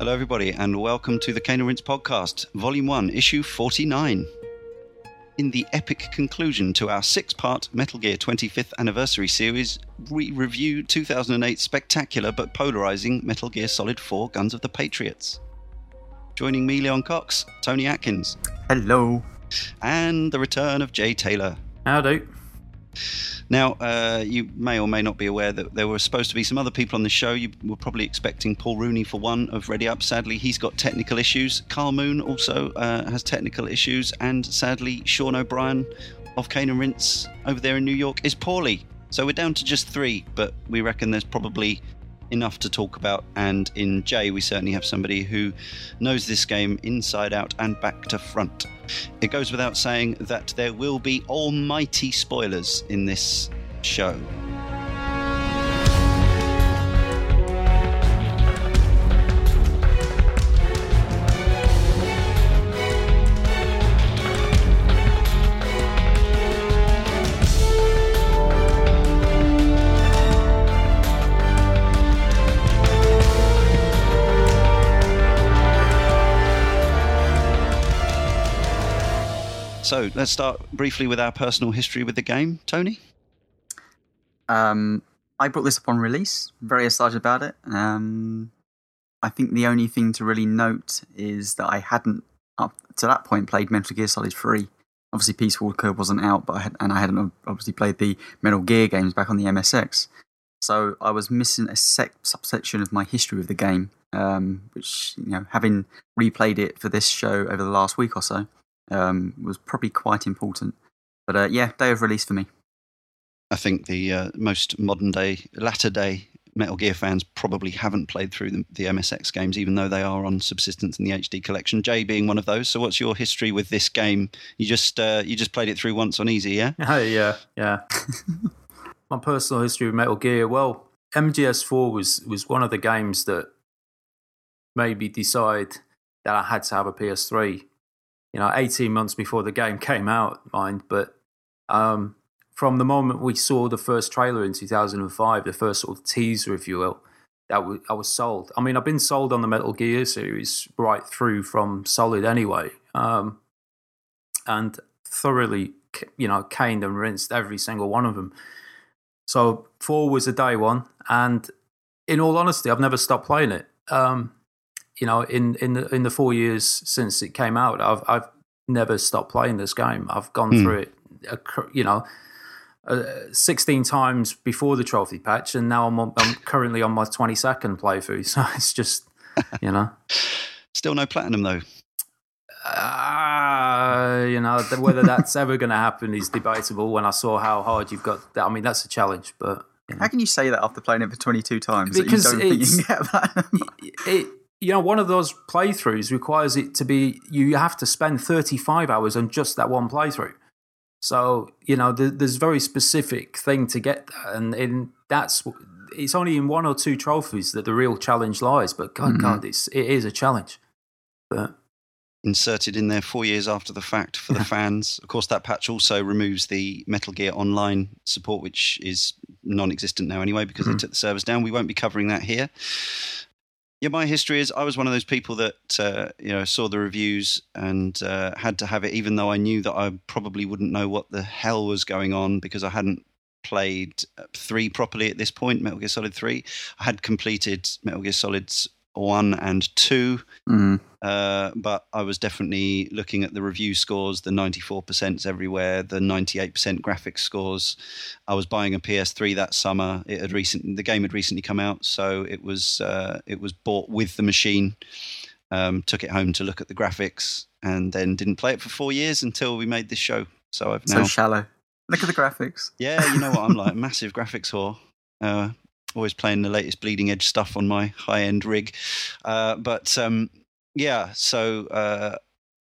Hello, everybody, and welcome to the Cane and Rinse podcast, Volume 1, Issue 49. In the epic conclusion to our six part Metal Gear 25th anniversary series, we review 2008's spectacular but polarizing Metal Gear Solid 4 Guns of the Patriots. Joining me, Leon Cox, Tony Atkins, Hello. and the return of Jay Taylor. Howdy. Now, uh, you may or may not be aware that there were supposed to be some other people on the show. You were probably expecting Paul Rooney for one of Ready Up. Sadly, he's got technical issues. Carl Moon also uh, has technical issues. And sadly, Sean O'Brien of Cane and Rinse over there in New York is poorly. So we're down to just three, but we reckon there's probably enough to talk about. And in Jay, we certainly have somebody who knows this game inside out and back to front. It goes without saying that there will be almighty spoilers in this show. So let's start briefly with our personal history with the game. Tony? Um, I brought this upon release. Very excited about it. Um, I think the only thing to really note is that I hadn't, up to that point, played Metal Gear Solid 3. Obviously, Peace Walker wasn't out, but I had, and I hadn't obviously played the Metal Gear games back on the MSX. So I was missing a sec- subsection of my history of the game, um, which, you know, having replayed it for this show over the last week or so, um, was probably quite important. But uh, yeah, day of release for me. I think the uh, most modern day, latter day Metal Gear fans probably haven't played through the, the MSX games, even though they are on subsistence in the HD collection. Jay being one of those. So, what's your history with this game? You just uh, you just played it through once on easy, yeah? Hey, yeah, yeah. My personal history with Metal Gear. Well, MGS4 was was one of the games that made me decide that I had to have a PS3. You know, 18 months before the game came out, mind, but um, from the moment we saw the first trailer in 2005, the first sort of teaser, if you will, that w- I was sold. I mean, I've been sold on the Metal Gear series right through from Solid anyway, um, and thoroughly, you know, caned and rinsed every single one of them. So four was a day one, and in all honesty, I've never stopped playing it. Um, you know, in in the in the four years since it came out, I've I've never stopped playing this game. I've gone Hmm. through it, uh, you know, uh, sixteen times before the trophy patch, and now I'm on, I'm currently on my twenty second playthrough. So it's just, you know, Still no platinum though. uh, you know, whether that's ever going to happen is debatable. When I saw how hard you've got, that, I mean, that's a challenge, but. You know. How can you say that after playing it for 22 times? Because that you don't it's- think you can get that? it you know one of those playthroughs requires it to be you have to spend 35 hours on just that one playthrough so you know th- there's a very specific thing to get that and in that's it's only in one or two trophies that the real challenge lies but god Mhm. god it's it is a challenge but Inserted in there four years after the fact for the fans. Of course, that patch also removes the Metal Gear Online support, which is non existent now anyway because they Mhm. took the servers down. We won't be covering that here. Yeah, my history is I was one of those people that uh, you know saw the reviews and uh, had to have it, even though I knew that I probably wouldn't know what the hell was going on because I hadn't played uh, three properly at this point. Metal Gear Solid Three, I had completed Metal Gear Solids One and Two, Mm. uh, but I was definitely looking at the review scores, the 94% everywhere, the 98% graphics scores. I was buying a PS3 that summer. It had recent, the game had recently come out, so it was uh, it was bought with the machine. Um, took it home to look at the graphics, and then didn't play it for four years until we made this show. So I've So shallow. Look at the graphics. yeah, you know what I'm like, massive graphics whore. Uh, always playing the latest bleeding edge stuff on my high end rig, uh, but um, yeah, so uh,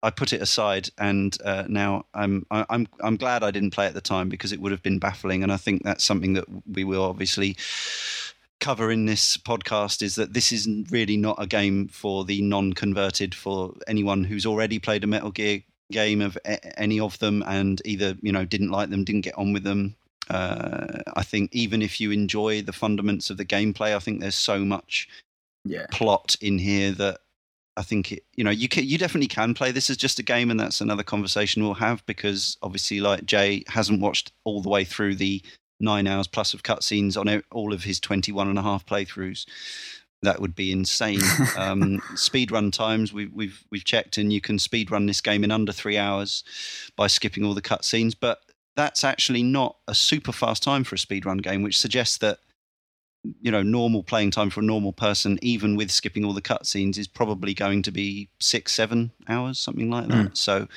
I put it aside, and uh, now I'm I- I'm I'm glad I didn't play at the time because it would have been baffling, and I think that's something that we will obviously cover in this podcast is that this is really not a game for the non-converted for anyone who's already played a Metal Gear game of any of them and either you know didn't like them didn't get on with them uh, i think even if you enjoy the fundaments of the gameplay i think there's so much Yeah. plot in here that I think it, you know you can, you definitely can play this as just a game, and that's another conversation we'll have because obviously, like Jay hasn't watched all the way through the nine hours plus of cutscenes on all of his 21 and a half playthroughs. That would be insane. um, speed run times we've we've we've checked, and you can speed run this game in under three hours by skipping all the cutscenes. But that's actually not a super fast time for a speedrun game, which suggests that you know normal playing time for a normal person even with skipping all the cutscenes is probably going to be six seven hours something like that mm. so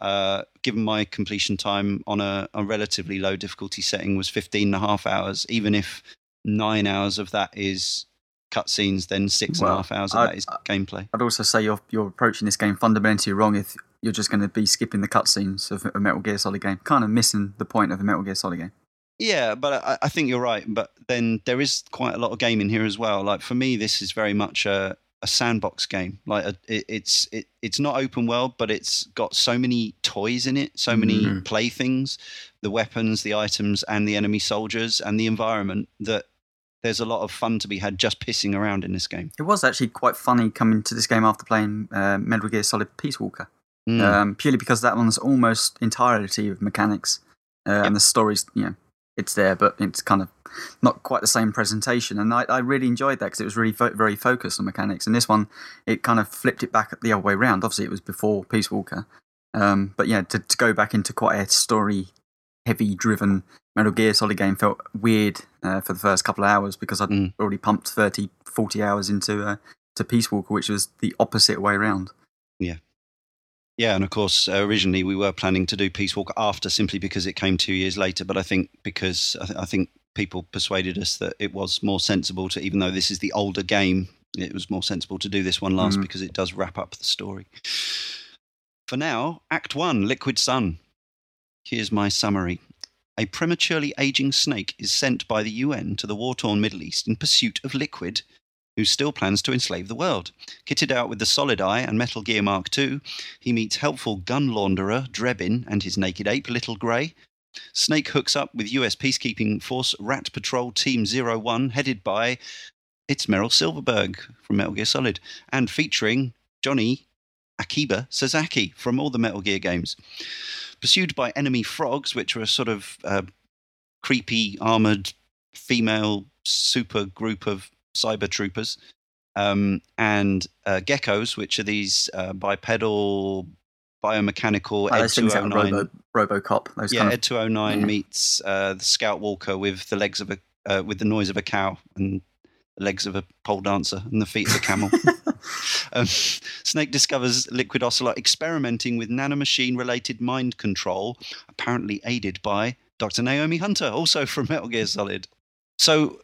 uh, given my completion time on a, a, relatively low difficulty setting was 15 and a half hours even if nine hours of that is cutscenes then six well, and a half hours of I'd, that is gameplay i'd also say you're, you're approaching this game fundamentally wrong if you're just going to be skipping the cutscenes of a metal gear solid game kind of missing the point of a metal gear solid game yeah, but I, I, think you're right. But then there is quite a lot of game in here as well. Like for me, this is very much a, a sandbox game. Like a, it, it's it, it's not open world, but it's got so many toys in it, so many mm. playthings, the weapons, the items, and the enemy soldiers, and the environment that there's a lot of fun to be had just pissing around in this game. It was actually quite funny coming to this game after playing uh, Metal Gear Solid Peace Walker, mm. um, purely because that one's almost entirety of mechanics. Uh, yep. And the story's, you know, it's there, but it's kind of not quite the same presentation. And I, I really enjoyed that because it was really fo- very focused on mechanics. And this one, it kind of flipped it back the other way around. Obviously, it was before Peace Walker, um, but yeah, to, to go back into quite a story heavy driven Metal Gear Solid game felt weird uh, for the first couple of hours because I'd mm. already pumped 30, 40 hours into uh, to Peace Walker, which was the opposite way around. Yeah. Yeah, and of course, uh, originally we were planning to do Peace Walk after, simply because it came two years later. But I think because I, th- I think people persuaded us that it was more sensible to, even though this is the older game, it was more sensible to do this one last mm. because it does wrap up the story. For now, Act One, Liquid Sun. Here's my summary. A prematurely aging snake is sent by the UN to the war torn Middle East in pursuit of liquid who still plans to enslave the world. Kitted out with the Solid Eye and Metal Gear Mark II, he meets helpful gun launderer Drebin and his naked ape, Little Grey. Snake hooks up with US peacekeeping force Rat Patrol Team 01, headed by it's Meryl Silverburgh from Metal Gear Solid, and featuring Johnny Akiba Sasaki from all the Metal Gear games. Pursued by enemy frogs, which are a sort of uh, creepy, armored female super group of cyber troopers, um, and uh, geckos, which are these uh, bipedal biomechanical oh, Ed 209. Robo, Robocop. Those yeah, kind of, Ed 209 yeah. meets uh, the Scout Walker with the legs of a uh, with the noise of a cow and the legs of a pole dancer and the feet of a camel. um, Snake discovers Liquid Ocelot experimenting with nanomachine related mind control, apparently aided by Dr. Naomi Hunter, also from Metal Gear Solid. So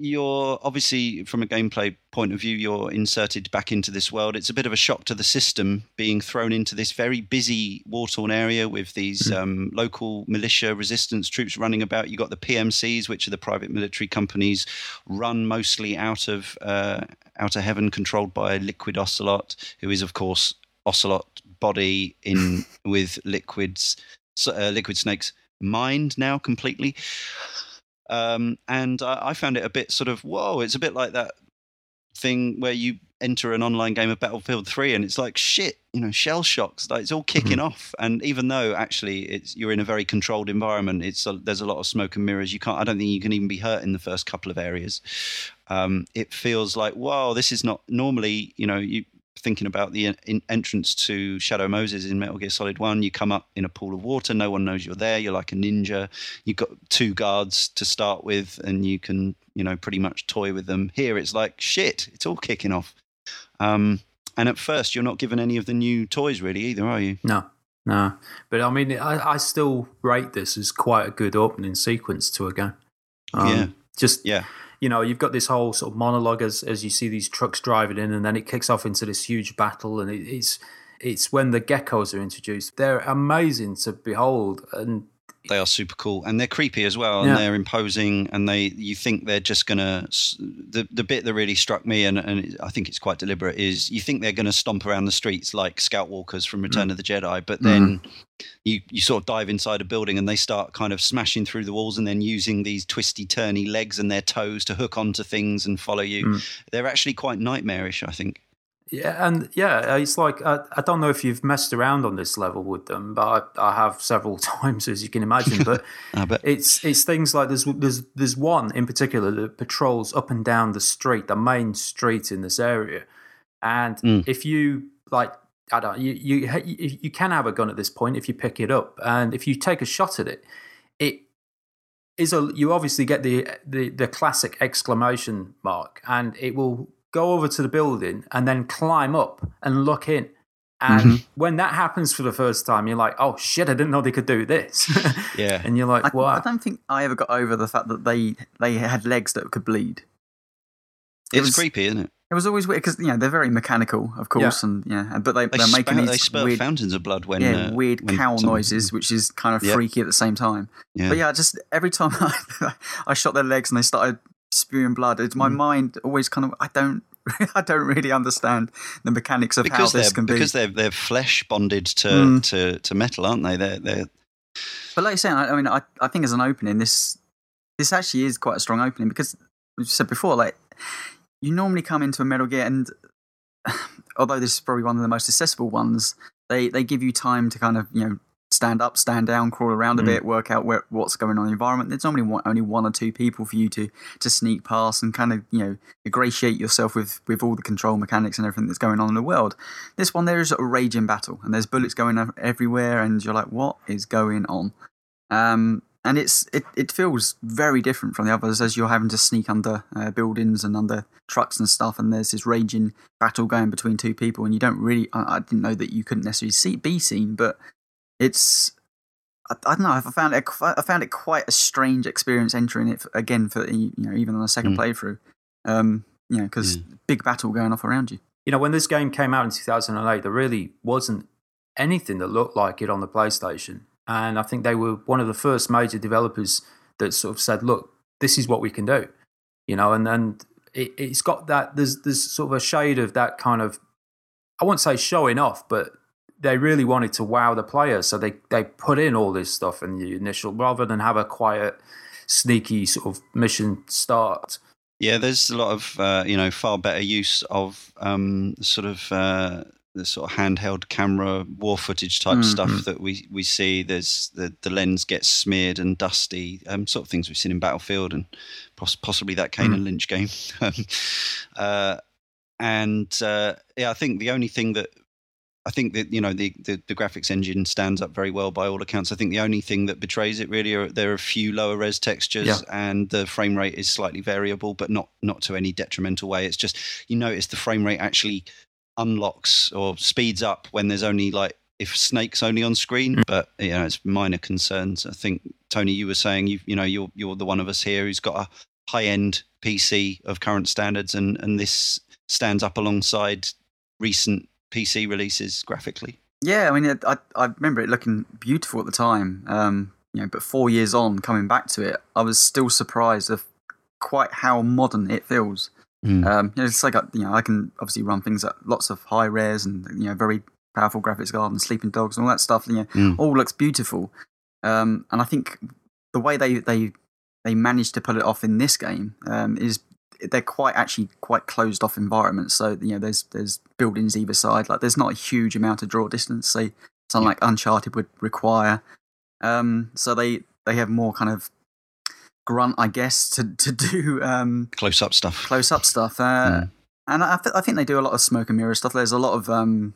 you're obviously from a gameplay point of view you're inserted back into this world. It's a bit of a shock to the system being thrown into this very busy war-torn area with these mm-hmm. um, local militia resistance troops running about. You've got the pmcs which are the private military companies run mostly out of uh, outer heaven controlled by liquid ocelot who is of course ocelot body in with liquids uh, liquid snakes mind now completely um, and I, I, found it a bit sort of whoa. It's a bit like that thing where you enter an online game of Battlefield 3 and it's like shit, you know, shell shocks. Like it's all kicking mm-hmm. off. And even though actually it's you're in a very controlled environment, it's a, there's a lot of smoke and mirrors. You can't. I don't think you can even be hurt in the first couple of areas. Um, it feels like wow, this is not normally. You know, you thinking about the entrance to Shadow Moses in Metal Gear Solid 1, you come up in a pool of water, no one knows you're there, you're like a ninja. You've got two guards to start with and you can, you know, pretty much toy with them. Here it's like shit, it's all kicking off. Um, and at first you're not given any of the new toys really either, are you? No. No. But I mean I, I still rate this as quite a good opening sequence to a game. Um, yeah. Just yeah you know, you've got this whole sort of monologue as as you see these trucks driving in, and then it kicks off into this huge battle, and it, it's it's when the geckos are introduced. They're amazing to behold, and they are super cool and they're creepy as well and yeah. they're imposing and they you think they're just gonna the the bit that really struck me and, and I think it's quite deliberate is you think they're gonna stomp around the streets like scout walkers from Return mm. of the Jedi but then mm. you you sort of dive inside a building and they start kind of smashing through the walls and then using these twisty turny legs and their toes to hook onto things and follow you mm. they're actually quite nightmarish I think Yeah, and yeah, it's like I, I don't know if you've messed around on this level with them, but I, I have several times, as you can imagine. But it's it's things like there's there's there's one in particular that patrols up and down the street, the main street in this area, and mm. if you like, I don't you, you you can have a gun at this point if you pick it up, and if you take a shot at it, it is a you obviously get the the the classic exclamation mark, and it will go over to the building and then climb up and look in. And mm-hmm. when that happens for the first time, you're like, "Oh shit! I didn't know they could do this." yeah, and you're like, "What?" I, I, don't think I ever got over the fact that they they had legs that could bleed. It it's was, creepy, isn't it? It was always weird because you know they're very mechanical, of course, yeah. and yeah, but they, they are making these they spurt weird, fountains of blood when yeah, uh, weird when cow noises, which is kind of freaky at the same time. Yeah. But yeah, just every time I, I shot their legs and they started spewing blood, it's my mm. mind always kind of I don't I don't really understand the mechanics of because how this can be because they're they're flesh bonded to mm. to, to metal, aren't they? They're they're. But like you say, I, I mean, I, I think as an opening, this this actually is quite a strong opening because we said before, like you normally come into a Metal Gear, and although this is probably one of the most accessible ones, they they give you time to kind of you know stand up, stand down, crawl around a mm. bit, work out where, what's going on in the environment. There's normally one, only one or two people for you to to sneak past and kind of you know ingratiate yourself with with all the control mechanics and everything that's going on in the world. This one there is a raging battle, and there's bullets going everywhere, and you're like, what is going on? Um, and it's it, it feels very different from the others as you're having to sneak under uh, buildings and under trucks and stuff and there's this raging battle going between two people and you don't really I, I didn't know that you couldn't necessarily see, be seen but it's I, I, don't know. I found it. I found it quite a strange experience entering it again for you know even on a second mm. playthrough. Um, you know, because mm. big battle going off around you. You know, when this game came out in 2008, there really wasn't anything that looked like it on the PlayStation, and I think they were one of the first major developers that sort of said, "Look, this is what we can do." You know, and and it, it's got that. There's there's sort of a shade of that kind of. I won't say showing off, but they really wanted to wow the players, so they they put in all this stuff in the initial rather than have a quiet, sneaky sort of mission start. Yeah, there's a lot of uh, you know far better use of um, sort of uh, the sort of handheld camera war footage type mm-hmm. stuff that we, we see. There's the the lens gets smeared and dusty, um, sort of things we've seen in Battlefield and poss- possibly that Kane mm. and Lynch game. uh, and uh, yeah, I think the only thing that I think that you know the, the, the graphics engine stands up very well by all accounts. I think the only thing that betrays it really are there are a few lower res textures yeah. and the frame rate is slightly variable, but not not to any detrimental way. It's just you notice the frame rate actually unlocks or speeds up when there's only like if Snake's only on screen, mm. but you know it's minor concerns. I think Tony, you were saying you you know you're you're the one of us here who's got a high end PC of current standards, and and this stands up alongside recent PC releases graphically. Yeah, I mean, I I remember it looking beautiful at the time. Um, you know, but four years on, coming back to it, I was still surprised of quite how modern it feels. Mm. Um, you know, it's like you know, I can obviously run things at lots of high rares and you know very powerful graphics card and sleeping dogs and all that stuff. You know, mm. all looks beautiful. Um, and I think the way they they they managed to pull it off in this game um, is they're quite actually quite closed off environments. So you know, there's there's buildings either side. Like there's not a huge amount of draw distance. Say something like Uncharted would require. Um, so they they have more kind of grunt, I guess, to to do um, close up stuff. Close up stuff. Uh, mm. And I, th- I think they do a lot of smoke and mirror stuff. There's a lot of um,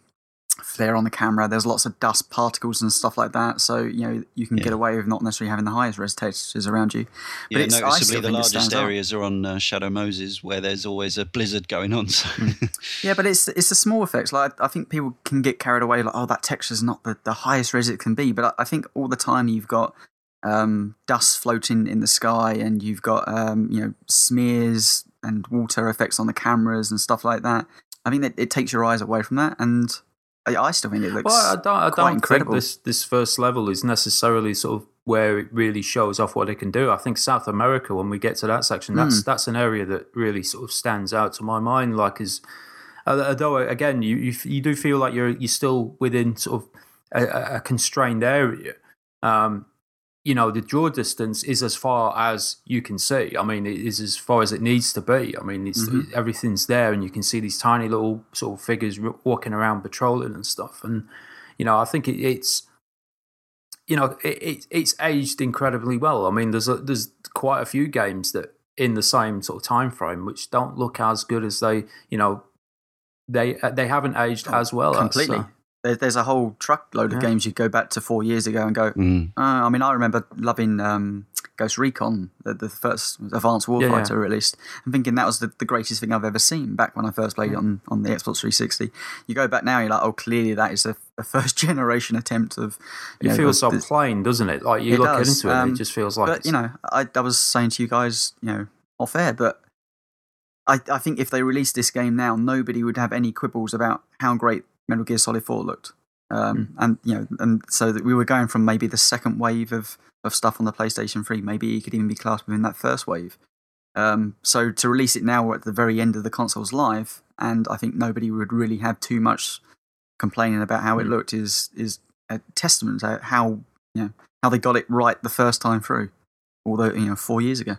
flare on the camera. There's lots of dust particles and stuff like that. So you know you can yeah. get away with not necessarily having the highest res textures around you. But yeah, noticeably the largest areas up. are on uh, Shadow Moses, where there's always a blizzard going on. So. yeah, but it's it's the small effects. Like I think people can get carried away, like oh that texture's not the, the highest res it can be. But I, I think all the time you've got um, dust floating in the sky, and you've got um, you know smears and water effects on the cameras and stuff like that. I think that it takes your eyes away from that, and I, still think it looks. Well, I don't, I don't incredible. think this this first level is necessarily sort of where it really shows off what it can do. I think South America, when we get to that section, that's mm. that's an area that really sort of stands out to my mind. Like, is although again, you, you you, do feel like you're you're still within sort of a, a constrained area. Um, you know, the draw distance is as far as you can see. I mean, it is as far as it needs to be. I mean, it's, Mhm. everything's there, and you can see these tiny little sort of figures r- walking around patrolling and stuff. And you know, I think it, it's you know, it, it, it's aged incredibly well. I mean, there's a, there's quite a few games that in the same sort of time frame which don't look as good as they, you know, they uh, they haven't aged Oh, as well. as, completely. so- There, there's a whole truckload of Yeah. games you go back to four years ago and go. Mm. Uh, I mean, I remember loving um, Ghost Recon, the, the first Advanced Yeah, yeah. Warfighter released, and thinking that was the, the greatest thing I've ever seen back when I first played it on, on the Xbox 360. You go back now, you're like, oh, clearly that is a, a first generation attempt of. You it know, feels so the- plain, doesn't it? Like you look does, into it, and um, it just feels like but it's- you know, I, I was saying to you guys, you know, off air, but I, I think if they released this game now, nobody would have any quibbles about how great Metal Gear Solid Four looked. Um, Hmm. And you know, and so that we were going from maybe the second wave of of stuff on the PlayStation Three. Maybe it could even be classed within that first wave. Um, so to release it now we're at the very end of the console's life, and I think nobody would really have too much complaining about how it Mm. looked is is a testament to how you know how they got it right the first time through, although you know four years ago.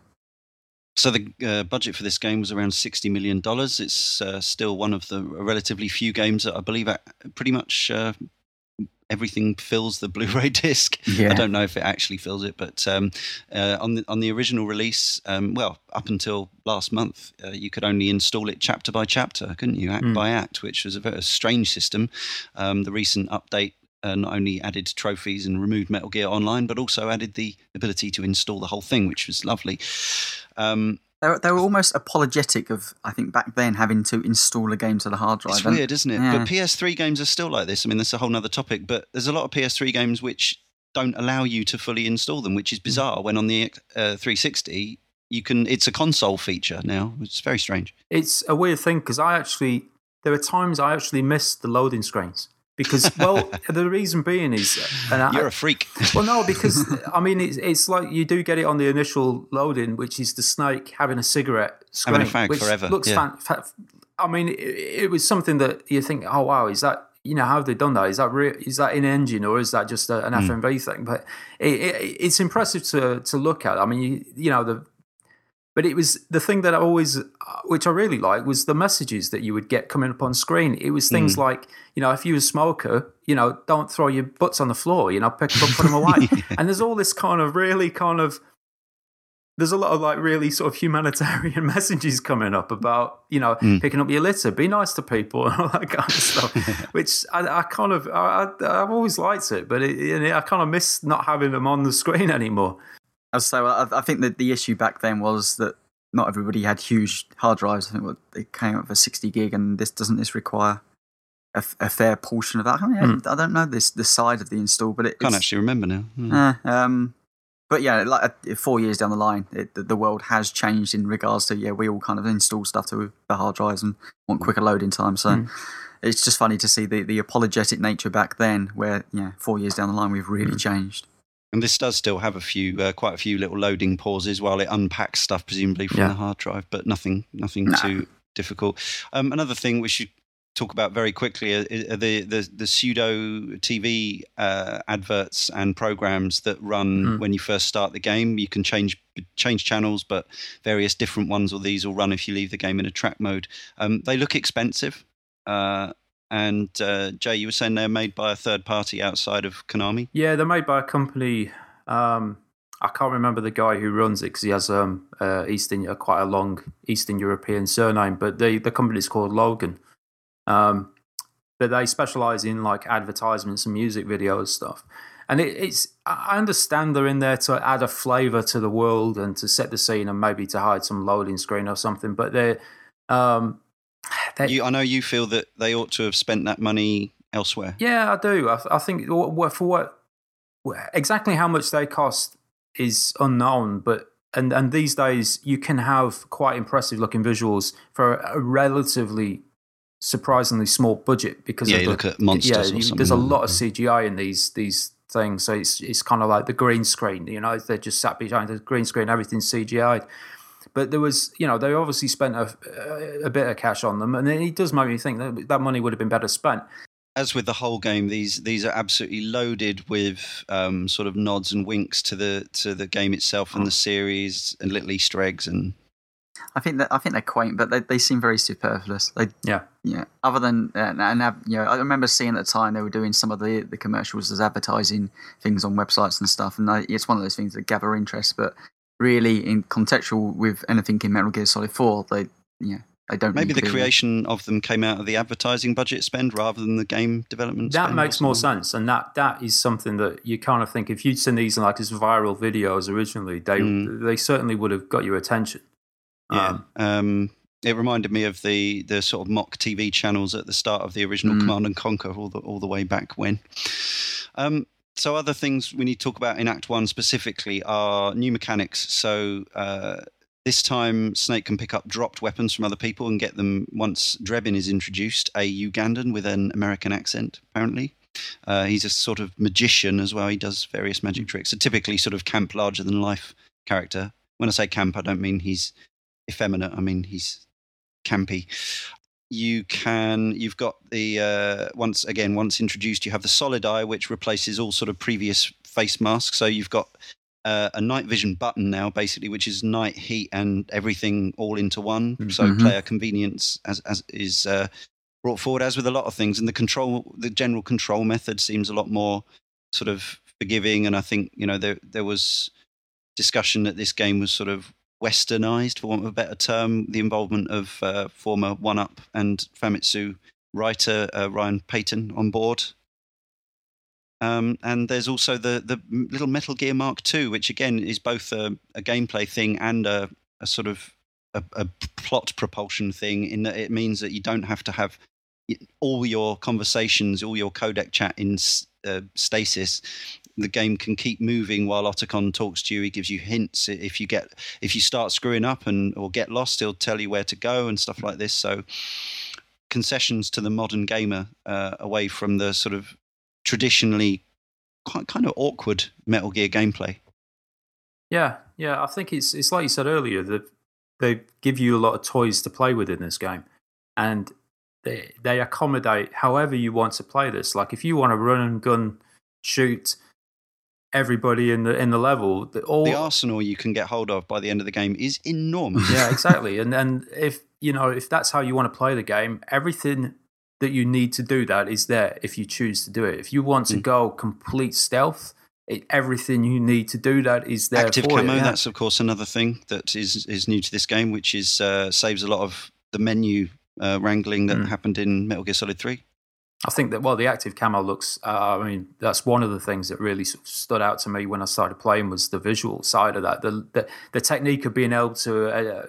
So the uh, budget for this game was around sixty million dollars. It's uh, still one of the relatively few games that I believe pretty much uh, everything fills the Blu-ray disc. Yeah, I don't know if it actually fills it, but um, uh, on the on the original release, um, well, up until last month, uh, you could only install it chapter by chapter, couldn't you, act Mm. by act, which was a very strange system. Um, the recent update. Uh, not only added trophies and removed Metal Gear Online, but also added the ability to install the whole thing, which was lovely. Um, they were, they were almost apologetic of I think back then having to install a game to the hard drive. It's weird, isn't it? yeah. But PS3 games are still like this. I mean, that's a whole other topic. But there's a lot of PS3 games which don't allow you to fully install them, which is bizarre. When on the uh, 360, you can. It's a console feature now. It's very strange. it's a weird thing because I actually there are times I actually miss the loading screens because well the reason being is and I, You're a freak. well no because I mean it's it's like you do get it on the initial loading which is the snake having a cigarette screen Having a fag which forever, looks yeah. fan, fa- I mean it, it was something that you think oh wow is that you know how have they done that is that real is that in engine or is that just a, an Hmm. FMV thing but it, it, it's impressive to to look at I mean you, you know the but it was the thing that I always, uh, which I really liked, was the messages that you would get coming up on screen. It was things like, you know, if you're a smoker, you know, don't throw your butts on the floor, you know, pick them up, put them away. and there's all this kind of really kind of, there's a lot of like really sort of humanitarian messages coming up about, you know, Mm. picking up your litter, be nice to people, and all that kind of stuff. which I, I kind of, I, I, I've always liked it, but it, it, I kind of miss not having them on the screen anymore. So I, I think that the issue back then was that not everybody had huge hard drives. I think what they came up for sixty gig, and this doesn't this require a fair portion of that? I, mean, I don't know this the side of the install, but it, Can't actually remember now. Hmm. Eh, um, but yeah, like uh, four years down the line, it, the, the world has changed in regards to yeah, we all kind of install stuff to the hard drives and want quicker loading time. So Mm. it's just funny to see the, the apologetic nature back then, where yeah, four years down the line, we've really Mm. changed. And this does still have a few, uh, quite a few little loading pauses while it unpacks stuff, presumably from Yeah. the hard drive, but nothing, nothing Nah. too difficult. Um, another thing we should talk about very quickly are, are the, the the pseudo TV uh, adverts and programs that run Mm. when you first start the game. You can change change channels, but various different ones or these will run if you leave the game in a track mode. Um, they look expensive. Uh, and uh, Jay, you were saying they're made by a third party outside of Konami. Yeah, they're made by a company. Um, I can't remember the guy who runs it because he has um, uh, Eastern, uh, quite a long Eastern European surname. But the the is called Logan. Um, but they specialize in like advertisements and music videos stuff. And it, it's I I understand they're in there to add a flavor to the world and to set the scene and maybe to hide some loading screen or something. But they're um, they, You, I know you feel that they ought to have spent that money elsewhere. Yeah, I do. I, I think for what exactly how much they cost is unknown, but and and these days you can have quite impressive looking visuals for a relatively surprisingly small budget because Yeah, you the, look at Monsters yeah, you- there's a lot of CGI in these these things, so it's it's kind of like the green screen. You know, they're just sat behind the green screen, everything's CGI. But there was, you know, they obviously spent a, a bit of cash on them, and it does make me think that that money would have been better spent. as with the whole game, these these are absolutely loaded with um, sort of nods and winks to the to the game itself and the series and little Easter eggs and. I think that I think they're quaint, but they, they seem very superfluous. They, Yeah. yeah. Other than uh, and have, you know, I remember seeing at the time they were doing some of the the commercials as advertising things on websites and stuff, and I, it's one of those things that gather interest. But really, in contextual with anything in Metal Gear Solid Four, they yeah they don't. Maybe the to be- creation of them came out of the advertising budget spend rather than the game development. That spend makes more sense, and that that is something that you kind of think if you'd seen these like as viral videos originally, they Mm. they certainly would have got your attention. Yeah. Um, Um, it reminded me of the the sort of mock TV channels at the start of the original Mm. Command and Conquer, all the all the way back when. Um, so other things we need to talk about in Act One specifically are new mechanics. So. Uh, this time, Snake can pick up dropped weapons from other people and get them once Drebin is introduced, a Ugandan with an American accent, apparently. Uh, he's a sort of magician as well. He does various magic tricks. A typically sort of camp, larger than life character. When I say camp, I don't mean he's effeminate. I mean he's campy. You can. You've got the uh, once again once introduced. You have the solid eye, which replaces all sort of previous face masks. So you've got uh, a night vision button now, basically, which is night, heat, and everything all into one. So Mhm. player convenience as, as is uh, brought forward, as with a lot of things. And the control, the general control method seems a lot more sort of forgiving. And I think you know there there was discussion that this game was sort of westernized, for want of a better term. The involvement of uh, former One Up and Famitsu writer uh, Ryan Payton on board. Um, and there's also the the little Metal Gear Mark II, which again is both a, a gameplay thing and a, a sort of a, a plot propulsion thing. In that it means that you don't have to have all your conversations, all your codec chat in uh, stasis. The game can keep moving while Otacon talks to you. He gives you hints if you get if you start screwing up and or get lost. He'll tell you where to go and stuff like this. So concessions to the modern gamer uh, away from the sort of traditionally quite kind of awkward Metal Gear gameplay. Yeah, yeah. I think it's it's like you said earlier that they give you a lot of toys to play with in this game, and they they accommodate however you want to play this. Like if you want to run and gun, shoot everybody in the in the level, the, all The arsenal you can get hold of by the end of the game is enormous. yeah, exactly. And and if you know if that's how you want to play the game, everything that you need to do that is there if you choose to do it. If you want to Mm. go complete stealth, it, everything you need to do that is there Active camo, you. Yeah. that's of course another thing that is is new to this game, which is uh, saves a lot of the menu uh, wrangling that Mm. happened in Metal Gear Solid 3. I think that well, the active camo looks. Uh, I mean, that's one of the things that really sort of stood out to me when I started playing was the visual side of that. The the, the technique of being able to uh,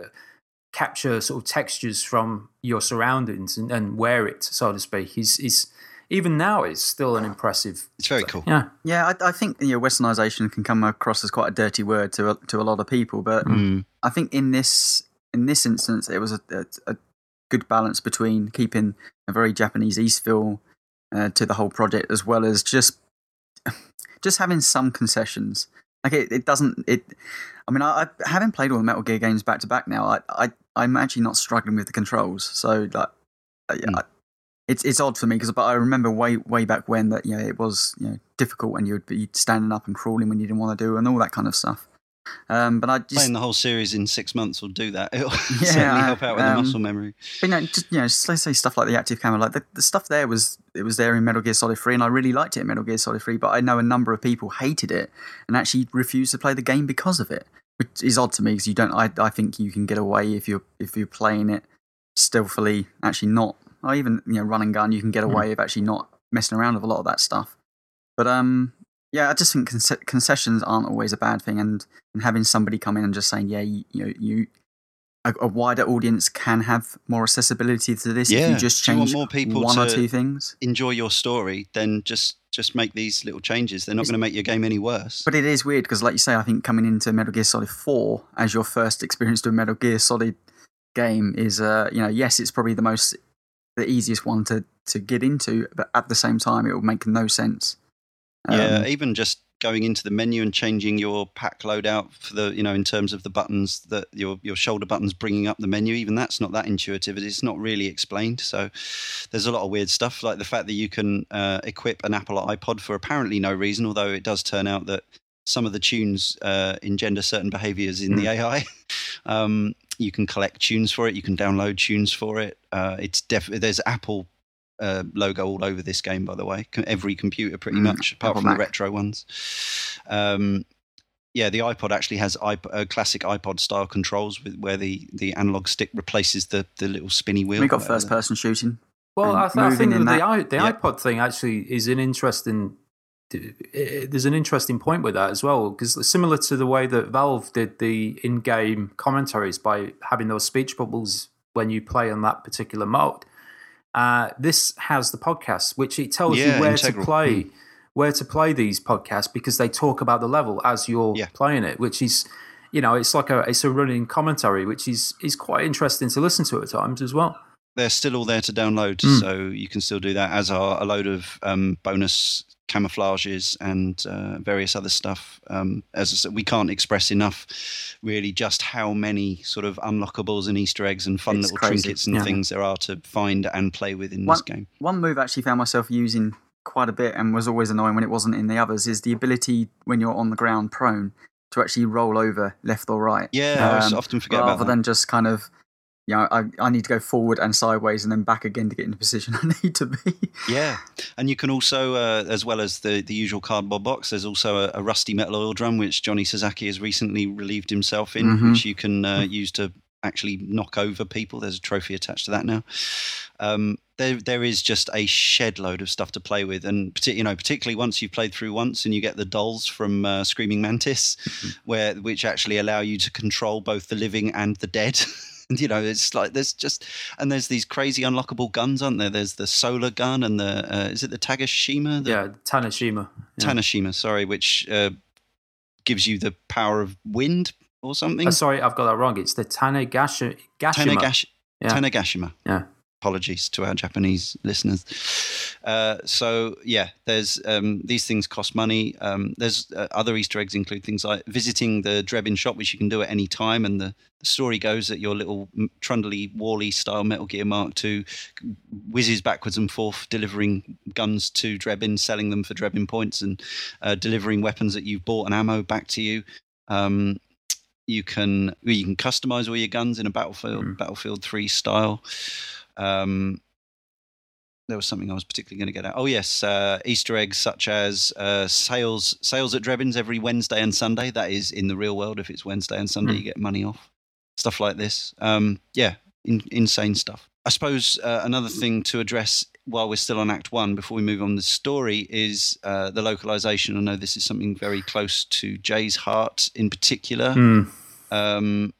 capture sort of textures from your surroundings and, and wear it, so to speak, is is even now is still an impressive. It's very cool. Yeah, Yeah, I, I think you know, westernization can come across as quite a dirty word to a, to a lot of people, but Mm. I think in this in this instance, it was a, a, a good balance between keeping a very Japanese East feel uh, to the whole project, as well as just just having some concessions. Like it, it doesn't. It. I mean, I, I having played all the Metal Gear games back to back now. I, I I'm actually not struggling with the controls. So like, Mm. I, it's it's odd for me because but I remember way way back when that you know it was you know difficult and you would be standing up and crawling when you didn't want to do and all that kind of stuff. Um, but I just Playing the whole series in six months will do that. It'll Yeah, certainly help out with um, the muscle memory. But, you know, just you know, just, let's say stuff like the active camo, like the, the stuff there was it was there in Metal Gear Solid Three, and I really liked it in Metal Gear Solid Three. But I know a number of people hated it and actually refused to play the game because of it, which is odd to me because you don't. I I think you can get away if you're if you're playing it stealthily, actually not. Or even you know, run and gun, you can get away of actually not messing around with a lot of that stuff. But um, yeah, I just think conce- concessions aren't always a bad thing, and and having somebody come in and just saying, yeah, you, you know, you a, a wider audience can have more accessibility to this if Yeah. you just Do you change more people one or two things. Enjoy your story, then just just make these little changes. They're not going to make your game any worse. But it is weird because, like you say, I think coming into Metal Gear Solid Four as your first experience to a Metal Gear Solid game is, uh, you know, yes, it's probably the most, the easiest one to to get into, but at the same time, it will make no sense. Um, yeah, even just going into the menu and changing your pack loadout for the you know in terms of the buttons that your your shoulder buttons bringing up the menu. Even that's not that intuitive. It's not really explained. So there's a lot of weird stuff like the fact that you can uh, equip an Apple iPod for apparently no reason, although it does turn out that some of the tunes uh, engender certain behaviors in mm. the hmm. AI. um, you can collect tunes for it. You can download tunes for it. Uh, it's definitely there's Apple uh, logo all over this game, by the way. Every computer, pretty mm, much, apart Apple from Mac. the retro ones. Um, yeah, the iPod actually has iPod, uh, classic iPod style controls with where the, the analog stick replaces the, the little spinny wheel. We got first person shooting. Well, I, th- I, think the, the, the iPod thing actually is an interesting there's an interesting point with that as well because similar to the way that Valve did the in-game commentaries by having those speech bubbles when you play on that particular mode. Uh, this has the podcast, which it tells yeah, you where integral. to play, mm. where to play these podcasts because they talk about the level as you're yeah. playing it, which is, you know, it's like a it's a running commentary, which is is quite interesting to listen to at times as well they're still all there to download, mm. so you can still do that. As are a load of um, bonus camouflages and uh, various other stuff. Um, as I said, we can't express enough, really, just how many sort of unlockables and Easter eggs and fun it's little crazy. trinkets and yeah. things there are to find and play with in one, this game. One move I actually found myself using quite a bit and was always annoying when it wasn't in the others is the ability when you're on the ground prone to actually roll over left or right. Yeah, um, I often forget rather than just kind of know, I, I need to go forward and sideways and then back again to get in the position I need to be. Yeah, and you can also, uh, as well as the, the usual cardboard box, there's also a, a, rusty metal oil drum which Johnny Sasaki has recently relieved himself in, mm-hmm. which you can uh, use to actually knock over people. There's a trophy attached to that now. Um, there, there is just a shed load of stuff to play with, and you know, particularly once you've played through once and you get the dolls from uh, Screaming Mantis, mm-hmm. where which actually allow you to control both the living and the dead. you know, it's like there's just and there's these crazy unlockable guns, aren't there? There's the solar gun and the uh, is it the Tagashima? The, yeah, Tanashima. Yeah. Tanashima, sorry, which uh, gives you the power of wind or something. Uh, sorry, I've got that wrong. It's the Tanegashima. Tanagash- yeah. Tanegashima. Yeah apologies to our Japanese listeners. Uh, so yeah, there's um, these things cost money. Um, there's uh, other Easter eggs include things like visiting the Drebin shop, which you can do at any time. And the, the story goes that your little Trundly Wally style Metal Gear Mark II whizzes backwards and forth, delivering guns to Drebin, selling them for Drebin points, and uh, delivering weapons that you've bought and ammo back to you. Um, you can you can customize all your guns in a battlefield mm. battlefield 3 style um, there was something I was particularly going to get at. Oh yes, uh, Easter eggs such as uh, sales sales at Drebin's every Wednesday and Sunday. That is in the real world. If it's Wednesday and Sunday, mm. you get money off. Stuff like this. Um, yeah, in, insane stuff. I suppose uh, another thing to address while we're still on Act One, before we move on the story, is uh, the localization. I know this is something very close to Jay's heart in particular. Mm. Um,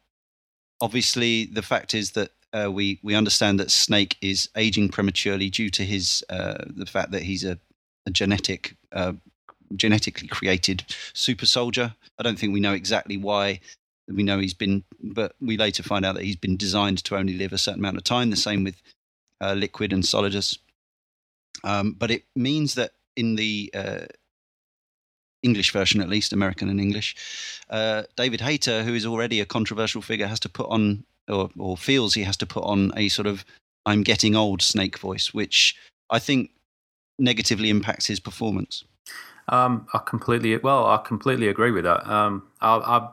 obviously, the fact is that uh, we we understand that Snake is aging prematurely due to his uh, the fact that he's a, a genetic uh, genetically created super soldier. I don't think we know exactly why. We know he's been, but we later find out that he's been designed to only live a certain amount of time. The same with uh, Liquid and Solidus. Um, but it means that in the uh, English version, at least American and English, uh, David Hayter, who is already a controversial figure, has to put on or, or feels he has to put on a sort of I'm getting old snake voice, which I think negatively impacts his performance. Um, I completely well, I completely agree with that. Um, I, I've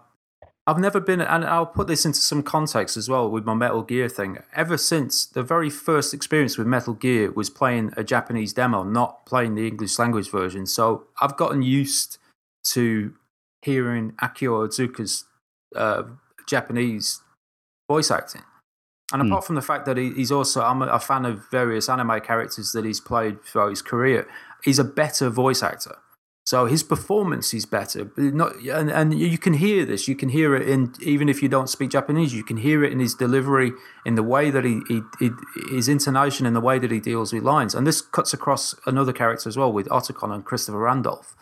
I've never been, and I'll put this into some context as well with my Metal Gear thing. Ever since the very first experience with Metal Gear was playing a Japanese demo, not playing the English language version. So I've gotten used to hearing Akio Otsuka's uh, Japanese voice acting. And mm. apart from the fact that he, he's also, I'm a, a, fan of various anime characters that he's played throughout his career, he's a better voice actor. So his performance is better. Not, and, and you can hear this. You can hear it in, even if you don't speak Japanese, you can hear it in his delivery, in the way that he, he, he his intonation, in the way that he deals with lines. And this cuts across another character as well with Otacon and Christopher Randolph.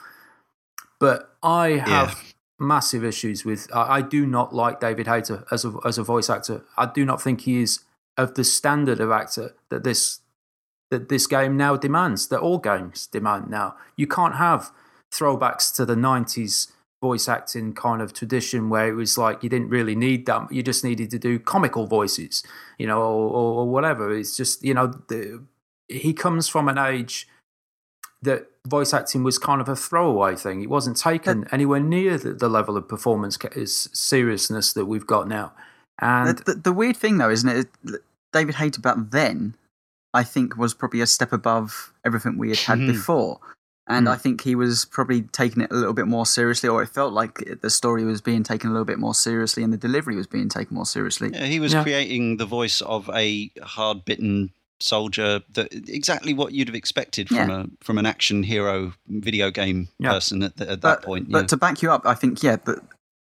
But I have. Massive issues with. I, I do not like David Hayter as a as a voice actor. I do not think he is of the standard of actor that this that this game now demands. That all games demand now. You can't have throwbacks to the '90s voice acting kind of tradition where it was like you didn't really need that you just needed to do comical voices you know or, or, or whatever it's just you know the, he comes from an age that voice acting was kind of a throwaway thing it wasn't taken anywhere near the, the level of performance seriousness that we've got now and the, the, the weird thing though isn't it david hayter back then i think was probably a step above everything we had had before and mm. I think he was probably taking it a little bit more seriously, or it felt like the story was being taken a little bit more seriously, and the delivery was being taken more seriously. Yeah, he was yeah. creating the voice of a hard-bitten soldier, that exactly what you'd have expected from yeah. a from an action hero video game person at, the, at that but, point. But to back you up, I think yeah, but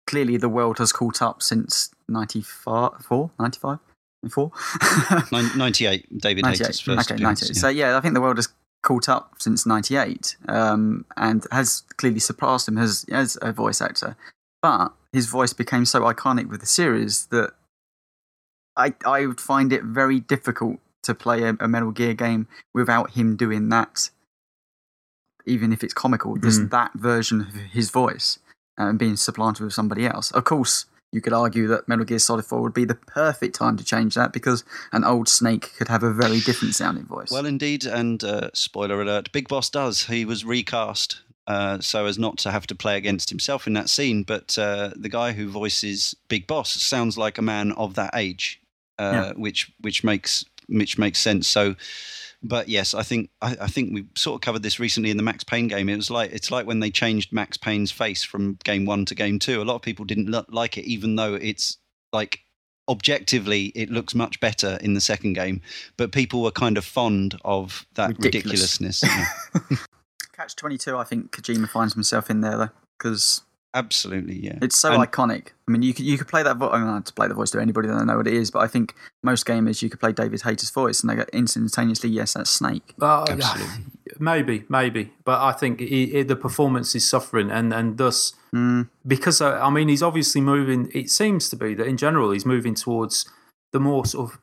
clearly the world has caught up since 94, 95? 98, David 98. Hayter's first. Okay, 98. Yeah. So yeah, I think the world has caught up since '98 um, and has clearly surpassed him as as a voice actor. But his voice became so iconic with the series that I I would find it very difficult to play a, a Metal Gear game without him doing that. Even if it's comical, just mm. that version of his voice and being supplanted with somebody else. Of course, you could argue that Metal Gear Solid 4 would be the perfect time to change that because an old Snake could have a very different sounding voice. Well, indeed, and uh, spoiler alert, Big Boss does. He was recast uh, so as not to have to play against himself in that scene, but uh, the guy who voices Big Boss sounds like a man of that age, uh, yeah. which which makes which makes sense. So but yes, I think I, I, think we sort of covered this recently in the Max Payne game. It was like it's like when they changed Max Payne's face from game one to game two. A lot of people didn't like it, even though it's like objectively it looks much better in the second game. But people were kind of fond of that Ridiculous. ridiculousness. Catch twenty two. I think Kojima finds himself in there though, because Absolutely, yeah. It's so and, iconic. I mean, you could you could play that. voice. I don't know to play the voice to anybody that don't know what it is, but I think most gamers you could play David Hayter's voice and they go instantaneously, yes, that's Snake. Uh, Absolutely. Maybe, maybe, but I think the performance is suffering, and and thus mm. because uh, I mean he's obviously moving. It seems to be that in general he's moving towards the more sort of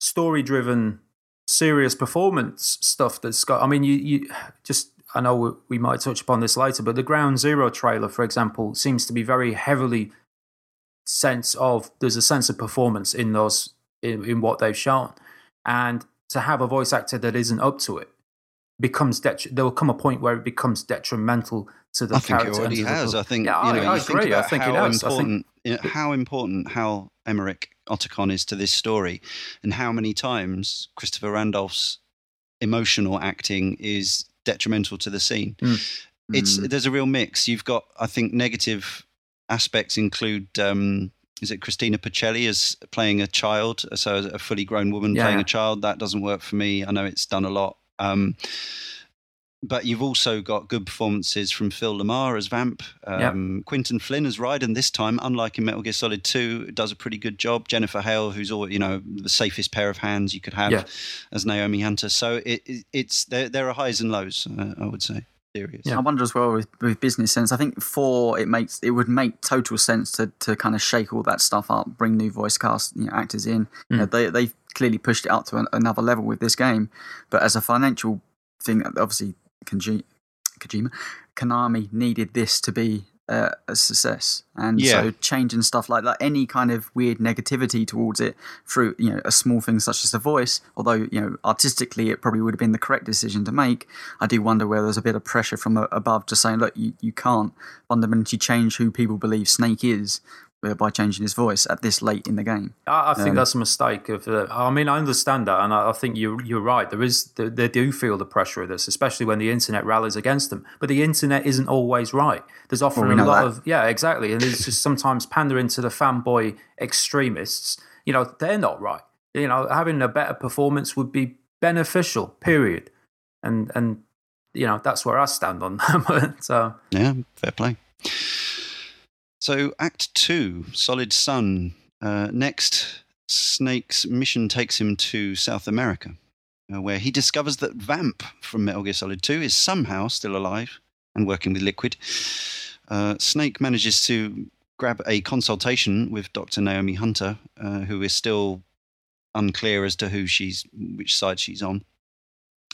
story driven, serious performance stuff that's got. I mean, you you just I know we might touch upon this later, but the Ground Zero trailer, for example, seems to be very heavily sense of there's a sense of performance in those in, in what they've shown, and to have a voice actor that isn't up to it becomes detri- there will come a point where it becomes detrimental to the I character. I think it already has. I think yeah, you know, I, I agree. I think how it has. important think... you know, how important how Emmerich Otacon is to this story, and how many times Christopher Randolph's emotional acting is detrimental to the scene. Mm. It's mm. there's a real mix. You've got, I think, negative aspects include. Um, is it Christina Puccelli as playing a child, so a fully grown woman yeah. playing a child? That doesn't work for me. I know it's done a lot. Um, but you've also got good performances from Phil LaMarr as Vamp, um, yep. Quinton Flynn as Raiden. This time, unlike in Metal Gear Solid Two, does a pretty good job. Jennifer Hale, who's all you know the safest pair of hands you could have yeah. as Naomi Hunter. So it, it, it's there. There are highs and lows. Uh, I would say. Serious. Yeah. I wonder as well with, with business sense. I think four it makes it would make total sense to, to kind of shake all that stuff up, bring new voice cast you know, actors in. Mm. You know, they they clearly pushed it up to an, another level with this game, but as a financial thing, obviously Kojima, Konami needed this to be uh, a success, and yeah. so changing stuff like that, any kind of weird negativity towards it through you know a small thing such as the voice, although you know artistically it probably would have been the correct decision to make. I do wonder whether there's a bit of pressure from above to saying, look, you, you can't fundamentally change who people believe Snake is by changing his voice at this late in the game. I, I think um, that's a mistake. Of uh, I mean, I understand that, and I, I think you're you're right. There is they, they, do feel the pressure of this, especially when the internet rallies against them. But the internet isn't always right. There's often well, we a lot that. of yeah, exactly, and it's just sometimes pandering to the fanboy extremists. You know, they're not right. You know, having a better performance would be beneficial. Period. And and you know that's where I stand on that. so yeah, fair play. So, Act Two, Solid Sun. Uh, next, Snake's mission takes him to South America, uh, where he discovers that Vamp from Metal Gear Solid 2 is somehow still alive and working with Liquid. Uh, Snake manages to grab a consultation with Dr. Naomi Hunter, uh, who is still unclear as to who she's, which side she's on.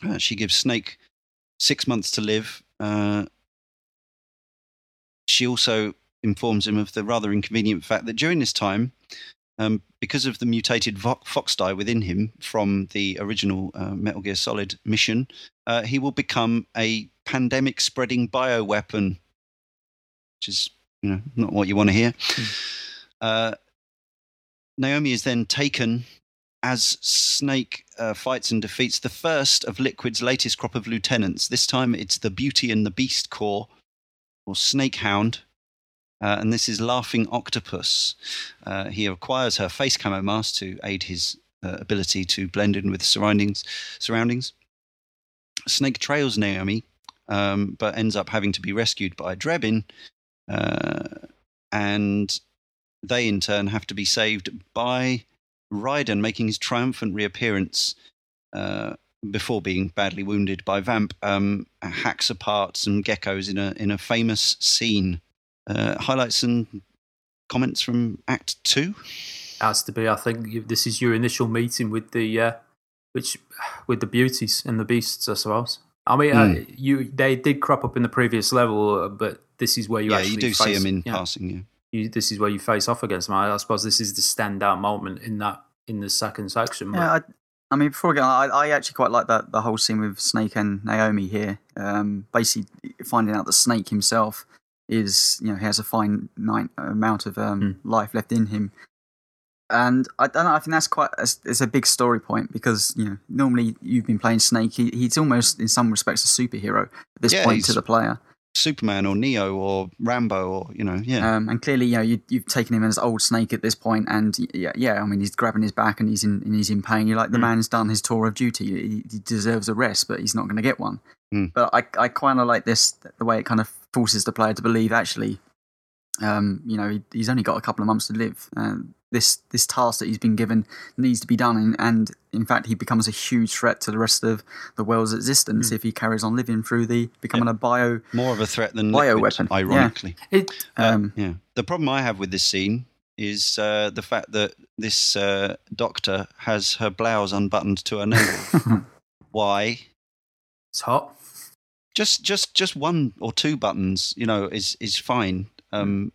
Uh, she gives Snake six months to live uh, she also informs him of the rather inconvenient fact that during this time, um, because of the mutated vo- FOXDIE within him from the original uh, Metal Gear Solid mission, uh, he will become a pandemic spreading bioweapon, which is you know not what you want to hear. Uh, Naomi is then taken as Snake uh, fights and defeats the first of Liquid's latest crop of lieutenants. This time it's the Beauty and the Beast Corps, or Snake Hound. Uh, and this is Laughing Octopus. Uh, he acquires her face camo mask to aid his uh, ability to blend in with surroundings. surroundings. Snake trails Naomi, um, but ends up having to be rescued by Drebin. Uh, and they, in turn, have to be saved by Raiden making his triumphant reappearance uh, before being badly wounded by Vamp, um, hacks apart some geckos in a in a famous scene. Uh, highlights and comments from Act Two. Has to be. I think you- this is your initial meeting with the uh, which with the beauties and the beasts, I suppose. I mean, uh, Hmm. you they did crop up in the previous level, uh, but this is where you yeah, actually you do face, see him in yeah, passing. Yeah. you, this is where you face off against them. I, I suppose this is the standout moment in that in the second section. Yeah, I, I mean, before we go, I, I actually quite like that the whole scene with Snake and Naomi here. Um, basically, finding out that Snake himself is, you know, he has a fine amount of um, life left in him, and I don't know. I think that's quite a, it's a big story point because you know normally you've been playing Snake. He, he's almost in some respects a superhero at this Yeah, point to the player. Superman or Neo or Rambo or you know yeah. Um, and clearly, you know, you, you've taken him as old Snake at this point, and yeah, yeah. I mean, he's grabbing his back and he's in and he's in pain. You're like, the Mm. man's done his tour of duty. He, he deserves a rest, but he's not going to get one. Mm. But I, I kind of like this the way it kind of forces the player to believe actually, um, you know, he, he's only got a couple of months to live. And this this task that he's been given needs to be done, and, and in fact, he becomes a huge threat to the rest of the world's existence Mm. if he carries on living through the becoming a bio. More of a threat than Liquid, yeah. ironically. it, Um, Yeah. The problem I have with this scene is uh, the fact that this uh, doctor has her blouse unbuttoned to her navel. Why? it's hot. Just, just, just one or two buttons, you know, is is fine. Um,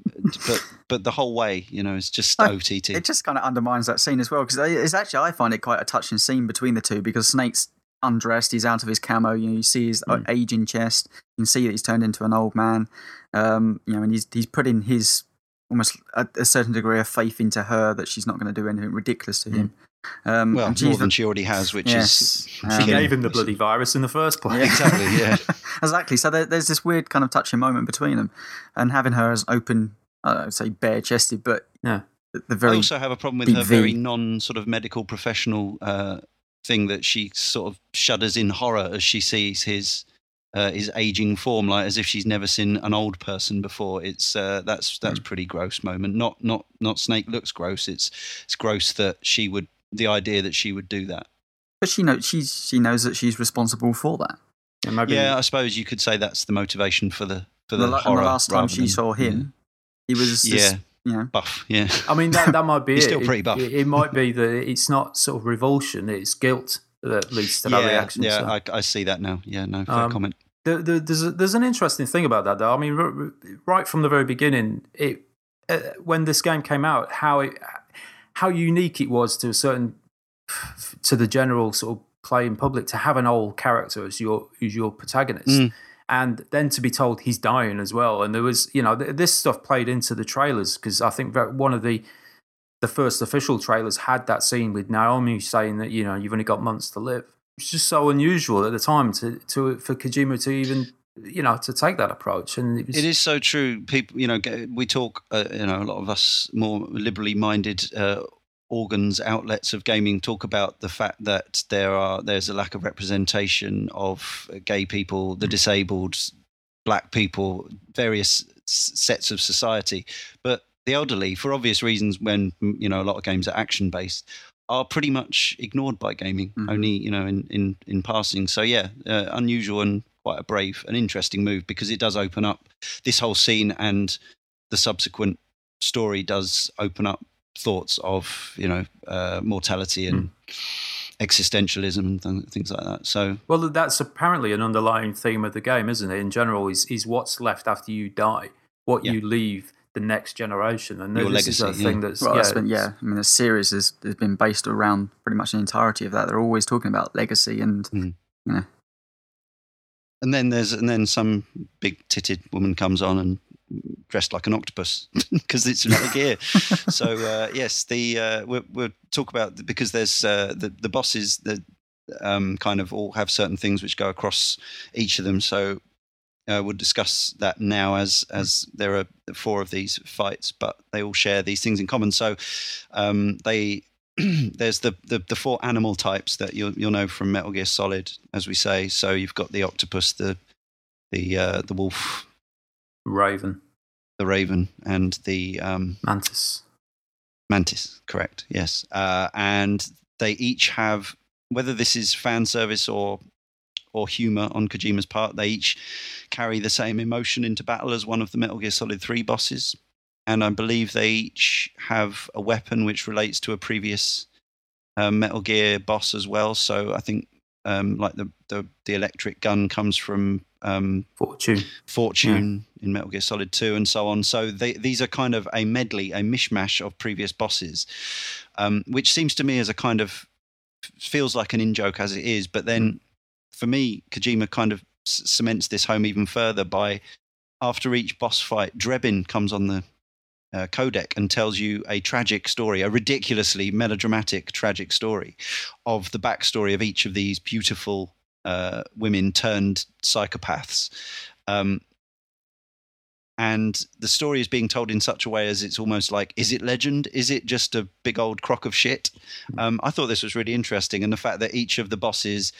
but but the whole way, you know, is just OTT. It just kind of undermines that scene as well because it's actually I find it quite a touching scene between the two because Snake's undressed, he's out of his camo. You know, you see his uh Mm. aging chest. You can see that he's turned into an old man. Um, you know, and he's he's putting his almost a, a certain degree of faith into her that she's not going to do anything ridiculous to him. Um, well, more she's- than she already has, which Yes. is Um, She Yeah. gave him the bloody virus in the first place. Yeah. Exactly, yeah. exactly. So there, there's this weird kind of touching moment between them, and having her as open, uh, I'd say bare chested, but Yeah. the, the I very also have a problem with big her very non sort of medical professional uh, thing that she sort of shudders in horror as she sees his uh, his aging form, like as if she's never seen an old person before. It's uh, that's that's pretty gross moment. Not not not Snake looks gross. It's it's gross that she would the idea that she would do that. but she knows she's she knows that she's responsible for that. And maybe Yeah, I suppose you could say that's the motivation for the for the, the, la- and horror. the last time she than- saw him, he was yeah, yeah, you know, buff. Yeah, I mean, that, that might be He's it. still pretty buff. It, it might be that it's not sort of revulsion; it's guilt that leads to that yeah, reaction. yeah. so. I, I see that now. Yeah, no fair Um, comment. The, the, there's a, there's an interesting thing about that, though. I mean, r- r- right from the very beginning, it uh, when this game came out, how it how unique it was to a certain to the general sort of playing public to have an old character as your as your protagonist. Mm. And then to be told he's dying as well, and there was, you know, th- this stuff played into the trailers because I think that one of the the first official trailers had that scene with Naomi saying that you know you've only got months to live. It's just so unusual at the time to to for Kojima to even you know to take that approach, and it was It is so true. People, you know, we talk. Uh, you know, a lot of us more liberally minded uh, organs, outlets of gaming talk about the fact that there are there's a lack of representation of gay people, the disabled, black people, various s- sets of society, but the elderly, for obvious reasons, when mm, you know a lot of games are action based. Are pretty much ignored by gaming, Mhm. only you know in, in, in passing. So yeah, uh, unusual and quite a brave and interesting move because it does open up this whole scene and the subsequent story does open up thoughts of you know uh, mortality and existentialism and th- things like that. So well, that's apparently an underlying theme of the game, isn't it? In general, is is what's left after you die. what Yeah. you leave the next generation, and Your this is a legacy, thing yeah. that's Well, yeah, that's been, yeah. I mean, the series has, has been based around pretty much the entirety of that. They're always talking about legacy and Mm. you know, And then there's and then some big titted woman comes on and dressed like an octopus because it's Metal Gear. so uh, yes, the uh, we'll, we'll talk about because there's uh, the the bosses that um, kind of all have certain things which go across each of them. So uh, we'll discuss that now as as there are four of these fights, but they all share these things in common. So um, they there's the, the the four animal types that you'll you'll know from Metal Gear Solid, as we say. So you've got the octopus, the the uh, the wolf, Raven, the raven, and the um, Mantis. mantis. Correct. Yes. Uh, and they each have whether this is fan service or or humor on Kojima's part. They each carry the same emotion into battle as one of the Metal Gear Solid Three bosses, and I believe they each have a weapon which relates to a previous um, Metal Gear boss as well. So I think um, like the, the the electric gun comes from um, Fortune. Fortune in Metal Gear Solid 2 and so on. So they, these are kind of a medley, a mishmash of previous bosses, um, which seems to me as a kind of feels like an in joke as it is. But then for me, Kojima kind of cements this home even further by after each boss fight, Drebin comes on the uh, codec and tells you a tragic story, a ridiculously melodramatic, tragic story of the backstory of each of these beautiful uh, women turned psychopaths. Um, and the story is being told in such a way as it's almost like, is it legend? Is it just a big old crock of shit? Um, I thought this was really interesting, and the fact that each of the bosses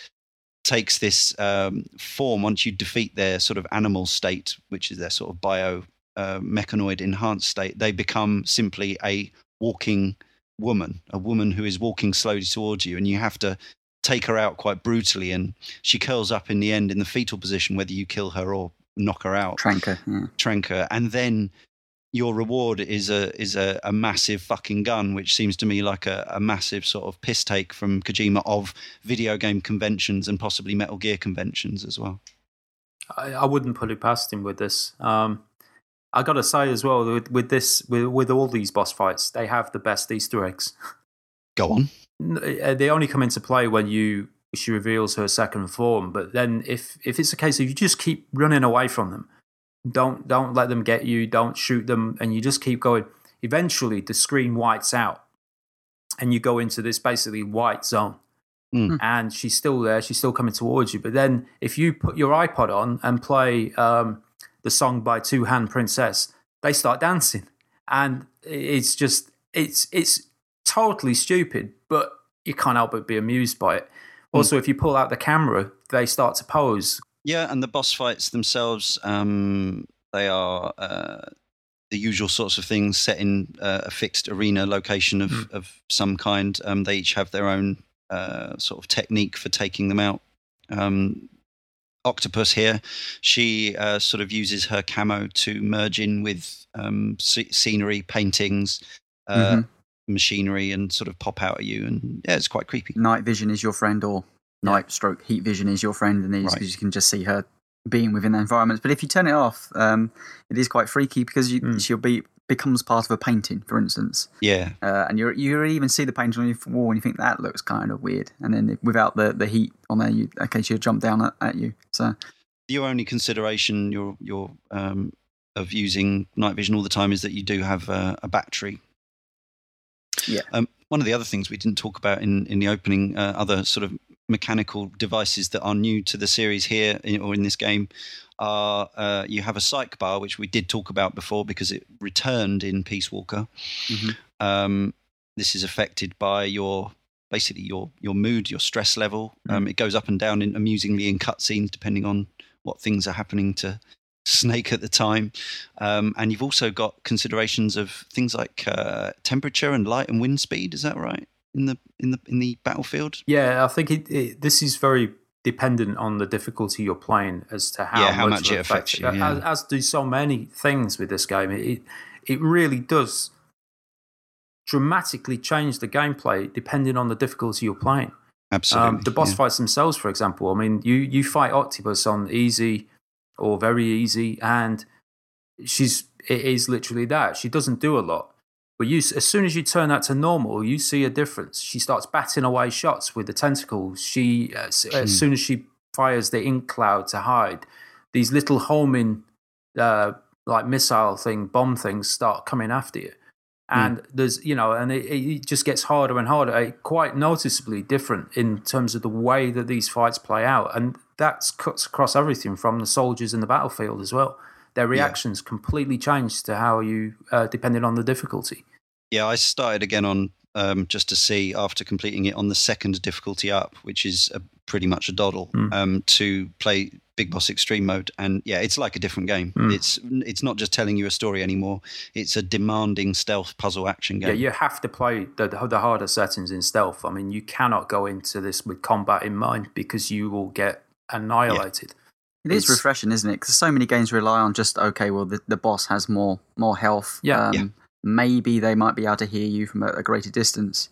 takes this um, form once you defeat their sort of animal state, which is their sort of bio uh, mechanoid enhanced state, they become simply a walking woman, a woman who is walking slowly towards you, and you have to take her out quite brutally. And she curls up in the end in the fetal position, whether you kill her or knock her out, Tranker. Yeah. trank her, and then your reward is a is a, a massive fucking gun, which seems to me like a, a massive sort of piss take from Kojima of video game conventions and possibly Metal Gear conventions as well. I, I wouldn't put it past him with this. Um, I got to say as well with, with this with, with all these boss fights, they have the best Easter eggs. Go on. Uh, They only come into play when you she reveals her second form. But then if if it's a case of you just keep running away from them, don't don't let them get you, don't shoot them, and you just keep going. Eventually, the screen whites out, and you go into this basically white zone. Mm. And she's still there. She's still coming towards you. But then, if you put your iPod on and play um, the song by Two Hand Princess, they start dancing, and it's just it's it's totally stupid, but you can't help but be amused by it. Also, if you pull out the camera, they start to pose. Yeah, and the boss fights themselves, um, they are uh, the usual sorts of things set in uh, a fixed arena location of, Mm. of some kind. Um, they each have their own uh, sort of technique for taking them out. Um, Octopus here, she uh, sort of uses her camo to merge in with um, sce- scenery, paintings, uh, Mhm. machinery, and sort of pop out at you. And yeah, it's quite creepy. Night vision is your friend, or night stroke heat vision is your friend, and these Right. because you can just see her being within the environments. But if you turn it off, um, it is quite freaky because you, Mm. she'll be becomes part of a painting, for instance, Yeah, uh, and you you even see the painting on your wall, and you think that looks kind of weird. And then without the, the heat on there, you okay, she'll jump down at, at you. So your only consideration your your um, of using night vision all the time is that you do have a, a battery. Yeah. Um, one of the other things we didn't talk about in in the opening, uh, other sort of mechanical devices that are new to the series here in, or in this game, are uh, you have a psych bar which we did talk about before because it returned in Peace Walker. Mhm. Um, this is affected by your basically your your mood, your stress level. Um, it goes up and down in, amusingly in cutscenes depending on what things are happening to Snake at the time. Um, and you've also got considerations of things like uh, temperature and light and wind speed. Is that right in the in the in the battlefield? Yeah, I think it, it, this is very dependent on the difficulty you're playing as to how, Yeah, how much, much it affects affects you, yeah. As, as do so many things with this game, it it really does dramatically change the gameplay depending on the difficulty you're playing. Absolutely. Um, the boss yeah. fights themselves, for example, I mean, you you fight Octopus on easy or very easy, and she's it is literally that. She doesn't do a lot. But you, as soon as you turn that to normal, you see a difference. She starts batting away shots with the tentacles. She, as, as Hmm. soon as she fires the ink cloud to hide, these little homing, uh, like missile thing, bomb things start coming after you. And there's, you know, and it, it just gets harder and harder, uh, quite noticeably different in terms of the way that these fights play out. And that cuts across everything from the soldiers in the battlefield as well. Their reactions completely change to how you, uh, depending on the difficulty. Yeah, I started again on um, just to see after completing it on the second difficulty up, which is a, pretty much a doddle, Mm. um, to play Big Boss Extreme mode, and yeah, it's like a different game. Mm. It's it's not just telling you a story anymore. It's a demanding stealth puzzle action game. Yeah, you have to play the, the harder settings in stealth. I mean, you cannot go into this with combat in mind because you will get annihilated. It is refreshing, isn't it? Because so many games rely on just okay, well, the, the boss has more more health. Yeah. um, Yeah. Maybe they might be able to hear you from a, a greater distance.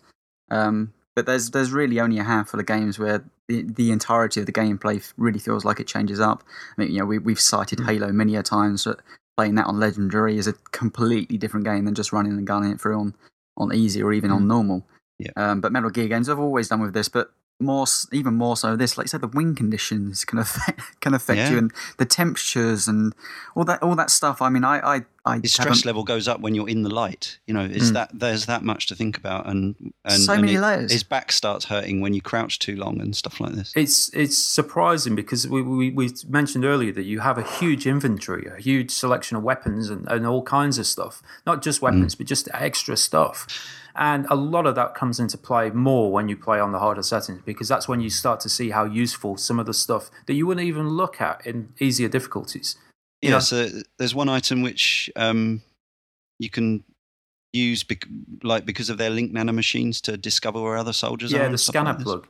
Um, but there's there's really only a handful of games where the, the entirety of the gameplay really feels like it changes up. I mean, you know, we, we've cited Mm. Halo many a times, but playing that on Legendary is a completely different game than just running and gunning it through on, on easy or even on normal. Yeah. Um, but Metal Gear games I've always done with this, but more even more so this like I said the wind conditions can affect can affect Yeah. you and the temperatures and all that all that stuff i mean i i i His stress level goes up when you're in the light. You know, is Mm. that there's that much to think about, and and, so and many it- layers his back starts hurting when you crouch too long and stuff like this. It's it's surprising because we, we, we mentioned earlier that you have a huge inventory, a huge selection of weapons and, and all kinds of stuff. Not just weapons, but just extra stuff. And a lot of that comes into play more when you play on the harder settings because that's when you start to see how useful some of the stuff that you wouldn't even look at in easier difficulties. You Yeah, know? so there's one item which um, you can use bec- like because of their link nanomachines to discover where other soldiers are. yeah, the scanner like plug.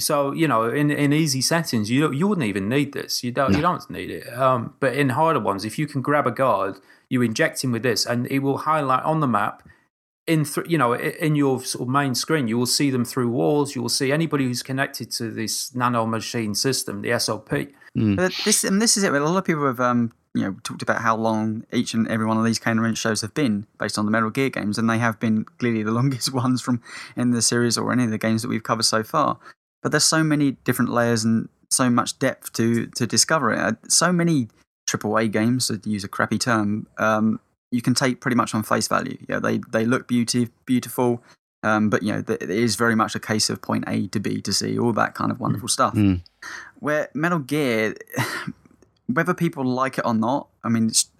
So you know, in, in easy settings, you you wouldn't even need this. You don't you don't need it. Um, but in harder ones, if you can grab a guard, you inject him with this, and it will highlight on the map. In th- you know, in your sort of main screen, you will see them through walls. You will see anybody who's connected to this nano machine system, the SOP. but this and this is it a lot of people have um you know talked about how long each and every one of these Cane and Rinse shows have been based on the metal gear games and they have been clearly the longest ones from in the series or any of the games that we've covered so far but there's so many different layers and so much depth to to discover it Uh, so many AAA games to use a crappy term um you can take pretty much on face value. Yeah, they they look beauty beautiful, um, but you know th- it is very much a case of point A to B to C, all that kind of wonderful stuff. Mm. Where Metal Gear, whether people like it or not, I mean, it's,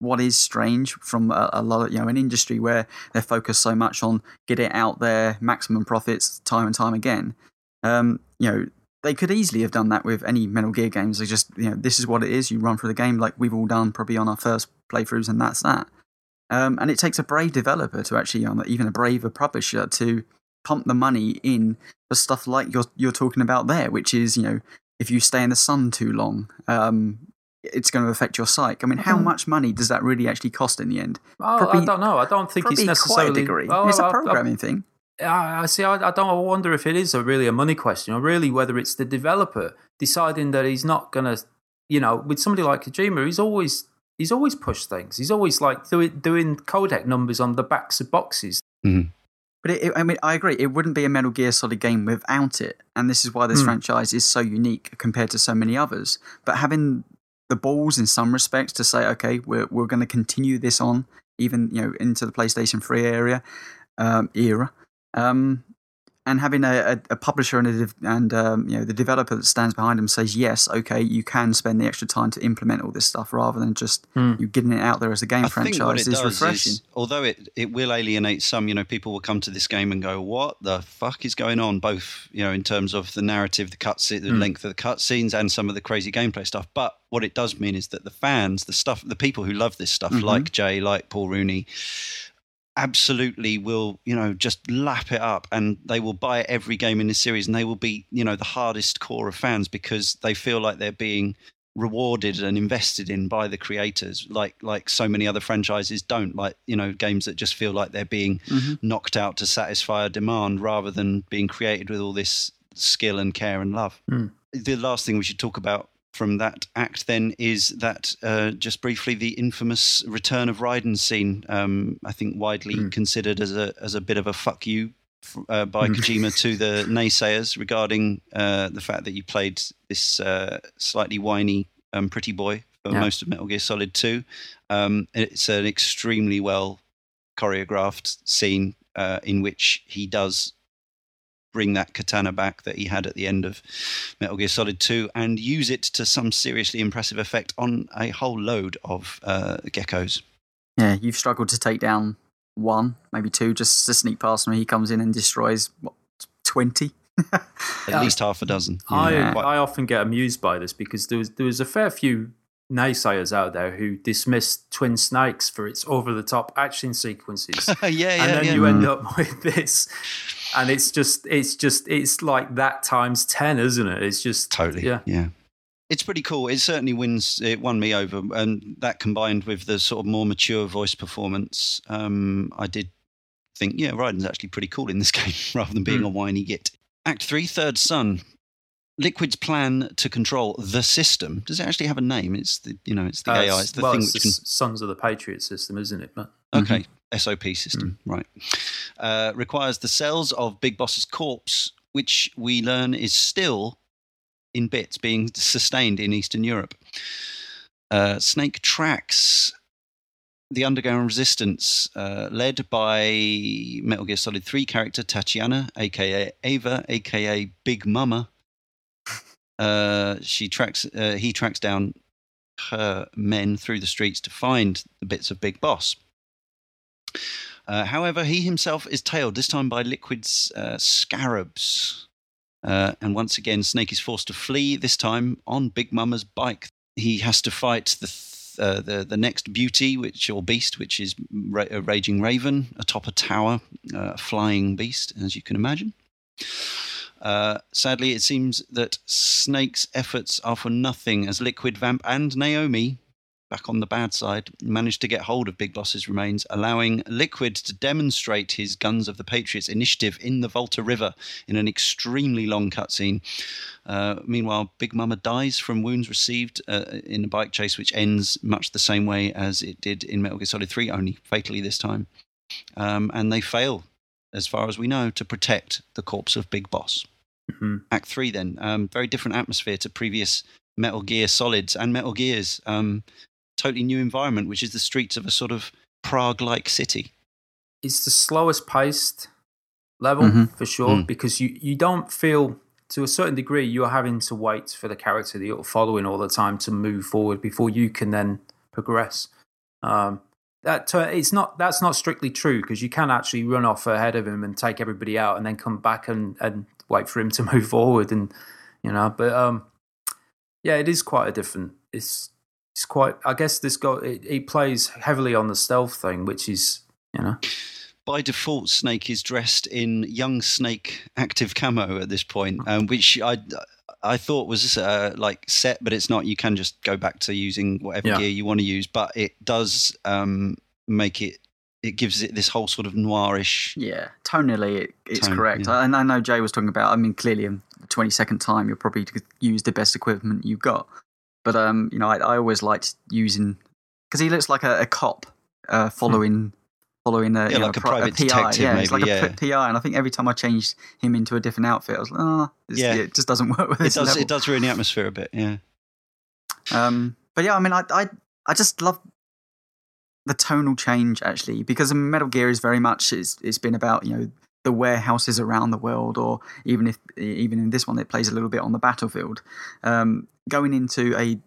what is strange from a, a lot of you know an industry where they're focused so much on get it out there, maximum profits, time and time again. Um, you know, they could easily have done that with any Metal Gear games. They just, you know, this is what it is. You run through the game like we've all done probably on our first playthroughs, and that's that. Um, and it takes a brave developer to actually, um, even a braver publisher, to pump the money in for stuff like you're you're talking about there, which is, you know, if you stay in the sun too long, um, it's going to affect your psyche. I mean, how Mhm. much money does that really actually cost in the end? Oh, Probably- I don't know. I don't think it's necessarily quite a degree. Oh, it's I- a I- programming thing. I I see. I, I don't I wonder if it is a really a money question, or really whether it's the developer deciding that he's not going to, you know, with somebody like Kojima, he's always he's always pushed things. He's always like doing doing codec numbers on the backs of boxes. But it, it- I mean, I agree. It wouldn't be a Metal Gear Solid game without it, and this is why this Hmm. franchise is so unique compared to so many others. But having the balls, in some respects, to say, okay, we're we're going to continue this on, even you know, into the PlayStation Three area um, era, um, and having a, a, a publisher and a dev- and um, you know the developer that stands behind them says, yes, okay, you can spend the extra time to implement all this stuff rather than just Hmm. you getting it out there as a game I think franchise what it is does refreshing. is, although it, it will alienate some, you know, people will come to this game and go, "What the fuck is going on?" Both, you know, in terms of the narrative, the cutscene, the Mm. length of the cutscenes, and some of the crazy gameplay stuff. But what it does mean is that the fans, the stuff, the people who love this stuff, Mhm. like Jay, like Paul Rooney, absolutely will, you know, just lap it up, and they will buy every game in this series, and they will be, you know, the hardest core of fans because they feel like they're being rewarded and invested in by the creators like like so many other franchises don't like you know games that just feel like they're being Mhm. knocked out to satisfy a demand rather than being created with all this skill and care and love Mm. the last thing we should talk about from that act then is that uh, just briefly the infamous return of Raiden scene. Um, I think widely Mm. considered as a as a bit of a fuck you uh, by Mm. Kojima to the naysayers regarding uh, the fact that you played this uh, slightly whiny um, pretty boy for Yeah. most of Metal Gear Solid Two. Um, it's an extremely well choreographed scene uh, in which he does bring that katana back that he had at the end of Metal Gear Solid 2 and use it to some seriously impressive effect on a whole load of uh, geckos. Yeah, you've struggled to take down one, maybe two, just to sneak past him. He comes in and destroys what twenty. At least half a dozen. I, Yeah. I often get amused by this because there was there was a fair few naysayers out there who dismissed Twin Snakes for its over the top action sequences. yeah, yeah, and then yeah. you end up with this and it's just it's just it's like that times 10 isn't it it's just Totally. yeah Yeah. It's pretty cool. It certainly wins. It won me over, and that combined with the sort of more mature voice performance, um, I did think, yeah, Raiden's actually pretty cool in this game, rather than being Hmm. a whiny git. Act three, Third Sun. Liquid's plan to control the system. Does it actually have a name? It's the you know, it's the Uh, AI. It's the well, thing it's which the can Sons of the Patriot system isn't it but Okay, SOP system, Mm. right. Uh, requires the cells of Big Boss's corpse, which we learn is still in bits being sustained in Eastern Europe. Uh, Snake tracks the underground resistance, uh, led by Metal Gear Solid 3 character Tatiana, aka EVA, aka Big Mama. Uh, she tracks. Uh, he tracks down her men through the streets to find the bits of Big Boss. Uh, however, he himself is tailed, this time by Liquid's uh, scarabs. Uh, and once again, Snake is forced to flee, this time on Big Mama's bike. He has to fight the, th- the, the next beauty, which or beast, which is Ra- a Raging Raven atop a tower, a flying beast, as you can imagine. Uh, sadly, it seems that Snake's efforts are for nothing as Liquid Vamp and Naomi, back on the bad side, managed to get hold of Big Boss's remains, allowing Liquid to demonstrate his Guns of the Patriots initiative in the Volta River in an extremely long cutscene. Uh, meanwhile, Big Mama dies from wounds received uh, in a bike chase, which ends much the same way as it did in Metal Gear Solid 3, only fatally this time. Um, and they fail, as far as we know, to protect the corpse of Big Boss. Mhm. Act three, then um, very different atmosphere to previous Metal Gear Solids and Metal Gears. Um, totally new environment, which is the streets of a sort of Prague-like city. it's the slowest paced level Mhm. for sure Mm. because you you don't feel to a certain degree you're having to wait for the character that you're following all the time to move forward before you can then progress um that tur- it's not that's not strictly true because you can actually run off ahead of him and take everybody out and then come back and, and wait for him to move forward and you know but um yeah it is quite a different it's it's quite i guess this guy it, it plays heavily on the stealth thing which is you know. By default, Snake is dressed in young Snake active camo at this point, um, which I I thought was uh, like set, but it's not. You can just go back to using whatever Yeah. gear you want to use, but it does um, make it. It gives it this whole sort of noirish. Yeah, tonally, it, it's Tone, correct. yeah. And I know Jay was talking about. I mean, clearly, in the twenty second time, you'll probably use the best equipment you've got. But um, you know, I, I always liked using because he looks like a, a cop uh, following following a, Yeah, you know, like a pri- private PI. detective, Yeah, it's like maybe, a yeah. PI. And I think every time I changed him into a different outfit, I was like, oh, Yeah. it just doesn't work with It does. level. It does ruin the atmosphere a bit. Yeah. Um, but yeah, I mean, I, I, I just love the tonal change actually because Metal Gear is very much it's, it's been about you know the warehouses around the world, or even if even in this one it plays a little bit on the battlefield. Um, going into a,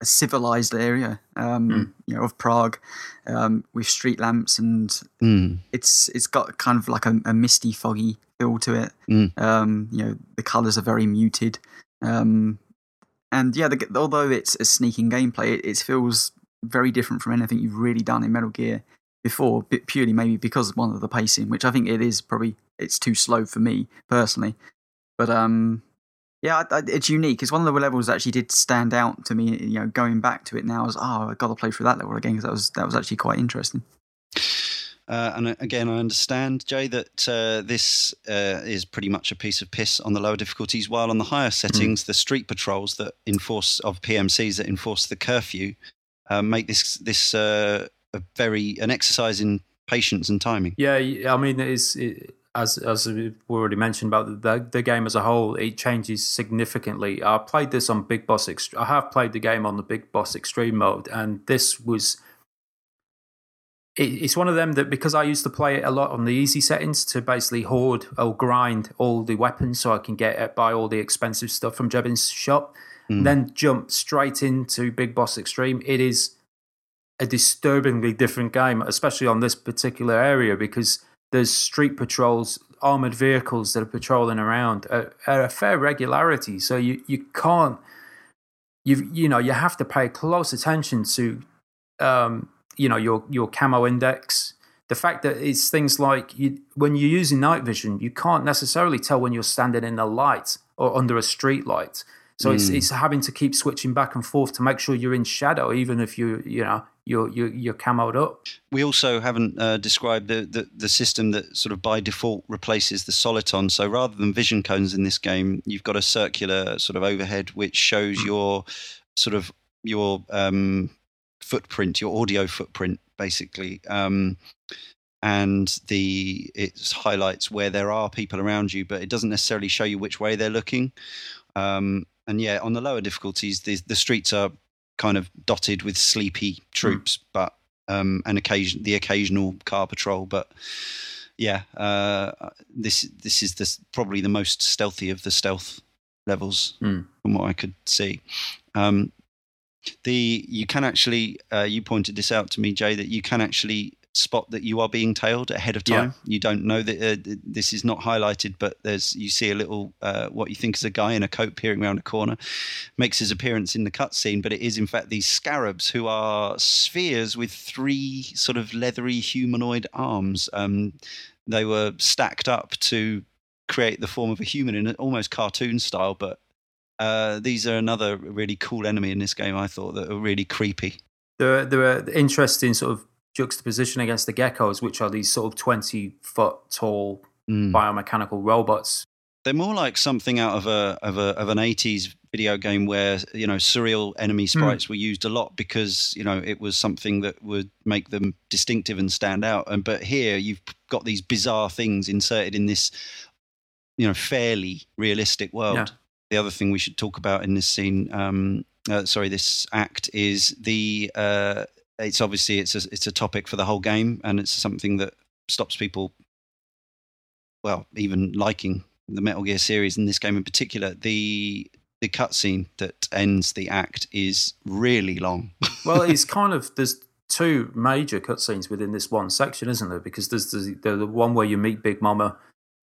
a civilized area, um, Mm. you know, of Prague, um, with street lamps and Mm. it's it's got kind of like a, a misty, foggy feel to it. Mm. Um, you know, the colours are very muted. Um, and yeah, the, although it's a sneaking gameplay, it, it feels very different from anything you've really done in Metal Gear before. Purely maybe because of one of the pacing, which I think it is probably it's too slow for me personally. But um, yeah, I, I, it's unique. It's one of the levels that actually did stand out to me. You know, going back to it now, as oh, I got to play through that level again because that was that was actually quite interesting. Uh, and uh, again, I understand, Jay, that uh, this uh, is pretty much a piece of piss on the lower difficulties, while on the higher settings, mm. the street patrols that enforce of PMCs that enforce the curfew uh, make this this uh, a very an exercise in patience and timing. Yeah, I mean, it is it, as as we already mentioned about the the game as a whole, it changes significantly. I played this on Big Boss. Ext- I have played the game on the Big Boss Extreme mode, and this was it's one of them that because I used to play it a lot on the easy settings to basically hoard or grind all the weapons so I can get buy all the expensive stuff from Drebin's shop, mm. then jump straight into Big Boss Extreme. It is a disturbingly different game, especially on this particular area because there's street patrols, armored vehicles that are patrolling around at, at a fair regularity. So you you can't you you know you have to pay close attention to um, you know your your camo index the fact that it's things like you, when you're using night vision you can't necessarily tell when you're standing in a light or under a street light so mm. it's hmm. it's having to keep switching back and forth to make sure you're in shadow even if you you know you're you're, you're camoed up we also haven't uh, described the, the, the system that sort of by default replaces the soliton so rather than vision cones in this game you've got a circular sort of overhead which shows mm. your sort of your um, footprint, your audio footprint, basically. Um, and the it highlights where there are people around you, but it doesn't necessarily show you which way they're looking. Um, and yeah, on the lower difficulties, the, the streets are kind of dotted with sleepy hmm. troops, mm. but um, an occasion the occasional car patrol. But yeah, uh, this this is this probably the most stealthy of the stealth levels mm. from what I could see. Um, the you can actually uh, you pointed this out to me, Jay, that you can actually spot that you are being tailed ahead of time. Yeah. You don't know that uh, this is not highlighted, but there's you see a little uh, what you think is a guy in a coat peering around a corner, makes his appearance in the cutscene, but it is in fact these scarabs who are spheres with three sort of leathery humanoid arms. Um, they were stacked up to create the form of a human in almost cartoon style, but uh, these are another really cool enemy in this game. I thought that are really creepy. There, are, there are interesting sort of juxtaposition against the geckos, which are these sort of twenty foot tall mm. biomechanical robots. They're more like something out of a of a of an eighties video game where you know surreal enemy hmm. sprites mm. were used a lot because you know it was something that would make them distinctive and stand out. And but here you've got these bizarre things inserted in this you know fairly realistic world. Yeah the other thing we should talk about in this scene, um, uh, sorry, this act is the. Uh, it's obviously it's a it's a topic for the whole game, and it's something that stops people. Well, even liking the Metal Gear series in this game in particular, the the cutscene that ends the act is really long. well, it's kind of there's two major cutscenes within this one section, isn't there? Because there's the, the, the one where you meet Big Mama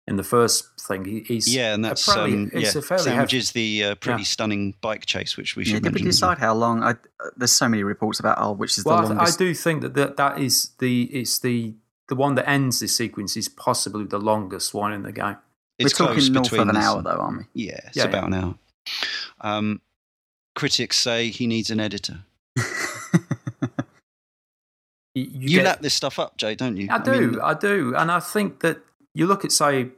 in the first thing. He's yeah, and that's um, yeah, sandwiches the uh, pretty yeah. stunning bike chase, which we should. Yeah, did we decide how long? I, uh, there's so many reports about oh, which is well, the longest. I do think that, that that is the it's the the one that ends this sequence is possibly the longest one in the game. It's We're talking north of an hour, though, aren't we? Yeah, it's yeah, about an hour. Um, critics say he needs an editor. you, you, you lap this stuff up, Jay, don't you? I, I do, mean, I do, and I think that you look at say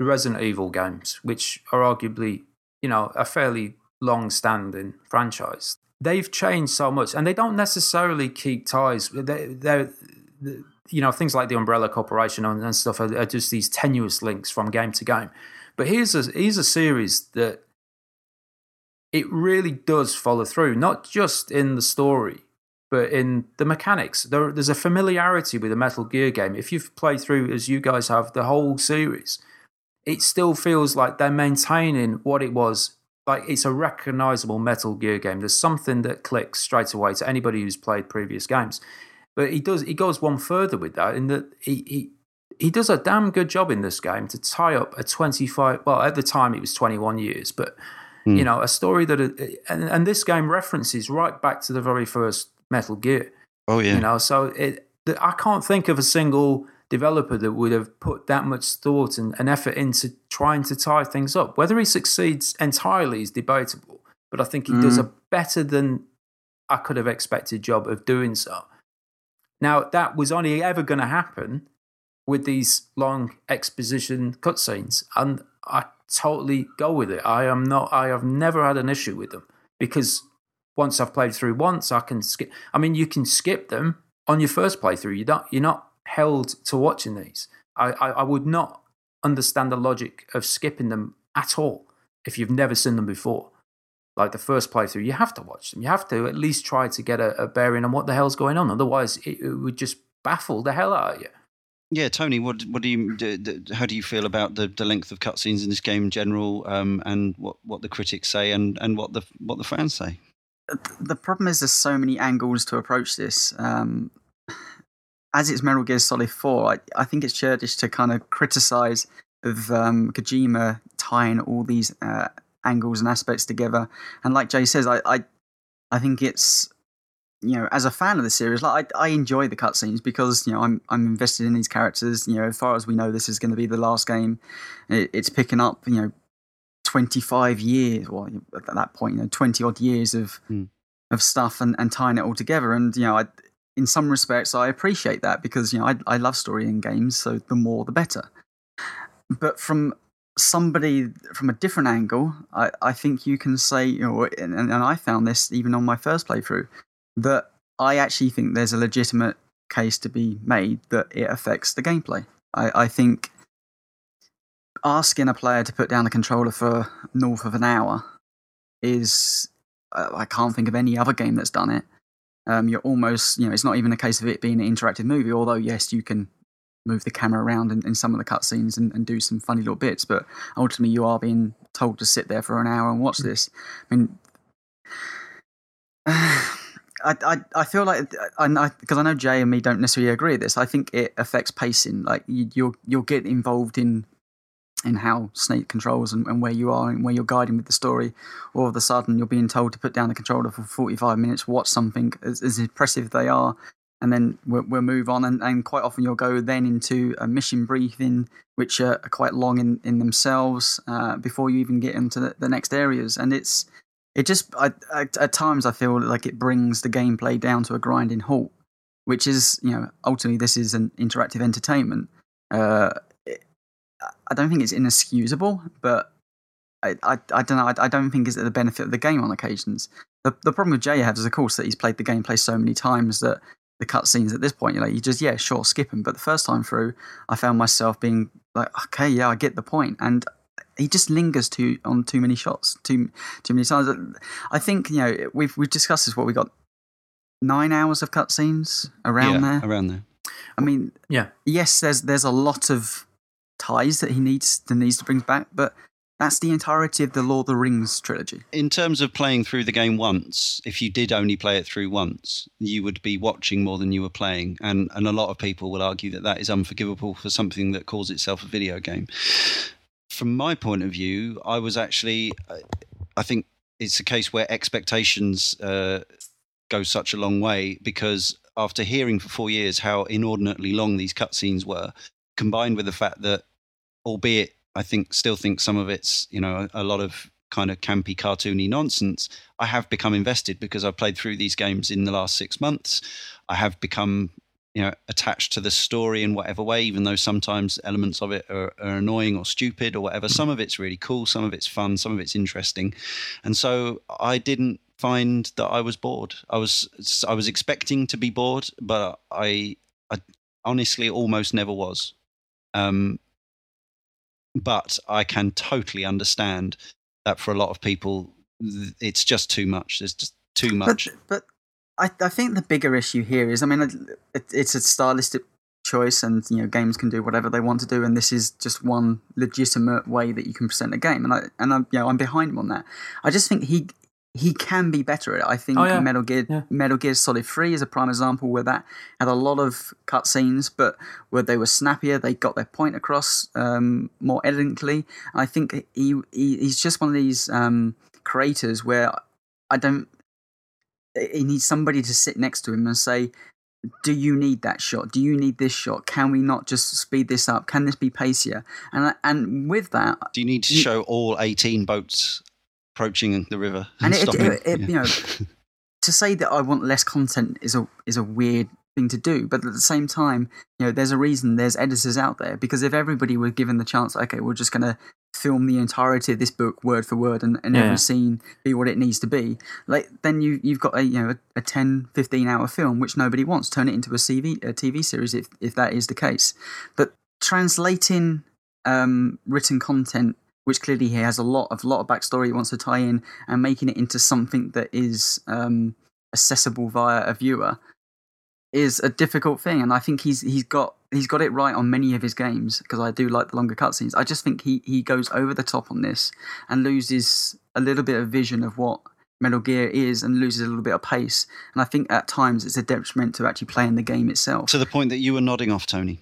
the Resident Evil games, which are arguably, you know, a fairly long standing franchise. They've changed so much and they don't necessarily keep ties. They, they're, you know, things like the Umbrella Corporation and, stuff are, are, just these tenuous links from game to game. But here's a, here's a series that it really does follow through, not just in the story, but in the mechanics. There, there's a familiarity with a Metal Gear game. If you've played through, as you guys have, the whole series, it still feels like they're maintaining what it was. Like it's a recognizable Metal Gear game. There's something that clicks straight away to anybody who's played previous games. But he does. He goes one further with that in that he, he he does a damn good job in this game to tie up a 25 well at the time it was 21 years but mm. you know a story that and, and, this game references right back to the very first metal gear oh yeah you know so it i can't think of a single developer that would have put that much thought and, and effort into trying to tie things up. Whether he succeeds entirely is debatable, but I think he mm. does a better than I could have expected job of doing so. Now, that was only ever going to happen with these long exposition cutscenes, and I totally go with it. I am not. I have never had an issue with them because once I've played through once, I can skip. I mean, you can skip them on your first playthrough. You don't. You're not held to watching these. I, I, I would not understand the logic of skipping them at all if you've never seen them before. Like the first playthrough, you have to watch them. You have to at least try to get a, a bearing on what the hell's going on. Otherwise, it, it would just baffle the hell out of you. Yeah, Tony, what what do you do, how do you feel about the, the length of cutscenes in this game in general, um, and what, what the critics say and, and what the what the fans say? The problem is there's so many angles to approach this. Um, as it's Metal Gear Solid Four, I, I think it's churlish to kind of criticize of um, Kojima tying all these uh, angles and aspects together. And like Jay says, I, I I think it's you know, as a fan of the series, like I, I enjoy the cutscenes because you know I'm I'm invested in these characters. You know, as far as we know, this is going to be the last game. It, it's picking up, you know, 25 years, well, at that point, you know, 20 odd years of Mm. of stuff and, and tying it all together. And you know, I, in some respects, I appreciate that because you know I I love story in games, so the more the better. But from somebody from a different angle, I, I think you can say, you know, and, and I found this even on my first playthrough that I actually think there's a legitimate case to be made that it affects the gameplay. I, I think asking a player to put down a controller for north of an hour is uh, I can't think of any other game that's done it. Um, you're almost, you know, it's not even a case of it being an interactive movie, although, yes, you can move the camera around in, in some of the cutscenes and, and do some funny little bits, but ultimately you are being told to sit there for an hour and watch this. I mean, I, I, I feel like I because I know Jay and me don't necessarily agree with this. I think it affects pacing. Like you, you'll you'll get involved in in how Snake controls and, and where you are and where you're guiding with the story. All of a sudden, you're being told to put down the controller for 45 minutes, watch something as, as impressive they are, and then we'll, we'll move on. And, and quite often, you'll go then into a mission briefing, which are quite long in, in themselves uh, before you even get into the, the next areas. And it's it just I, at times I feel like it brings the gameplay down to a grinding halt, which is you know ultimately this is an interactive entertainment. Uh, I don't think it's inexcusable, but I, I, I don't know. I, I don't think it's at the benefit of the game on occasions. The the problem with Jay has is of course that he's played the gameplay so many times that the cutscenes at this point you're like you just yeah sure skip them. But the first time through, I found myself being like okay yeah I get the point and he just lingers too on too many shots, too too many times. I think you know we've we've discussed this. What we got nine hours of cutscenes around yeah, there. around there. I mean, Yeah. yes, there's there's a lot of ties that he needs that needs to bring back, but that's the entirety of the Lord of the Rings trilogy. In terms of playing through the game once, if you did only play it through once, you would be watching more than you were playing, and and a lot of people will argue that that is unforgivable for something that calls itself a video game. From my point of view, I was actually, I think it's a case where expectations uh, go such a long way because after hearing for four years how inordinately long these cutscenes were, combined with the fact that, albeit I think still think some of it's you know a, a lot of kind of campy, cartoony nonsense. I have become invested because I've played through these games in the last six months. I have become you know attached to the story in whatever way, even though sometimes elements of it are, are annoying or stupid or whatever. Some of it's really cool, some of it's fun, some of it's interesting, and so I didn't find that I was bored. I was I was expecting to be bored, but I I honestly almost never was. Um, but I can totally understand that for a lot of people, it's just too much. There's just too much. But, but I, I think the bigger issue here is, I mean, it, it's a stylistic choice, and you know, games can do whatever they want to do, and this is just one legitimate way that you can present a game, and I and I'm you know I'm behind him on that. I just think he he can be better at it. I think Oh, yeah. Metal Gear Yeah. Metal Gear Solid Three is a prime example where that had a lot of cutscenes, but where they were snappier, they got their point across um, more elegantly. I think he, he he's just one of these um, creators where I don't. He needs somebody to sit next to him and say, "Do you need that shot? Do you need this shot? Can we not just speed this up? Can this be pacier?" And and with that, Do you need to You- show all 18 boats approaching the river And and, it- it- stopping? it- it, you know, to say that I want less content is a is a weird thing to do. But at the same time, you know, there's a reason there's editors out there because if everybody were given the chance, okay, we're just going to film the entirety of this book word for word and, and Yeah. every scene be what it needs to be, like then you you've got a you know a, a 10, 15 hour film which nobody wants. Turn it into a CV a TV series if if that is the case. But translating um, written content which clearly he has a lot of lot of backstory he wants to tie in and making it into something that is um, accessible via a viewer is a difficult thing. And I think he's he's got he's got it right on many of his games because I do like the longer cutscenes. I just think he he goes over the top on this and loses a little bit of vision of what Metal Gear is and loses a little bit of pace. And I think at times it's a detriment to actually playing the game itself. To the point that you were nodding off, Tony.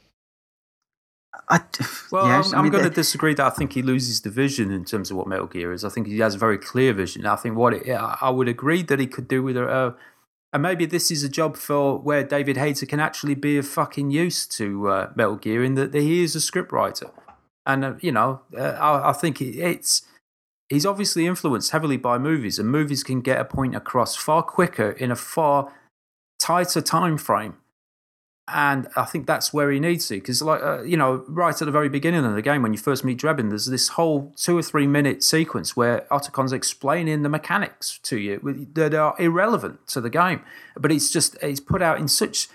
I, Well, yes, I'm, I I'm going to disagree that I think he loses the vision in terms of what Metal Gear is. I think he has a very clear vision. I think what it, I I would agree that he could do with a, uh, and maybe this is a job for where David Hayter can actually be of fucking use to uh, Metal Gear in that he is a scriptwriter, and uh, you know, uh, I, I think it, it's he's obviously influenced heavily by movies, and movies can get a point across far quicker in a far tighter time frame and I think that's where he needs to. Because, like, uh, you know, right at the very beginning of the game, when you first meet Drebin, there's this whole two or three minute sequence where Otacon's explaining the mechanics to you that are irrelevant to the game. But it's just, it's put out in such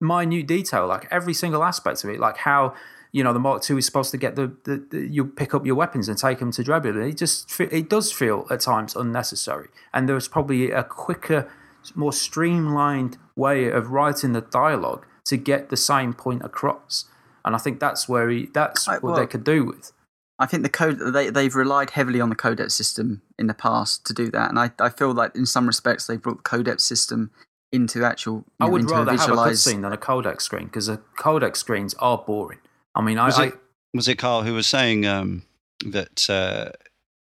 minute detail, like every single aspect of it, like how. You know the Mark II is supposed to get the, the, the you pick up your weapons and take them to Drebin. It just it does feel at times unnecessary, and there's probably a quicker, more streamlined way of writing the dialogue to get the same point across. And I think that's where he that's I- what well- they could do with. I think the code they they've relied heavily on the codex system in the past to do that, and I, I feel like in some respects they brought the codex system into actual. I know, would into rather have a visualize- cutscene than a codec screen because the codec screens are boring. I mean, I, Was I it, was it Carl who was saying um, that uh,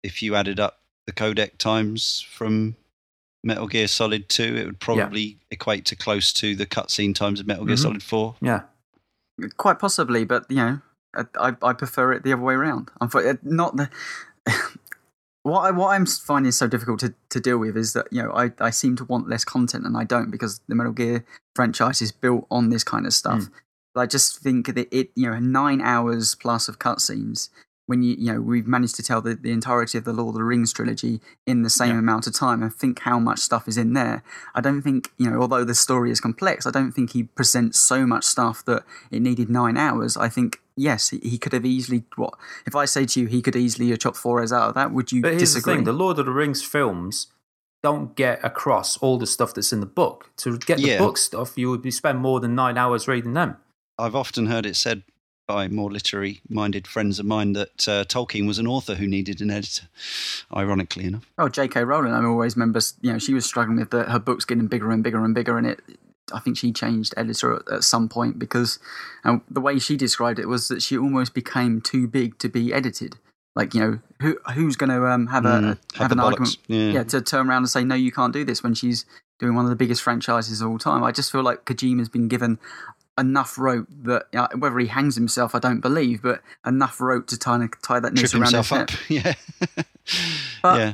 if you added up the codec times from Metal Gear Solid 2, it would probably equate to close to the cutscene times of Metal Gear Mhm. Solid 4? yeah, Quite possibly, but you know, I, I, prefer it the other way around. I'm not the. What, I, what I'm finding so difficult to, to deal with is that you know I, I seem to want less content and I don't because the Metal Gear franchise is built on this kind of stuff. But I just think that it you know nine hours plus of cutscenes when you you know we've managed to tell the, the entirety of the Lord of the Rings trilogy in the same Yeah. amount of time and think how much stuff is in there. I don't think you know although the story is complex, I don't think he presents so much stuff that it needed nine hours. I think yes, he, he could have easily what if I say to you he could easily have chopped four hours out of that. Would you but here's disagree? the thing: the Lord of the Rings films don't get across all the stuff that's in the book. To get the Yeah. book stuff, you would be spend more than nine hours reading them. I've often heard it said by more literary minded friends of mine that uh, Tolkien was an author who needed an editor, ironically enough. Oh, J.K. Rowling, I always remember, you know, she was struggling with the, her books getting bigger and bigger and bigger, and it. I think she changed editor at, at some point because and the way she described it was that she almost became too big to be edited. Like, you know, who who's going to um, have a Mm, have, have an the argument? Yeah. Yeah, to turn around and say no, you can't do this when she's doing one of the biggest franchises of all time. I just feel like Kojima's been given enough rope that uh, whether he hangs himself, I don't believe, but enough rope to tie, tie that noose Trip around himself up. Yeah. But- yeah.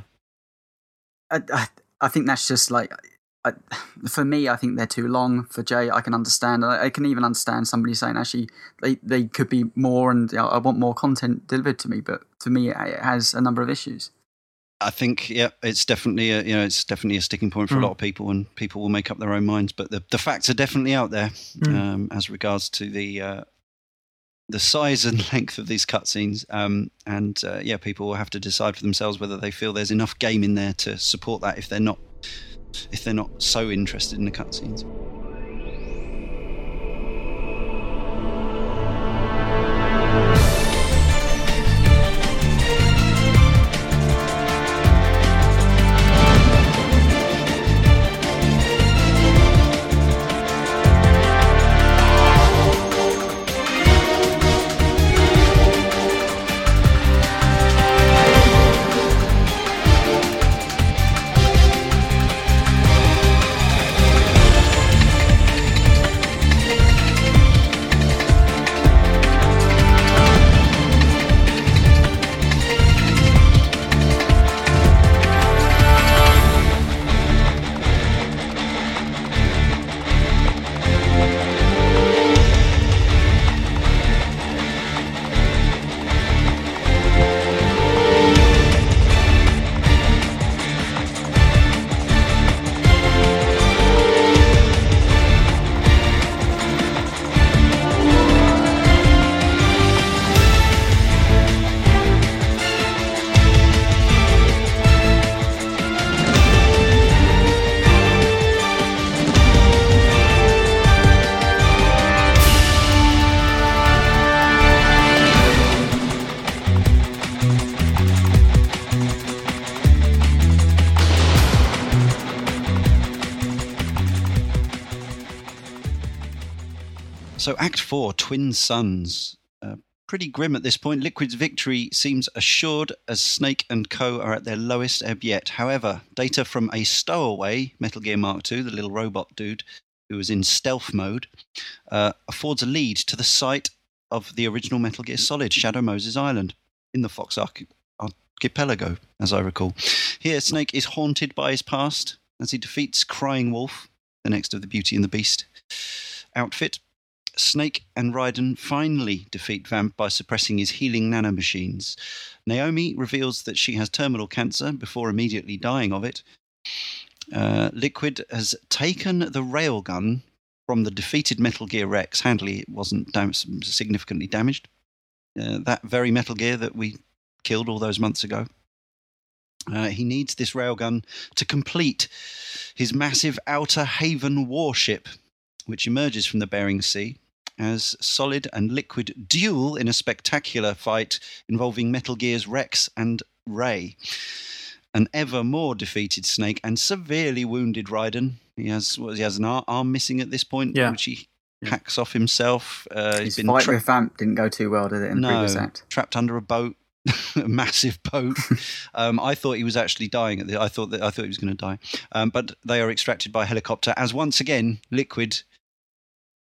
I, I, I think that's just like I, for me. I think they're too long for Jay. I can understand. I, I can even understand somebody saying actually they, they could be more, and you know, I want more content delivered to me. But to me, it has a number of issues. I think yeah, it's definitely a, you know it's definitely a sticking point for Mm. a lot of people, and people will make up their own minds. But the the facts are definitely out there Mm. um, as regards to the uh, the size and length of these cutscenes. Um, and uh, yeah, people will have to decide for themselves whether they feel there's enough game in there to support that. If they're not if they're not so interested in the cutscenes. So, Act 4, Twin Sons. Uh, pretty grim at this point. Liquid's victory seems assured as Snake and Co. are at their lowest ebb yet. However, data from a stowaway Metal Gear Mark II, the little robot dude who was in stealth mode, uh, affords a lead to the site of the original Metal Gear Solid, Shadow Moses Island, in the Fox Arch- Archipelago, as I recall. Here, Snake is haunted by his past as he defeats Crying Wolf, the next of the Beauty and the Beast outfit. Snake and Raiden finally defeat Vamp by suppressing his healing nanomachines. Naomi reveals that she has terminal cancer before immediately dying of it. Uh, Liquid has taken the railgun from the defeated Metal Gear Rex. Handily, it wasn't dam- significantly damaged. Uh, that very Metal Gear that we killed all those months ago. Uh, he needs this railgun to complete his massive Outer Haven warship, which emerges from the Bering Sea as Solid and Liquid duel in a spectacular fight involving Metal Gear's Rex and Ray. An ever more defeated Snake and severely wounded Raiden. He has what, he has an arm missing at this point, Yeah. which he Yeah. hacks off himself. Uh, His he's been fight tra- with Vamp didn't go too well, did it, in the no, previous act? trapped under a boat, a massive boat. um, I thought he was actually dying. At the, I thought that I thought he was going to die, um, but they are extracted by helicopter. As once again, Liquid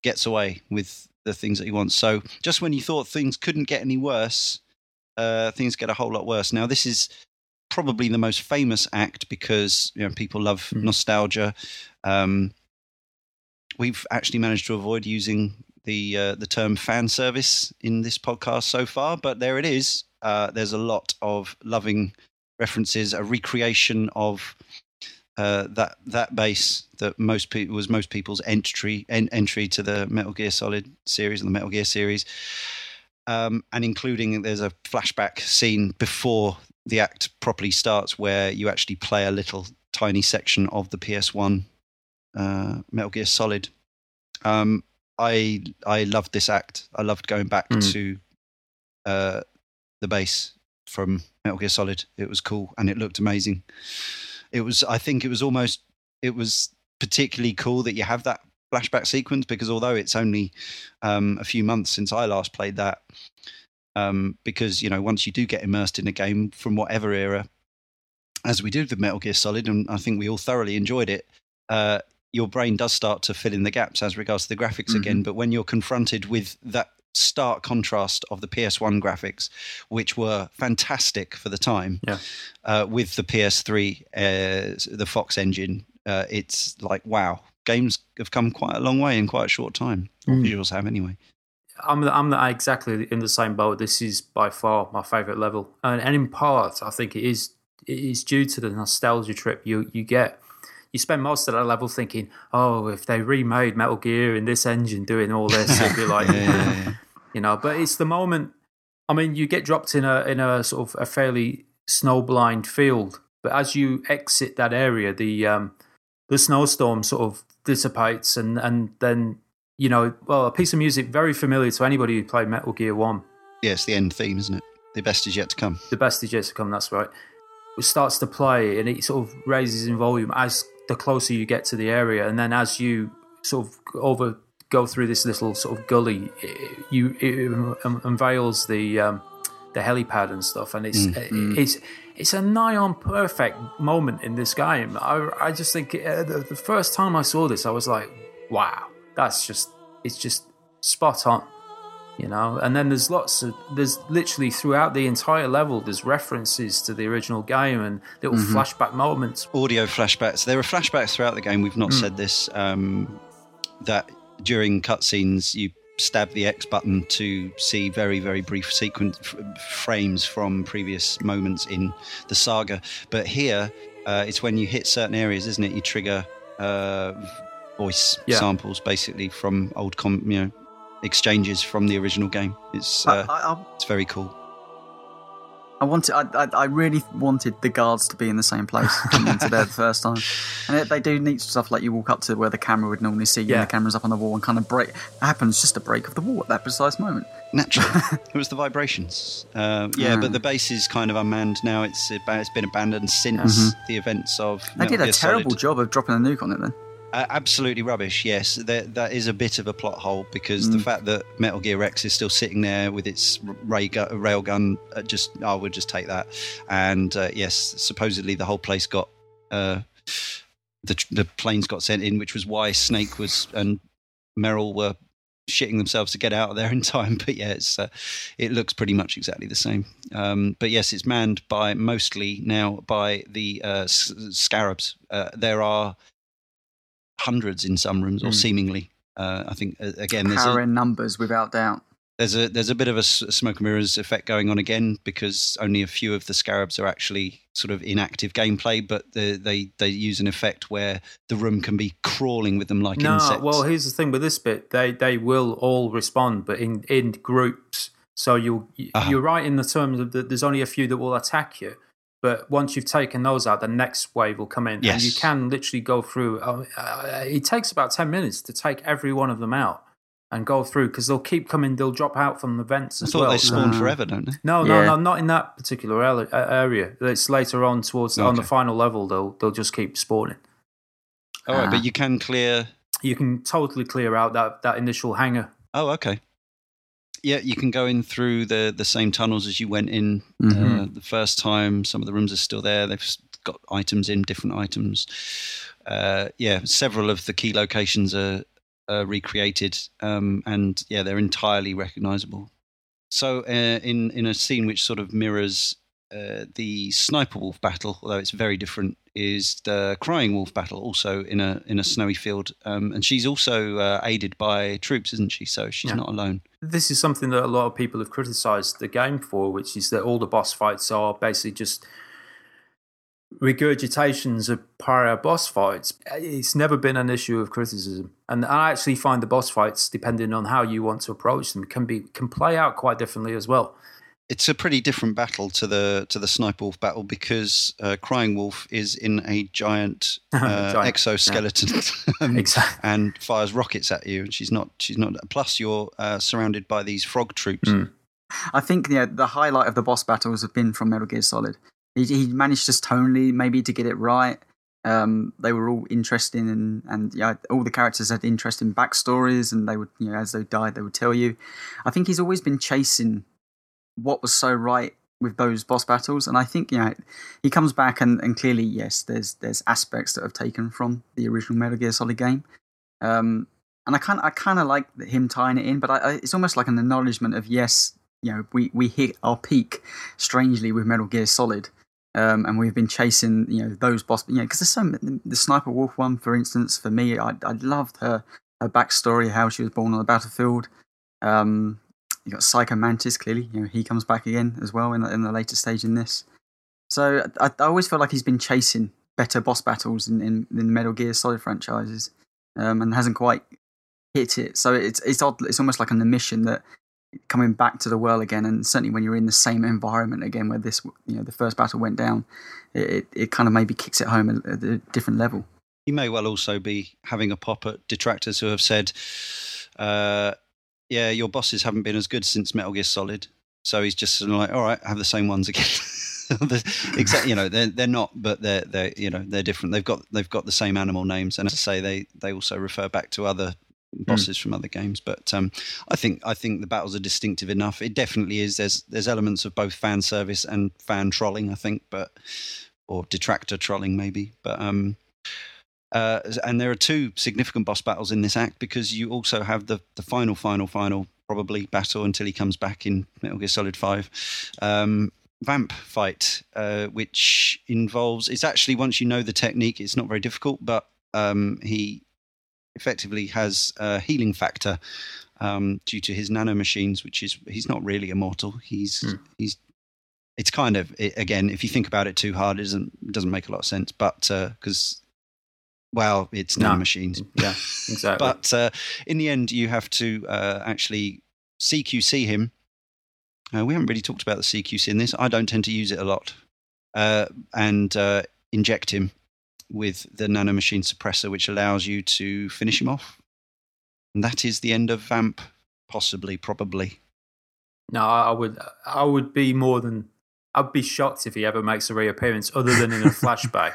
gets away with the things that he wants. So just when you thought things couldn't get any worse, uh, things get a whole lot worse. Now this is probably the most famous act because you know people love Mm. nostalgia. Um, we've actually managed to avoid using the uh, the term fan service in this podcast so far, but there it is. Uh, there's a lot of loving references, a recreation of uh, that that base that most people was most people's entry en- entry to the Metal Gear Solid series and the Metal Gear series, um, and including there's a flashback scene before the act properly starts where you actually play a little tiny section of the PS1 uh, Metal Gear Solid. Um, I I loved this act. I loved going back Mm. to uh, the base from Metal Gear Solid. It was cool and it looked amazing. It was. I think it was almost. It was particularly cool that you have that flashback sequence because although it's only um, a few months since I last played that, um, because you know once you do get immersed in a game from whatever era, as we did with Metal Gear Solid, and I think we all thoroughly enjoyed it. Uh, your brain does start to fill in the gaps as regards to the graphics again. But when you're confronted with that stark contrast of the PS1 graphics, which were fantastic for the time, Yeah. uh, with the PS3, uh, the Fox engine, uh, it's like wow. Games have come quite a long way in quite a short time. Mm. Visuals have anyway. I'm the, I'm the, exactly in the same boat. This is by far my favorite level, and, and in part, I think it is it is due to the nostalgia trip you you get. You spend most of that level thinking, "Oh, if they remade Metal Gear in this engine doing all this, it'd be like, Yeah, yeah, yeah. you know." But it's the moment. I mean, you get dropped in a in a sort of a fairly snow-blind field, but as you exit that area, the um, the snowstorm sort of dissipates, and and then you know, well, a piece of music very familiar to anybody who played Metal Gear One. Yeah, it's the end theme, isn't it? The best is yet to come. The best is yet to come. That's right. It starts to play, and it sort of raises in volume as the closer you get to the area, and then as you sort of over go through this little sort of gully, it, you it um, unveils the um, the helipad and stuff, and it's it's it's a nigh on perfect moment in this game. I I just think uh, the, the first time I saw this, I was like, wow, that's just it's just spot on you know and then there's lots of there's literally throughout the entire level there's references to the original game and little flashback moments audio flashbacks. There are flashbacks throughout the game. We've not said this. Um, that during cutscenes, you stab the X button to see very, very brief sequence f- frames from previous moments in the saga. But here, uh, it's when you hit certain areas, isn't it? You trigger uh, voice Yeah. samples, basically from old, com- you know, exchanges from the original game. It's uh, I, I, it's very cool. I wanted, I, I, I really wanted the guards to be in the same place coming into there the first time, and it, they do neat stuff like you walk up to where the camera would normally see you, Yeah. and the camera's up on the wall, and kind of break. It happens just a break of the wall at that precise moment. Naturally, it was the vibrations. Uh, yeah, Mm. but the base is kind of unmanned now. It's it's been abandoned since the events of. Mm-hmm. They Metal did a Gear terrible Solid. job of dropping a nuke on it. Then Uh, absolutely rubbish. Yes, that that is a bit of a plot hole because the Mm. fact that Metal Gear Rex is still sitting there with its ray gu- railgun, uh, just I would just take that. And uh, yes, supposedly the whole place got uh, the the planes got sent in, which was why Snake was and Meryl were shitting themselves to get out of there in time. But yeah, it's uh, it looks pretty much exactly the same. Um, but yes, it's manned by mostly now by the uh, s- scarabs. Uh, there are hundreds in some rooms, or Mm. seemingly. Uh, I think uh, again, there's Power a, in numbers, without doubt. there's a there's a bit of a s- smoke and mirrors effect going on again because only a few of the scarabs are actually sort of in active gameplay, but they they, they use an effect where the room can be crawling with them like no, insects. well, here's the thing with this bit: they they will all respond, but in in groups. So you Uh-huh. you're right in the terms of that. There's only a few that will attack you, but once you've taken those out, the next wave will come in, and you can literally go through. Uh, uh, it takes about ten minutes to take every one of them out and go through because they'll keep coming. They'll drop out from the vents I as thought well. they spawned Uh, forever, don't they? No, no, Yeah. no, not in that particular uh, area. It's later on towards the, on the final level. They'll they'll just keep spawning. All right, Ah. but you can clear. You can totally clear out that that initial hangar. Oh, okay. Yeah, you can go in through the the same tunnels as you went in Mhm. uh, the first time. Some of the rooms are still there. They've got items in different items. Uh, yeah, several of the key locations are, are recreated, um, and yeah, they're entirely recognizable. So, uh, in in a scene which sort of mirrors uh, the sniper wolf battle, although it's very different, is the crying wolf battle, also in a in a snowy field, um, and she's also uh, aided by troops, isn't she? So she's Yeah. not alone. This is something that a lot of people have criticised the game for, which is that all the boss fights are basically just regurgitations of prior boss fights. It's never been an issue of criticism, and I actually find the boss fights, depending on how you want to approach them, can be can play out quite differently as well. It's a pretty different battle to the to the sniper wolf battle because uh, crying wolf is in a giant, uh, Giant, exoskeleton um, Exactly. and fires rockets at you and she's not she's not plus you're uh, surrounded by these frog troops Mm. I think yeah, the highlight of the boss battles have been from Metal Gear Solid. He, he managed just tonally maybe to get it right. Um, they were all interesting and and yeah, all the characters had interesting backstories, and they would you know as they died they would tell you. I think he's always been chasing what was so right with those boss battles, and I think you know he comes back and, and clearly yes, there's there's aspects that have taken from the original Metal Gear Solid game. Um, and I kind I kind of like him tying it in, but I, I, it's almost like an acknowledgement of yes, you know, we, we hit our peak strangely with Metal Gear Solid, um, and we've been chasing you know those boss, you know, because there's so the Sniper Wolf one, for instance, for me, I I loved her her backstory, how she was born on the battlefield. Um, you got Psycho Mantis, clearly, you know, he comes back again as well in the, in the later stage in this. So I, I always feel like he's been chasing better boss battles in in, in Metal Gear Solid franchises, um, and hasn't quite hit it. So it's it's odd. It's almost like an admission that coming back to the world again, and certainly when you're in the same environment again, where this you know the first battle went down, it it, it kind of maybe kicks it home at, at a different level. he may well also be having a pop at detractors who have said uh, yeah your bosses haven't been as good since metal gear solid. So he's just sort of like all right have the same ones again. Exactly you know they're, they're not but they're they're you know they're different. They've got they've got the same animal names. And as i say they they also refer back to other bosses from other games. But um i think i think the battles are distinctive enough. It definitely is. There's there's elements of both fan service and fan trolling i think but or detractor trolling maybe. But um uh, and there are two significant boss battles in this act because you also have the, the final, final, final, probably battle until he comes back in Metal Gear Solid 5. Um, vamp fight, uh, which involves, it's actually, once you know the technique, it's not very difficult, but um, he effectively has a healing factor um, due to his nanomachines, which is, he's not really immortal. He's, Hmm. he's, it's kind of, it, again, if you think about it too hard, it doesn't, it doesn't make a lot of sense, but because well, it's No. nanomachines. Yeah, exactly. But uh, in the end, you have to uh, actually CQC him. Uh, we haven't really talked about the CQC in this. I don't tend to use it a lot. Uh, and uh, inject him with the nanomachine suppressor, which allows you to finish him off. And that is the end of Vamp, possibly, probably. No, I I would. I would be more than. I'd be shocked if he ever makes a reappearance, other than in a flashback.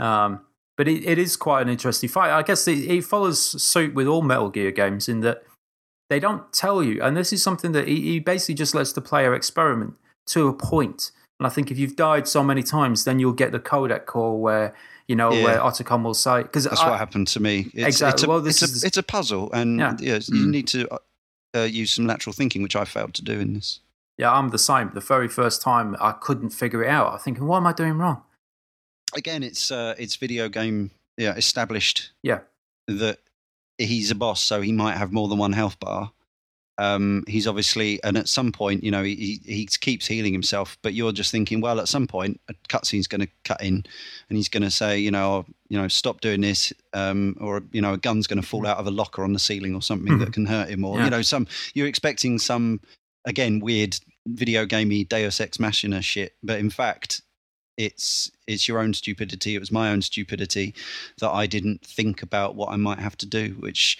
Um, But it, it is quite an interesting fight. I guess it, it follows suit with all Metal Gear games in that they don't tell you, and this is something that he, he basically just lets the player experiment to a point. And I think if you've died so many times, then you'll get the codec call where you know Yeah. where Otacon will say because That's what happened to me. It's, Exactly. It's a, Well, this it's, is- a, it's a puzzle, and Yeah. yeah. you Mm. need to uh, uh, use some lateral thinking, which I failed to do in this. Yeah, I'm the same. The very first time I couldn't figure it out. I'm thinking, what am I doing wrong? Again, it's uh, it's video game yeah established Yeah. that he's a boss, so he might have more than one health bar. Um, he's obviously, and at some point, you know, he, he keeps healing himself, but you're just thinking, well, at some point, a cutscene's going to cut in, and he's going to say, you know, you know, stop doing this, um, or you know, a gun's going to fall out of a locker on the ceiling or something that can hurt him, or Yeah. you know, some you're expecting some again weird video gamey Deus Ex Machina shit, but in fact, it's it's your own stupidity. It was my own stupidity that I didn't think about what I might have to do, which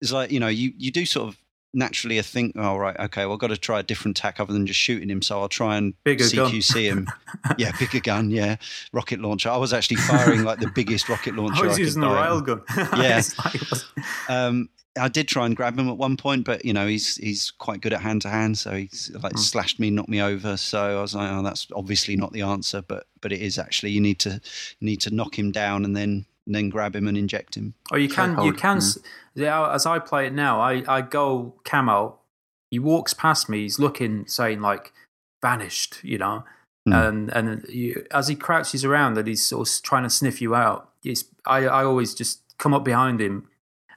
is like you know you you do sort of naturally I think, oh right, okay, well I've got to try a different tack other than just shooting him, so I'll try and Bigger gun. CQC him. yeah, bigger gun, yeah, rocket launcher. I was actually firing like the biggest rocket launcher. I was could using the buy. railgun. Yeah. It's like- it was- Um, I did try and grab him at one point, but you know he's he's quite good at hand to hand, so he's like Mm. slashed me, knocked me over. So I was like, oh, that's obviously not the answer, but but it is actually. You need to you need to knock him down and then and then grab him and inject him. Oh, you can, you can. yeah. Yeah, as I play it now, I, I go camo. He walks past me. He's looking, saying like, "vanished," you know, and and you, as he crouches around, that he's sort of trying to sniff you out. It's, I I always just come up behind him,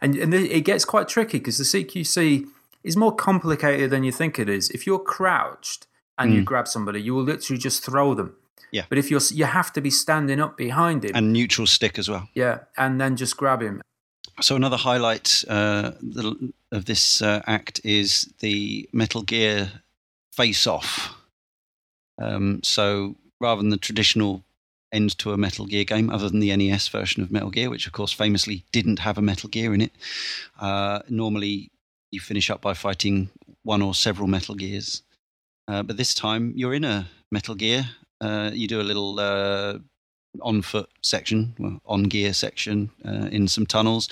and and it gets quite tricky because the CQC is more complicated than you think it is. If you're crouched and you Hmm. grab somebody, you will literally just throw them. Yeah. But if you're, you have to be standing up behind him. And neutral stick as well. yeah, and then just grab him. So another highlight uh, of this uh, act is the Metal Gear face-off. Um, so rather than the traditional end to a Metal Gear game, other than the NES version of Metal Gear, which of course famously didn't have a Metal Gear in it, uh, normally you finish up by fighting one or several Metal Gears. Uh, but this time you're in a Metal Gear. Uh, you do a little uh, on foot section, well, on gear section uh, in some tunnels,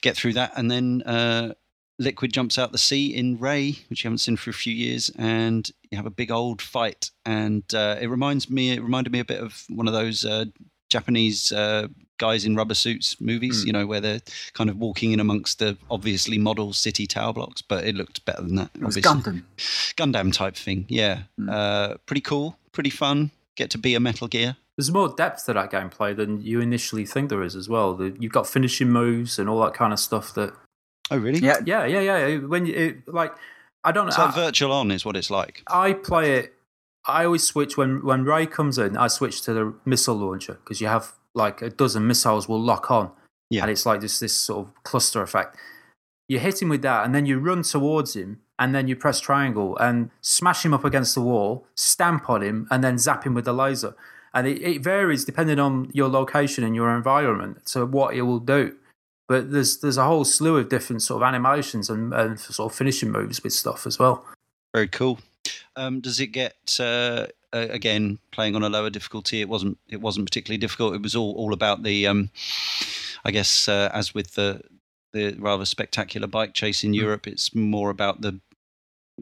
get through that, and then uh, Liquid jumps out the sea in Ray, which you haven't seen for a few years, and you have a big old fight. And uh, it reminds me, it reminded me a bit of one of those uh, Japanese uh, guys in rubber suits movies, Mm. you know, where they're kind of walking in amongst the obviously model city tower blocks, but it looked better than that. It was obviously. Gundam. Gundam type thing, yeah. Mm. Uh, pretty cool, pretty fun. Get to be a Metal Gear. There's more depth to that gameplay than you initially think there is as well. The, you've got finishing moves and all that kind of stuff. That Oh, really? Yeah, yeah, yeah, yeah. When you it, like, I don't know. like virtual on is what it's like. I play it. I always switch when when Ray comes in. I switch to the missile launcher because you have like a dozen missiles will lock on, Yeah. and it's like just this sort of cluster effect. You hit him with that, and then you run towards him, and then you press triangle and smash him up against the wall, stamp on him, and then zap him with the laser. And it, it varies depending on your location and your environment to what it will do. But there's there's a whole slew of different sort of animations and, and sort of finishing moves with stuff as well. Very cool. Um, does it get uh, again playing on a lower difficulty? It wasn't. It wasn't particularly difficult. It was all all about the. Um, I guess uh, as with the the rather spectacular bike chase in Europe, it's more about the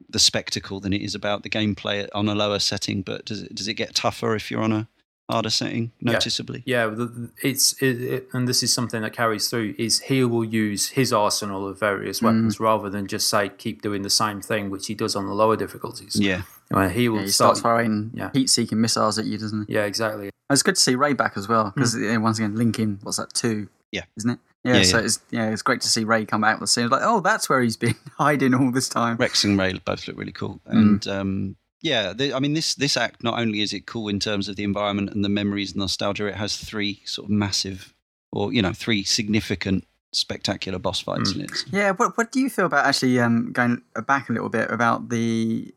the spectacle than it is about the gameplay on a lower setting. But does it does it get tougher if you're on a harder setting noticeably? Yeah, the- the- it's it, it, and this is something that carries through. Is he will use his arsenal of various weapons rather than just say keep doing the same thing, which he does on the lower difficulties. Yeah. Well, he will yeah he start. starts firing yeah. heat-seeking missiles at you, doesn't he? yeah, exactly. It's good to see Ray back as well because once again, Linkin, what's that two? Yeah. isn't it? Yeah, Yeah, so yeah. it's yeah, it's great to see Ray come out of the scene. Like, oh, that's where he's been hiding all this time. Rex and Ray both look really cool, Mm. and um, yeah, the, I mean this this act not only is it cool in terms of the environment and the memories and nostalgia, it has three sort of massive, or you know, three significant, spectacular boss fights Mm. in it. Yeah, what what do you feel about actually um, going back a little bit about the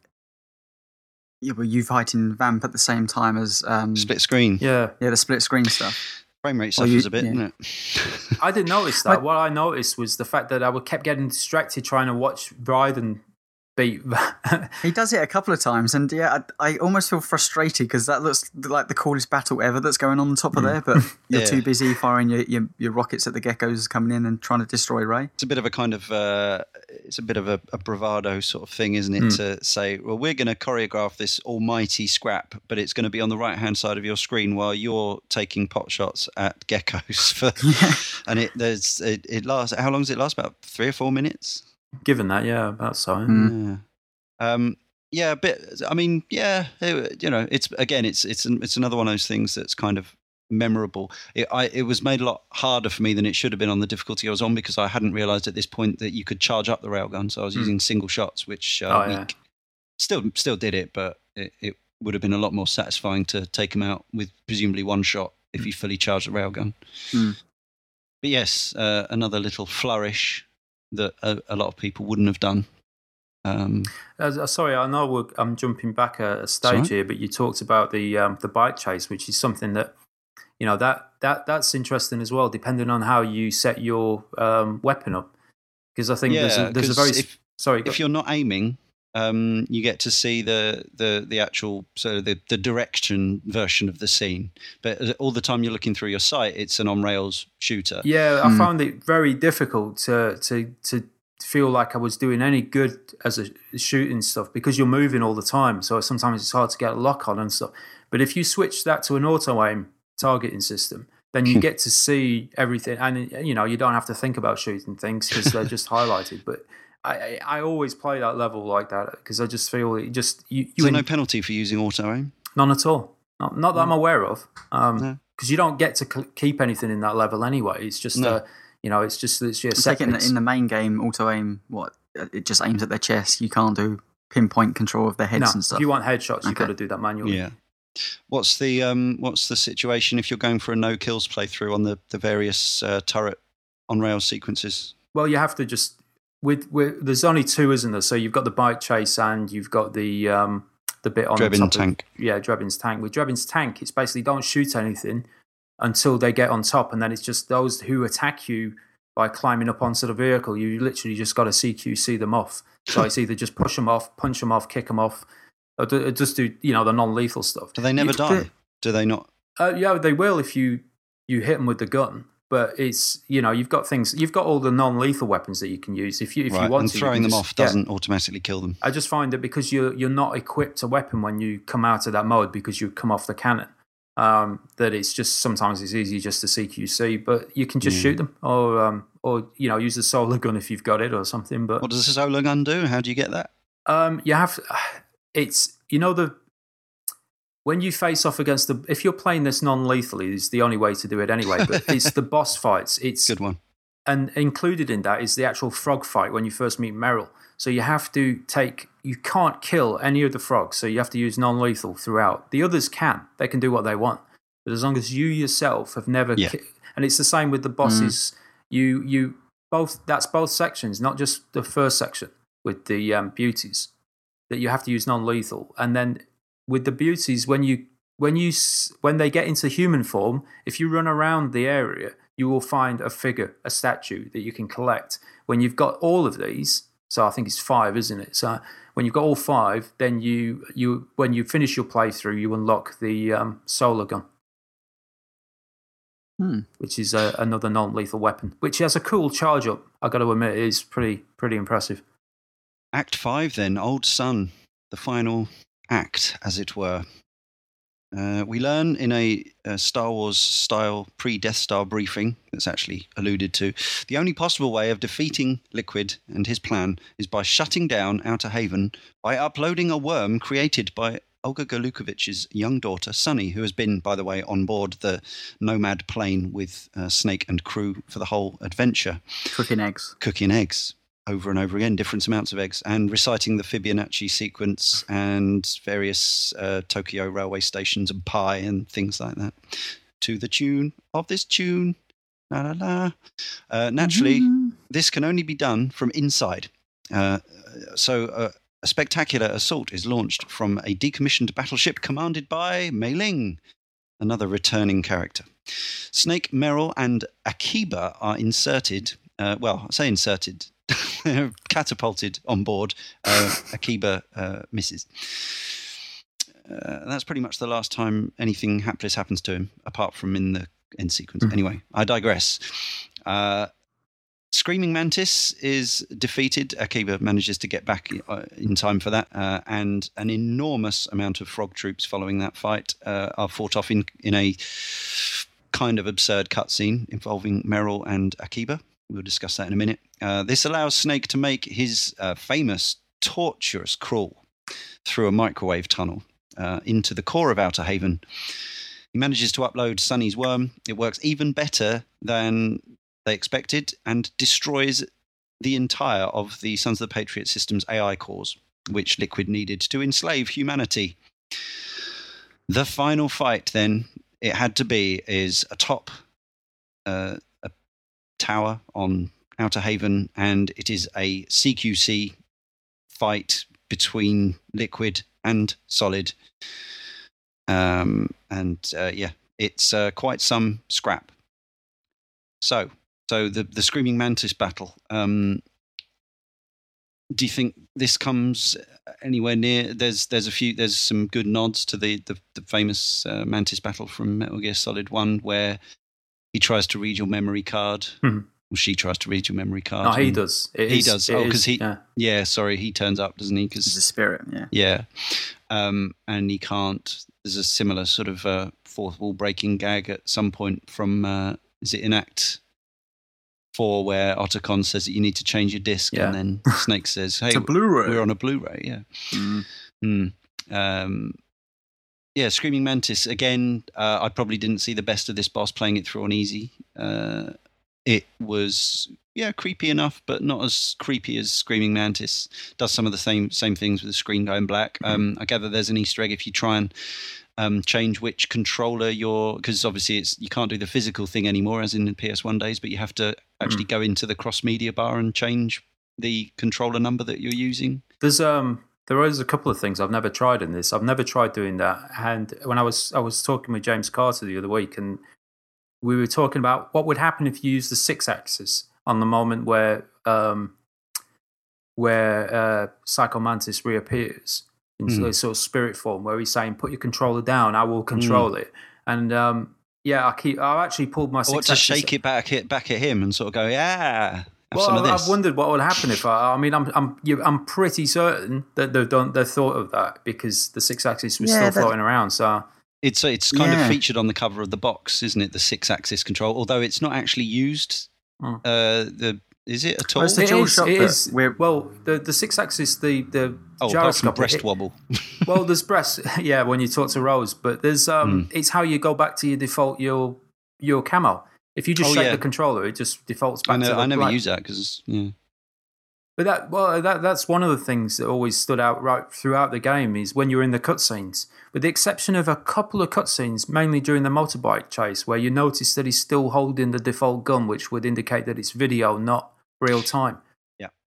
yeah, well, you fighting Vamp at the same time as um, Split screen, Yeah, yeah, the split screen stuff. frame rate Well, suffers you- a bit, yeah. doesn't it? I didn't notice that. what I noticed was the fact that I would kept getting distracted trying to watch Raiden beat. he does it a couple of times, and yeah, I, I almost feel frustrated because that looks like the coolest battle ever that's going on on top of Mm. there. But you're Yeah. too busy firing your, your your rockets at the Gekkos coming in and trying to destroy Ray. It's a bit of a kind of uh, it's a bit of a, a bravado sort of thing, isn't it? Hmm. To say, well, we're going to choreograph this almighty scrap, but it's going to be on the right hand side of your screen while you're taking pot shots at Gekkos. For, and it there's it, it lasts. How long does it last? About three or four minutes. Given that, yeah, about so. Mm. Yeah. Um, yeah, a bit. I mean, yeah, it- you know, it's again, it's it's an- it's another one of those things that's kind of memorable. It, I, it was made a lot harder for me than it should have been on the difficulty I was on because I hadn't realised at this point that you could charge up the railgun. So I was Hmm. using single shots, which uh, Oh, we yeah. c- still still did it, but it, it would have been a lot more satisfying to take him out with presumably one shot if you fully charged the railgun. Hmm. But yes, uh, another little flourish that a, a lot of people wouldn't have done. Um, Uh, sorry, I know we're, I'm jumping back a, a stage alright. here, but you talked about the um, the bike chase, which is something that you know that that that's interesting as well, depending on how you set your um, weapon up. Because I think there's a, there's a very if- sorry. go- if you're not aiming, um, you get to see the the the actual so the the direction version of the scene. But uh, all the time you're looking through your sight, it's an on rails shooter. Yeah, I Hmm. found it very difficult to to to feel like I was doing any good as a shooting stuff because you're moving all the time. So sometimes it's hard to get a lock on and stuff. But if you switch that to an auto aim targeting system, then you get to see everything, and you know you don't have to think about shooting things because they're just highlighted. But I, I I always play that level like that because I just feel it just you Is you there no penalty for using auto aim? none at all. Not, not that I'm aware of. Um, No. because you don't get to cl- keep anything in that level anyway. It's just, No. uh, you know, it's just it's just It's like in the, in the main game, auto aim. What it just aims at their chest. You can't do pinpoint control of their heads no, and stuff. if you want headshots, you've got to do that manually. Yeah. What's the um what's the situation if you're going for a no kills playthrough on the the various uh, turret on rail sequences? Well, you have to just with, with there's only two, isn't there? So you've got the bike chase and you've got the um the bit on Drebin top tank. Of, yeah, Drebin's tank. With Drebin's tank, it's basically don't shoot anything until they get on top, and then it's just those who attack you by climbing up onto the vehicle. You literally just got to CQC them off. So it's either just push them off, punch them off, kick them off, or do, just do you know the non-lethal stuff. Do they never You- die? Do they not? Uh, yeah, they will if you you hit them with the gun. But it's you know you've got things you've got all the non-lethal weapons that you can use if you if right. you want and to. throwing them just- off doesn't automatically kill them. I just find that because you're you're not equipped a weapon when you come out of that mode because you come off the cannon. Um, that it's just sometimes it's easy just to CQC, but you can just Yeah. shoot them or um, or you know use the solar gun if you've got it or something. But What does the solar gun do? How do you get that? um, you have it's you know the when you face off against the if you're playing this non-lethally is the only way to do it anyway. But it's the boss fights. It's Good one. and included in that is the actual frog fight when you first meet Meryl. So you have to take, you can't kill any of the frogs, so you have to use non lethal throughout. The others can, they can do what they want. But as long as you yourself have never, Yeah. ki- and it's the same with the bosses, you, you both, that's both sections, not just the first section with the um, beauties, that you have to use non lethal. And then with the beauties, when you, when you when they get into human form, if you run around the area, you will find a figure, a statue that you can collect. When you've got all of these, so I think it's five, isn't it? So when you've got all five, then you you when you finish your playthrough, you unlock the um, solar gun, Hmm. which is uh, another non-lethal weapon, which has a cool charge up. I got to admit, it is pretty pretty impressive. Act five, then, Old Sun, the final act, as it were. Uh, we learn in a, a Star Wars style pre Death Star briefing that's actually alluded to the only possible way of defeating Liquid and his plan is by shutting down Outer Haven by uploading a worm created by Olga Gurlukovich's young daughter, Sunny, who has been, by the way, on board the Nomad plane with uh, Snake and crew for the whole adventure Cooking eggs. cooking eggs over and over again, different amounts of eggs, and reciting the Fibonacci sequence and various uh, Tokyo railway stations and pi and things like that to the tune of this tune. La la la. Uh, naturally, this can only be done from inside. Uh, so, uh, a spectacular assault is launched from a decommissioned battleship commanded by Mei Ling, another returning character. Snake, Meryl, and Akiba are inserted. Uh, well, I say inserted. catapulted on board. Uh, Akiba uh, misses. Uh, that's pretty much the last time anything hapless happens to him, apart from in the end sequence. Mhm. Anyway, I digress. Uh, Screaming Mantis is defeated. Akiba manages to get back uh, in time for that, uh, and an enormous amount of frog troops following that fight uh, are fought off in, in a kind of absurd cutscene involving Meryl and Akiba. We'll discuss that in a minute. Uh, this allows Snake to make his uh, famous torturous crawl through a microwave tunnel uh, into the core of Outer Haven. He manages to upload Sunny's worm. It works even better than they expected and destroys the entire of the Sons of the Patriot system's AI cores, which Liquid needed to enslave humanity. The final fight, then, it had to be, is atop uh, tower on Outer Haven, and it is a CQC fight between Liquid and Solid. Um, and uh, yeah, it's uh, quite some scrap. So, so the the Screaming Mantis battle. Um, do you think this comes anywhere near? There's there's a few there's some good nods to the the, the famous uh, Mantis battle from Metal Gear Solid One, where he tries to read your memory card. Mhm. Well, she tries to read your memory card. No, he does. It He is- does. Oh, 'cause is- he- yeah. Yeah, sorry, he turns up, doesn't he? 'Cause It's a spirit, yeah. yeah. Um, and he can't. There's a similar sort of uh, fourth wall breaking gag at some point from, uh, is it in Act 4 where Otacon says that you need to change your disc Yeah. and then Snake says, hey, It's a Blu-ray. we're on a Blu ray. Yeah. Mm. Hmm. Um, yeah, Screaming Mantis, again, uh, I probably didn't see the best of this boss playing it through on easy. Uh, it was, yeah, creepy enough, but not as creepy as Screaming Mantis. Does some of the same same things with the screen going black. Um, I gather there's an Easter egg if you try and um, change which controller you're, because obviously it's you can't do the physical thing anymore, as in the PS1 days, but you have to actually go into the cross media bar and change the controller number that you're using. There's um there is a couple of things I've never tried in this. I've never tried doing that. And when I was I was talking with James Carter the other week, and we were talking about what would happen if you use the Sixaxis on the moment where um where uh, Psycho Mantis reappears in Hmm. sort of spirit form, where he's saying, "Put your controller down, I will control it." And um, yeah, I keep. I actually pulled my Or six to shake it back, hit back at him and sort of go, yeah, well, some of I- this. I've wondered what would happen if I. I mean, I'm I'm you- I'm pretty certain that they've done they thought of that because the Sixaxis was Yeah, still floating around. So It's it's kind Yeah. of featured on the cover of the box, isn't it? The Sixaxis control, although it's not actually used. Hmm. Uh, the is it at all? Well, it's the It dual is- shock it that is- we're- well, the the Sixaxis the the oh, gyroscope. breast it- wobble. well, there's breast. Yeah, when you talk to Rose, but there's um, Hmm. it's how you go back to your default your your camo. If you just Oh, shake yeah. the controller, it just defaults back I, know, to the I never black. use that because yeah. But that well, that that's one of the things that always stood out right throughout the game is when you're in the cutscenes, with the exception of a couple of cutscenes, mainly during the motorbike chase, where you notice that he's still holding the default gun, which would indicate that it's video, not real time.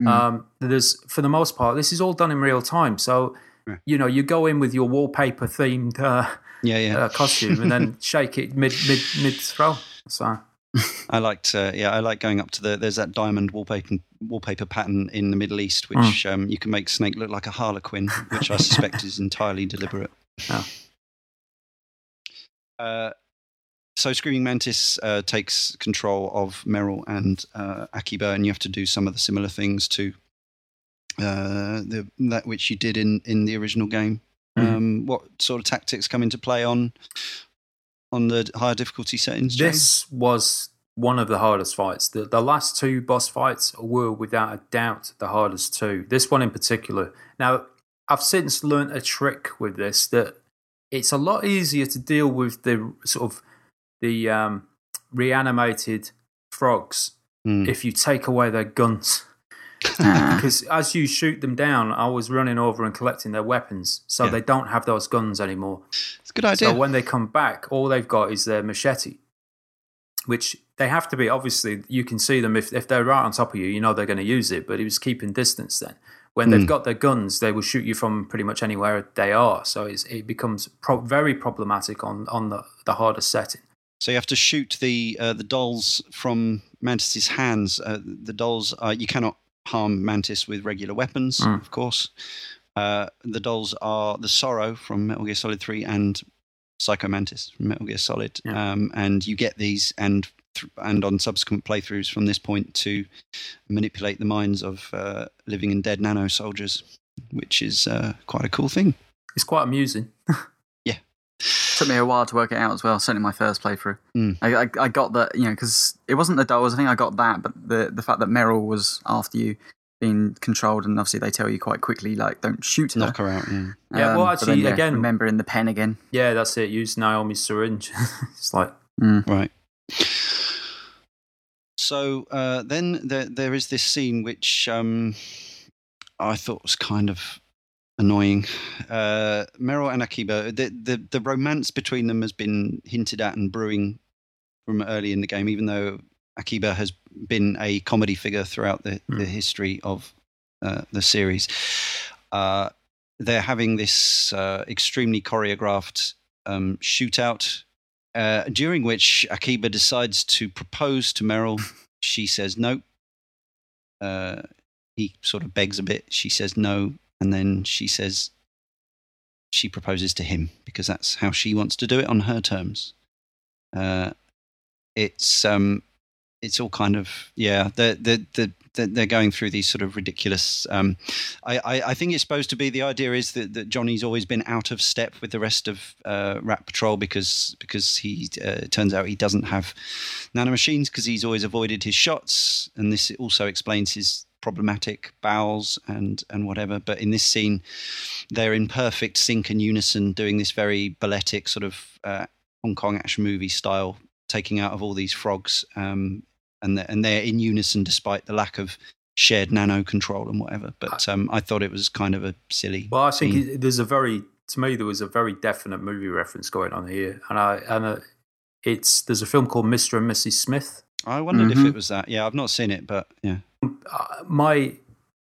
Mm. Um, there's for the most part, this is all done in real time. So Yeah. you know, you go in with your wallpaper themed uh, Yeah, yeah. uh, costume and then shake it mid mid mid throw. So I liked, uh, yeah, I like going up to the. There's that diamond wallpaper wallpaper pattern in the Middle East, which um, you can make Snake look like a harlequin, which I suspect is entirely deliberate. Oh. Uh, so Screaming Mantis uh, takes control of Meryl and uh, Akiba, and you have to do some of the similar things to uh, the that which you did in in the original game. Mhm. Um, what sort of tactics come into play on on the higher difficulty settings? James? This was one of the hardest fights. The, the last two boss fights were without a doubt the hardest two. This one in particular. Now, I've since learned a trick with this that it's a lot easier to deal with the sort of the um, reanimated frogs Hmm. if you take away their guns. Ah. Because as you shoot them down, I was running over and collecting their weapons, so Yeah. they don't have those guns anymore. It's a good idea. So when they come back, all they've got is their machete, which they have to be. Obviously, you can see them if, if they're right on top of you, you know they're going to use it. But he was keeping distance then. When Mm. they've got their guns, they will shoot you from pretty much anywhere they are. So it's, it becomes pro- very problematic on, on the, the hardest setting. So you have to shoot the uh, the dolls from Mantis's hands. Uh, the dolls, uh, you cannot harm Mantis with regular weapons, Mm. of course. Uh, the dolls are the Sorrow from Metal Gear Solid 3 and Psycho Mantis from Metal Gear Solid. Yeah. Um, and you get these and th- and on subsequent playthroughs from this point to manipulate the minds of uh, living and dead nano soldiers, which is uh, quite a cool thing. It's quite amusing. Took me a while to work it out as well. Certainly my first playthrough. Mm. I, I, I got that, you know, because it wasn't the dolls. I think I got that, but the the fact that Meryl was after you, being controlled, and obviously they tell you quite quickly, like, don't shoot her. Knock her out. Yeah. Yeah, well, actually, then, yeah, again- remembering the pen again. Yeah, that's it. Use Naomi's syringe. it's like, Mm. Right. So uh, then there, there is this scene which um, I thought was kind of annoying. Uh, Meryl and Akiba, the, the, the romance between them has been hinted at and brewing from early in the game, even though Akiba has been a comedy figure throughout the, Hmm. the history of uh, the series. Uh, they're having this uh, extremely choreographed um, shootout uh, during which Akiba decides to propose to Meryl. She says no. Uh, he sort of begs a bit. She says no. And then she says she proposes to him because that's how she wants to do it on her terms. Uh, it's um, it's all kind of yeah. The the the they're they're going through these sort of ridiculous. Um, I, I, I think it's supposed to be the idea is that, that Johnny's always been out of step with the rest of uh, Rat Patrol because because he uh, turns out he doesn't have nanomachines because he's always avoided his shots, and this also explains his problematic bowels and and whatever. But in this scene, they're in perfect sync and unison, doing this very balletic sort of uh, Hong Kong action movie style, taking out of all these frogs. Um, and they're, and they're in unison despite the lack of shared nano control and whatever. But um, I thought it was kind of a silly. well, I think scene. it, there's a very, to me, there was a very definite movie reference going on here, and I and uh, it's there's a film called Mr. and Mrs. Smith. I wondered if Mhm. it was that. Yeah, I've not seen it, but yeah. Uh, my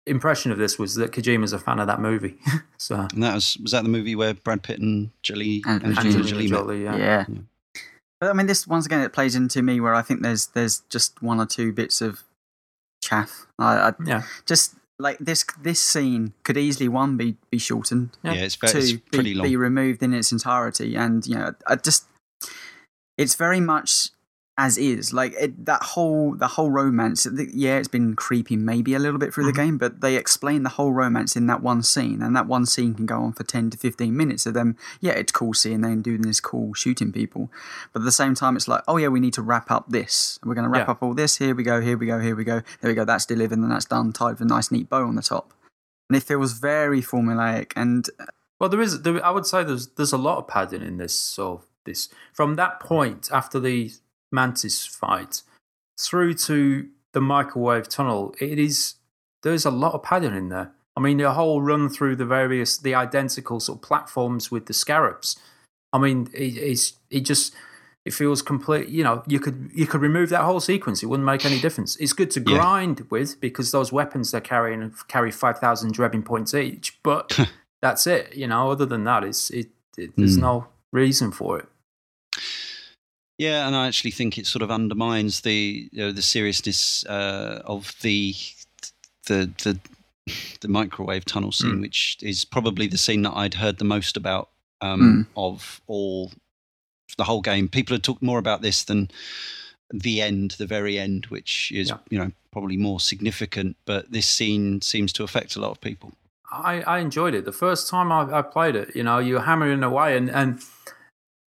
impression of this was that Kojima's a fan of that movie. so And that was was that the movie where Brad Pitt and Jolie And- and Angelina Angelina Angelina Jolie? Jolie, Yeah. yeah. Yeah. But I mean, this once again it plays into me where I think there's there's just one or two bits of chaff. I, I yeah, just like this this scene could easily one be be shortened, Yeah. Yeah, it's, very, it's pretty be, long. be removed in its entirety, and you know, I just it's very much as is. Like it, that whole the whole romance. Yeah, it's been creepy maybe a little bit through Mhm. the game, but they explain the whole romance in that one scene, and that one scene can go on for ten to fifteen minutes of them. Yeah, it's cool seeing them doing this cool shooting people, but at the same time, it's like, oh yeah, we need to wrap up this. We're going to wrap Yeah. up all this. Here we go. Here we go. Here we go. There we go. That's delivered and that's done. Tied with a nice neat bow on the top. And it feels very formulaic and Well, there is. There, I would say there's there's a lot of padding in this. So this from that point after the mantis fight through to the microwave tunnel, it is there's a lot of padding in there. I mean, the whole run through the various the identical sort of platforms with the scarabs. I mean, it, it's it just it feels complete. You know, you could you could remove that whole sequence; it wouldn't make any difference. It's good to Yeah. grind with because those weapons they're carrying carry five thousand Drebin points each, but that's it. You know, other than that, it's it. it there's Mm. no reason for it. Yeah, and I actually think it sort of undermines the you know, the seriousness uh, of the the the the microwave tunnel scene, Mm. which is probably the scene that I'd heard the most about um, of all the whole game. People had talked more about this than the end, the very end, which is Yeah. you know probably more significant. But this scene seems to affect a lot of people. I, I enjoyed it. The first time I, I played it, you know, you're hammering away, and and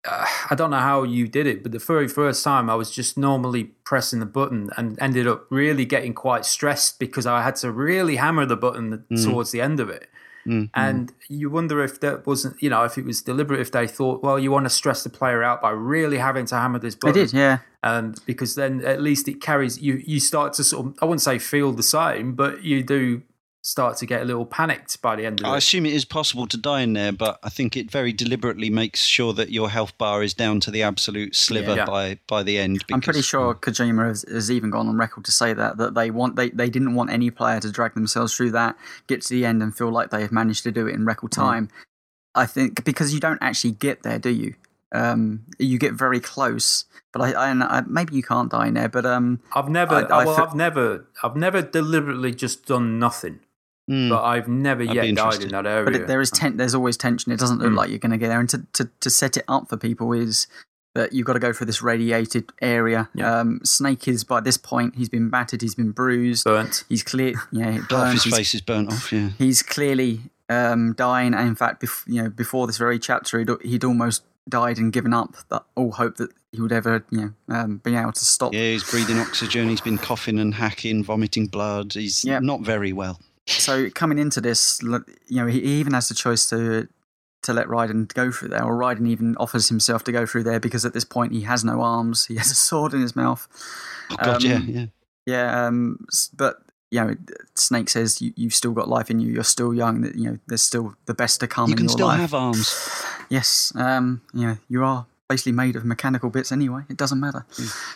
uh, I don't know how you did it, but the very first time I was just normally pressing the button and ended up really getting quite stressed because I had to really hammer the button Mm. towards the end of it. Mm. And you wonder if that wasn't, you know, if it was deliberate, if they thought, well, you want to stress the player out by really having to hammer this button did, yeah. and because then at least it carries you you start to sort of i wouldn't say feel the same but you do start to get a little panicked by the end of it. I assume it is possible to die in there, but I think it very deliberately makes sure that your health bar is down to the absolute sliver Yeah. by by the end. I'm pretty because- sure Kojima has, has even gone on record to say that that they want they, they didn't want any player to drag themselves through that, get to the end and feel like they have managed to do it in record Hmm. time. I think because you don't actually get there, do you? Um, you get very close, but I, I, I maybe you can't die in there. But um, I've never, I well, I've never, I've never deliberately just done nothing. Mm. But I've never I'd yet died in that area. but it, there is ten, there's always tension. It doesn't look Mm. like you're going to get there, and to, to to set it up for people is that you've got to go through this radiated area. Yeah. Um, Snake is by this point he's been battered, he's been bruised, burnt. he's clear, yeah, Half burnt, his he's- face is burnt off. Yeah. he's clearly um, dying. And in fact, bef- you know, before this very chapter, he'd, he'd almost died and given up that all hope that he would ever, you know, um, be able to stop. Yeah, he's breathing oxygen. He's been coughing and hacking, vomiting blood. He's Yeah. not very well. So coming into this, you know, he even has the choice to to let Raiden go through there, or Raiden even offers himself to go through there because at this point he has no arms, he has a sword in his mouth. Oh, God, yeah, Um, yeah. Yeah, um, but you know, Snake says you, you've still got life in you. You're still young. That you know, there's still the best to come You in can still life. have arms. Yes, um, you know, you are basically made of mechanical bits anyway. It doesn't matter.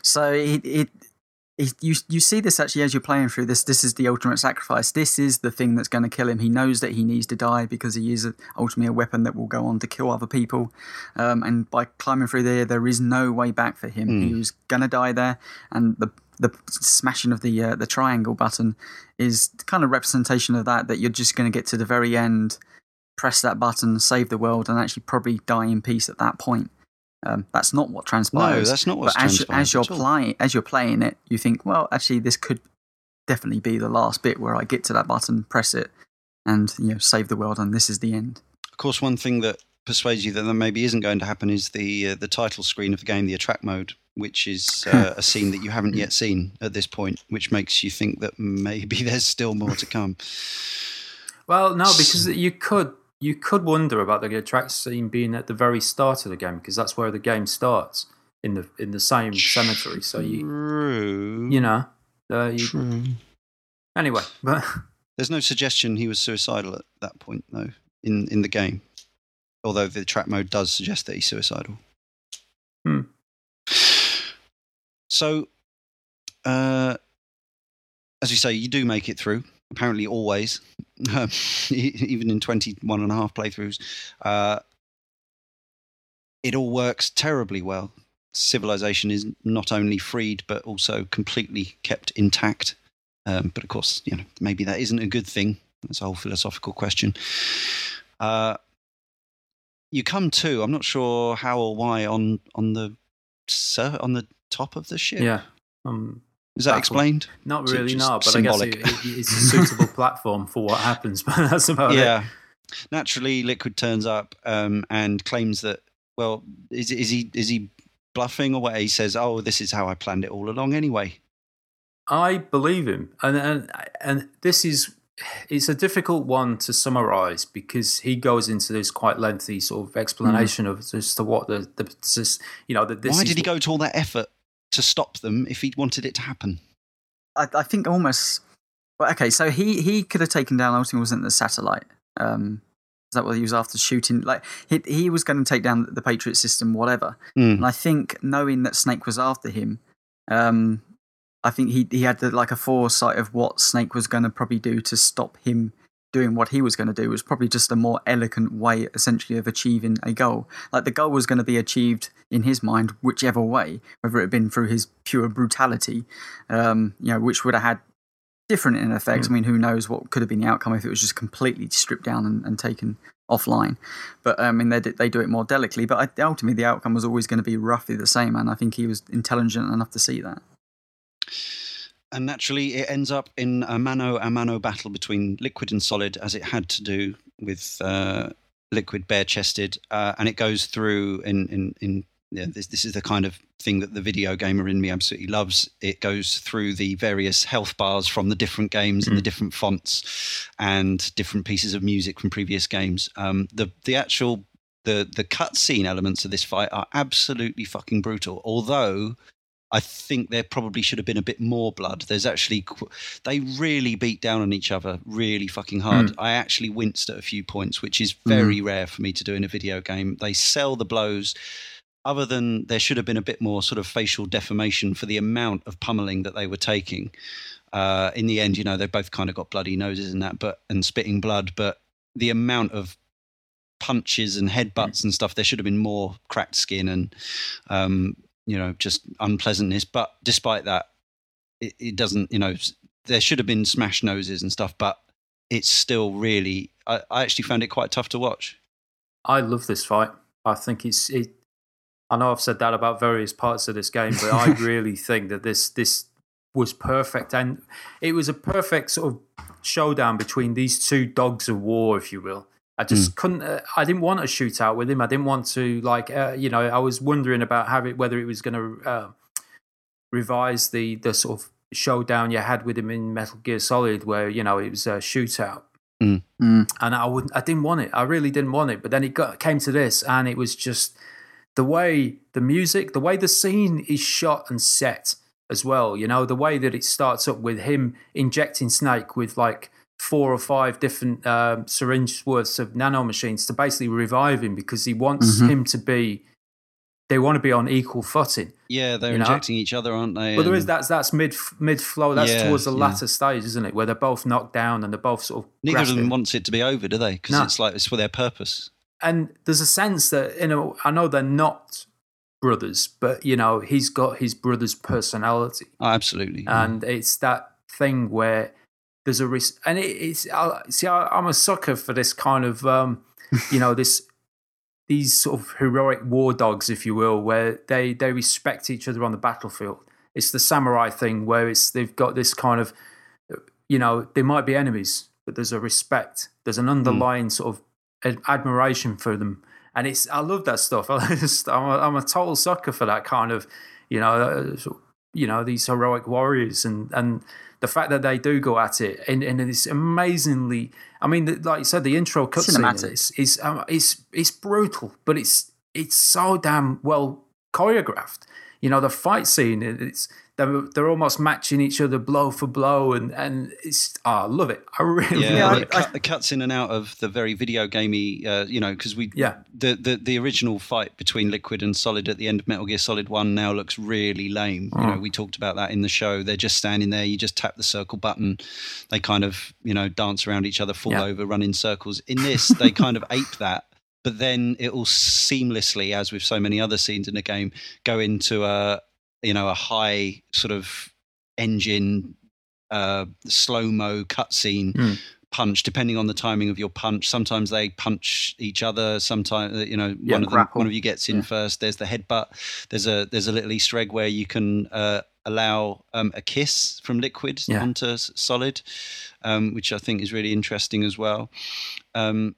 So it, it, it, you you see this actually as you're playing through this. This is the ultimate sacrifice. This is the thing that's going to kill him. He knows that he needs to die because he is ultimately a weapon that will go on to kill other people. Um, and by climbing through there, there is no way back for him. Hmm. He was going to die there, and the the smashing of the uh, the triangle button is kind of representation of that. That you're just going to get to the very end, press that button, save the world, and actually probably die in peace at that point. Um, that's not what transpires. No, transpires. that's not what's but as, you- transpired as you're playing, as you're playing it, you think, well, actually, this could definitely be the last bit where I get to that button, press it, and you know, save the world, and this is the end. Of course, one thing that persuades you that that maybe isn't going to happen is the uh, the title screen of the game, the attract mode, which is uh, a scene that you haven't yet seen at this point, which makes you think that maybe there's still more to come. Well, no, because you could you could wonder about the attract scene being at the very start of the game because that's where the game starts in the in the same cemetery. So you you know uh, you, True. anyway, but There's no suggestion he was suicidal at that point, though, in, in the game. Although the track mode does suggest that he's suicidal. Hmm. So, uh, as you say, you do make it through, apparently always, um, even in 21 and a half playthroughs. Uh, it all works terribly well. Civilization is not only freed, but also completely kept intact. Um, but of course, you know, maybe that isn't a good thing. That's a whole philosophical question. Uh, you come to, I'm not sure how or why, on on the on the top of the ship. yeah, um, Is that Baffled. explained? not really just no, but I guess symbolic? it, it, it's a suitable platform for what happens. But that's about it. yeah. Naturally, Liquid turns up um, and claims that. Well, is is he is he bluffing or what? He says, "Oh, this is how I planned it all along." Anyway, I believe him, and and and this is it's a difficult one to summarize because he goes into this quite lengthy sort of explanation of as to what the the this, you know that this why is did he go to all that effort to stop them if he'd wanted it to happen? I, I think almost. Well, okay, so he he could have taken down ultimately wasn't the satellite. Um, is that what he was after shooting? Like he he was going to take down the Patriot system, whatever. Hmm. And I think knowing that Snake was after him, um, I think he he had the, like a foresight of what Snake was going to probably do to stop him doing what he was going to do. Was probably just a more elegant way, essentially, of achieving a goal. Like the goal was going to be achieved in his mind, whichever way, whether it had been through his pure brutality, um, you know, which would have had different in effects. I mean, who knows what could have been the outcome if it was just completely stripped down and, and taken offline. But um, I mean, they they do it more delicately. But ultimately, the outcome was always going to be roughly the same, and I think he was intelligent enough to see that. And naturally it ends up in a mano a mano battle between liquid and solid as it had to do with uh, liquid bare chested uh, and it goes through in in, in yeah, this, this is the kind of thing that the video gamer in me absolutely loves. It goes through the various health bars from the different games and the different fonts and different pieces of music from previous games. Um, the the actual the the cutscene elements of this fight are absolutely fucking brutal. Although I think there probably should have been a bit more blood. There's actually they really beat down on each other really fucking hard. I actually winced at a few points, which is very rare for me to do in a video game. They sell the blows. Other than there should have been a bit more sort of facial deformation for the amount of pummeling that they were taking. Uh, in the end, you know, they both kind of got bloody noses and that, but and spitting blood, but the amount of punches and headbutts and stuff. There should have been more cracked skin and um, you know just unpleasantness. But despite that, it, it doesn't. You know, there should have been smash noses and stuff, but it's still really. I, I actually found it quite tough to watch. I love this fight. I think it's. It, I know I've said that about various parts of this game, but I really think that this this was perfect, and it was a perfect sort of showdown between these two dogs of war, if you will. I just mm. couldn't. Uh, I didn't want a shootout with him. I didn't want to like. Uh, you know, I was wondering about how it, whether it was going to uh, revise the the sort of showdown you had with him in Metal Gear Solid, where you know it was a shootout. Mm. Mm. And I wouldn't. I didn't want it. I really didn't want it. But then it got came to this, and it was just the way the music, the way the scene is shot and set as well. You know, the way that it starts up with him injecting Snake with like four or five different um, syringes worths of nanomachines to basically revive him because he wants mm-hmm. him to be. They want to be on equal footing. Yeah, they're injecting know? each other, aren't they? Well, there is that's that's mid mid flow. That's yeah, towards the yeah. latter stage, isn't it? Where they're both knocked down and they're both sort of. Neither grasping. of them wants it to be over, do they? Because no. it's like it's for their purpose. And there's a sense that you know, I know they're not brothers, but you know, he's got his brother's personality. Oh, absolutely. And yeah. it's that thing where there's a risk, and it, it's I, see, I, am a sucker for this kind of, um, you know, this these sort of heroic war dogs, if you will, where they they respect each other on the battlefield. It's the samurai thing where it's they've got this kind of, you know, they might be enemies, but there's a respect. There's an hmm. underlying mm. sort of admiration for them and it's I love that stuff. I just, I'm, a, I'm a total sucker for that kind of, you know, uh, you know these heroic warriors and and the fact that they do go at it and, in this amazingly. I mean, like you said, the intro cutscene is is um, it's it's brutal, but it's it's so damn well choreographed. You know, the fight scene. It's they're, they're almost matching each other blow for blow, and and it's oh, I love it. I really yeah, love it. Cut, the cuts in and out of the very video gamey, uh, you know, because we yeah the, the the original fight between Liquid and Solid at the end of Metal Gear Solid One now looks really lame. You know, mm. we talked about that in the show. They're just standing there. You just tap the circle button. They kind of you know dance around each other, fall yeah. over, run in circles. In this, they kind of ape that but then it will seamlessly, as with so many other scenes in the game, go into a, you know a high sort of engine uh, slow mo cutscene mm. punch, depending on the timing of your punch. Sometimes they punch each other. Sometimes you know yeah, one of them, one of you gets in yeah. first. There's the headbutt. There's a there's a little Easter egg where you can uh, allow um, a kiss from liquid yeah. onto solid, um, which I think is really interesting as well. Um,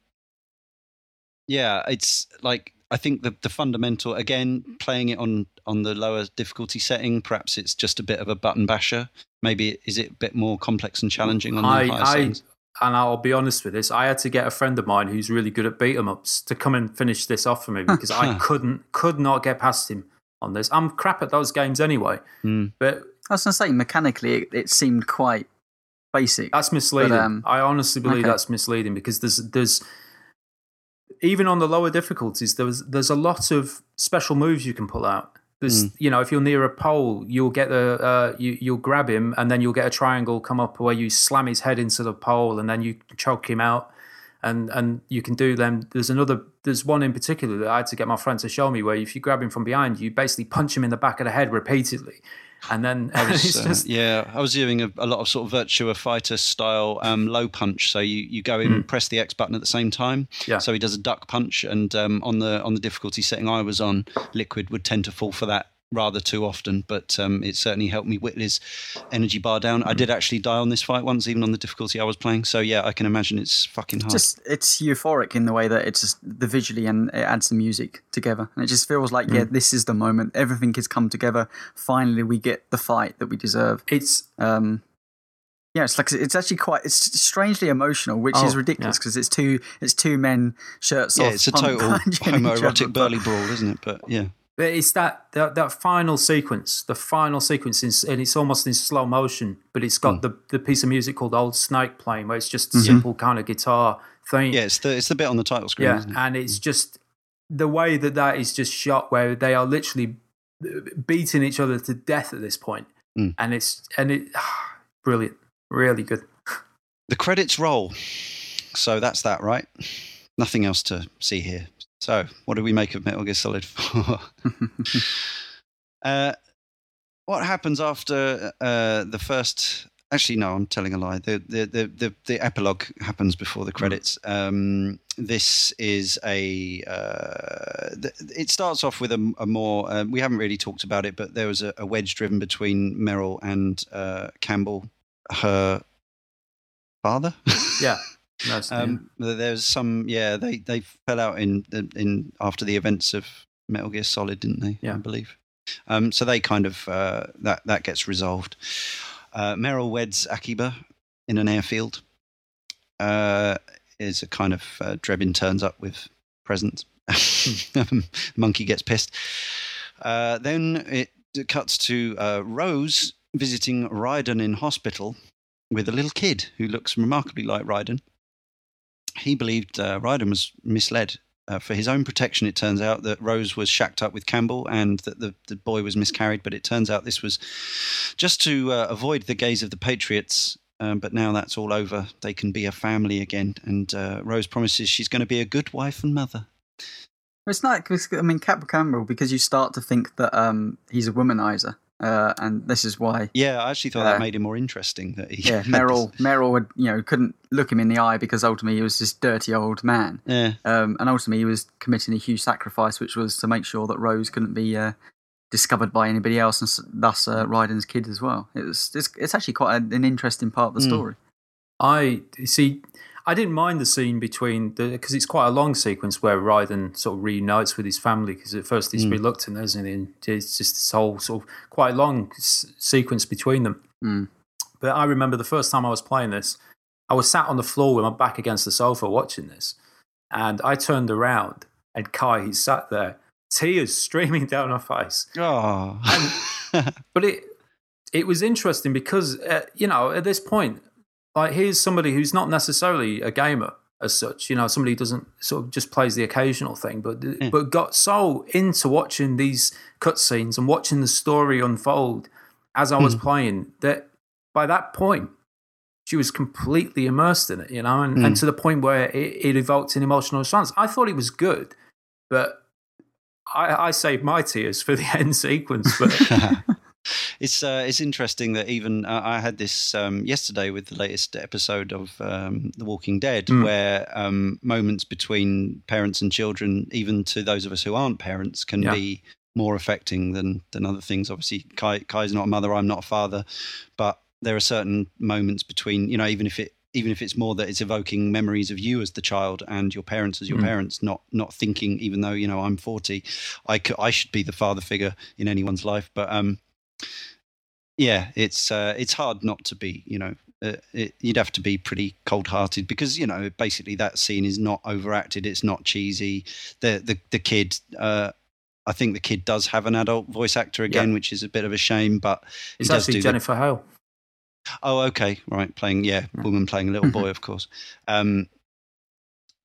yeah, it's like I think the the fundamental again playing it on on the lower difficulty setting, perhaps it's just a bit of a button basher. Maybe is it a bit more complex and challenging on the I, higher I, settings? And I'll be honest with this, I had to get a friend of mine who's really good at beat 'em ups to come and finish this off for me because I couldn't could not get past him on this. I'm crap at those games anyway. Mm. But I was gonna say mechanically it, it seemed quite basic. That's misleading. But, um, I honestly believe okay. that's misleading because there's there's even on the lower difficulties, there's there's a lot of special moves you can pull out. There's, mm. you know, if you're near a pole, you'll get the uh, you you'll grab him, and then you'll get a triangle come up where you slam his head into the pole, and then you choke him out, and and you can do them. There's another. There's one in particular that I had to get my friend to show me where if you grab him from behind, you basically punch him in the back of the head repeatedly, and then I was, uh, just... yeah, I was doing a, a, lot of sort of Virtua Fighter style um, low punch. So you, you go in, mm. press the X button at the same time. Yeah. So he does a duck punch, and um, on the on the difficulty setting I was on, Liquid would tend to fall for that rather too often, but um, it certainly helped me whittle his energy bar down. I did actually die on this fight once, even on the difficulty I was playing. So yeah, I can imagine it's fucking hard. Just it's euphoric in the way that it's just the visually and it adds the music together, and it just feels like mm. yeah, this is the moment. Everything has come together. Finally, we get the fight that we deserve. It's um, yeah, it's like it's actually quite it's strangely emotional, which oh, is ridiculous because yeah. it's two it's two men shirts yeah, off. it's a total homoerotic burly brawl, isn't it? But yeah, but it's that, that that final sequence, the final sequence, is, and it's almost in slow motion, but it's got mm. the, the piece of music called Old Snake playing, where it's just mm-hmm. simple kind of guitar thing. Yeah, it's the it's the bit on the title screen. Yeah, it? and it's mm. just the way that that is just shot, where they are literally beating each other to death at this point, mm. and it's and it brilliant, really good. The credits roll, so that's that, right? nothing else to see here. So, what do we make of Metal Gear Solid 4? uh, what happens after uh, the first? Actually, no, I'm telling a lie. The the the the, the epilogue happens before the credits. Um, this is a. Uh, th- it starts off with a, a more. Uh, we haven't really talked about it, but there was a, a wedge driven between Meryl and uh, Campbell, her father. Yeah. Um, there's some, yeah, they they fell out in in after the events of Metal Gear Solid, didn't they? Yeah. I believe. Um, so they kind of uh, that that gets resolved. Uh, Meryl weds Akiba in an airfield. Uh, is a kind of uh, Drebin turns up with presents. Monkey gets pissed. Uh, then it cuts to uh, Rose visiting Raiden in hospital with a little kid who looks remarkably like Raiden. He believed uh, Raiden was misled. Uh, for his own protection, it turns out that Rose was shacked up with Campbell and that the, the boy was miscarried. But it turns out this was just to uh, avoid the gaze of the Patriots. Um, but now that's all over. They can be a family again. And uh, Rose promises she's going to be a good wife and mother. It's not. 'cause, I mean, Cap Campbell, because you start to think that um, he's a womanizer, uh, and this is why. Yeah, I actually thought Uh, that made it more interesting. That he Yeah, had Meryl. this- Meryl would, you know, couldn't look him in the eye because ultimately he was this dirty old man, Yeah, um, and ultimately he was committing a huge sacrifice, which was to make sure that Rose couldn't be uh, discovered by anybody else, and s- thus uh, Raiden's kid as well. It was. It's, it's actually quite an interesting part of the Mm. story. I see. I didn't mind the scene between the because it's quite a long sequence where Raiden sort of reunites with his family because at first he's Mm. reluctant, isn't he? And it's just this whole sort of quite long s- sequence between them. Mm. But I remember the first time I was playing this, I was sat on the floor with my back against the sofa watching this, and I turned around and Kai, he sat there, tears streaming down her face. Oh. But it it was interesting because uh, you know at this point, like here's somebody who's not necessarily a gamer as such. You know, somebody who doesn't sort of just plays the occasional thing, but Yeah. but got so into watching these cutscenes and watching the story unfold as I was playing that by that point she was completely immersed in it. You know, and, and Mm. to the point where it, it evoked an emotional response. I thought it was good, but. I, I saved my tears for the end sequence, but it's uh, it's interesting that even uh, I had this um, yesterday with the latest episode of um, The Walking Dead, Mm. where um, moments between parents and children, even to those of us who aren't parents, can Yeah. be more affecting than than other things. Obviously, Kai, Kai's not a mother, I'm not a father, but there are certain moments between, you know, even if it even if it's more that it's evoking memories of you as the child and your parents as your Mm. parents, not not thinking, even though you know I'm 40, I could, I should be the father figure in anyone's life, but um, yeah, it's uh, it's hard not to be, you know. Uh, it, you'd have to be pretty cold-hearted because you know basically that scene is not overacted. It's not cheesy. The the the kid, uh, I think the kid does have an adult voice actor again, which is a bit of a shame. But it's does actually do Jennifer Hale. Oh, okay, right. Playing, yeah, woman playing a little boy, of course. Um,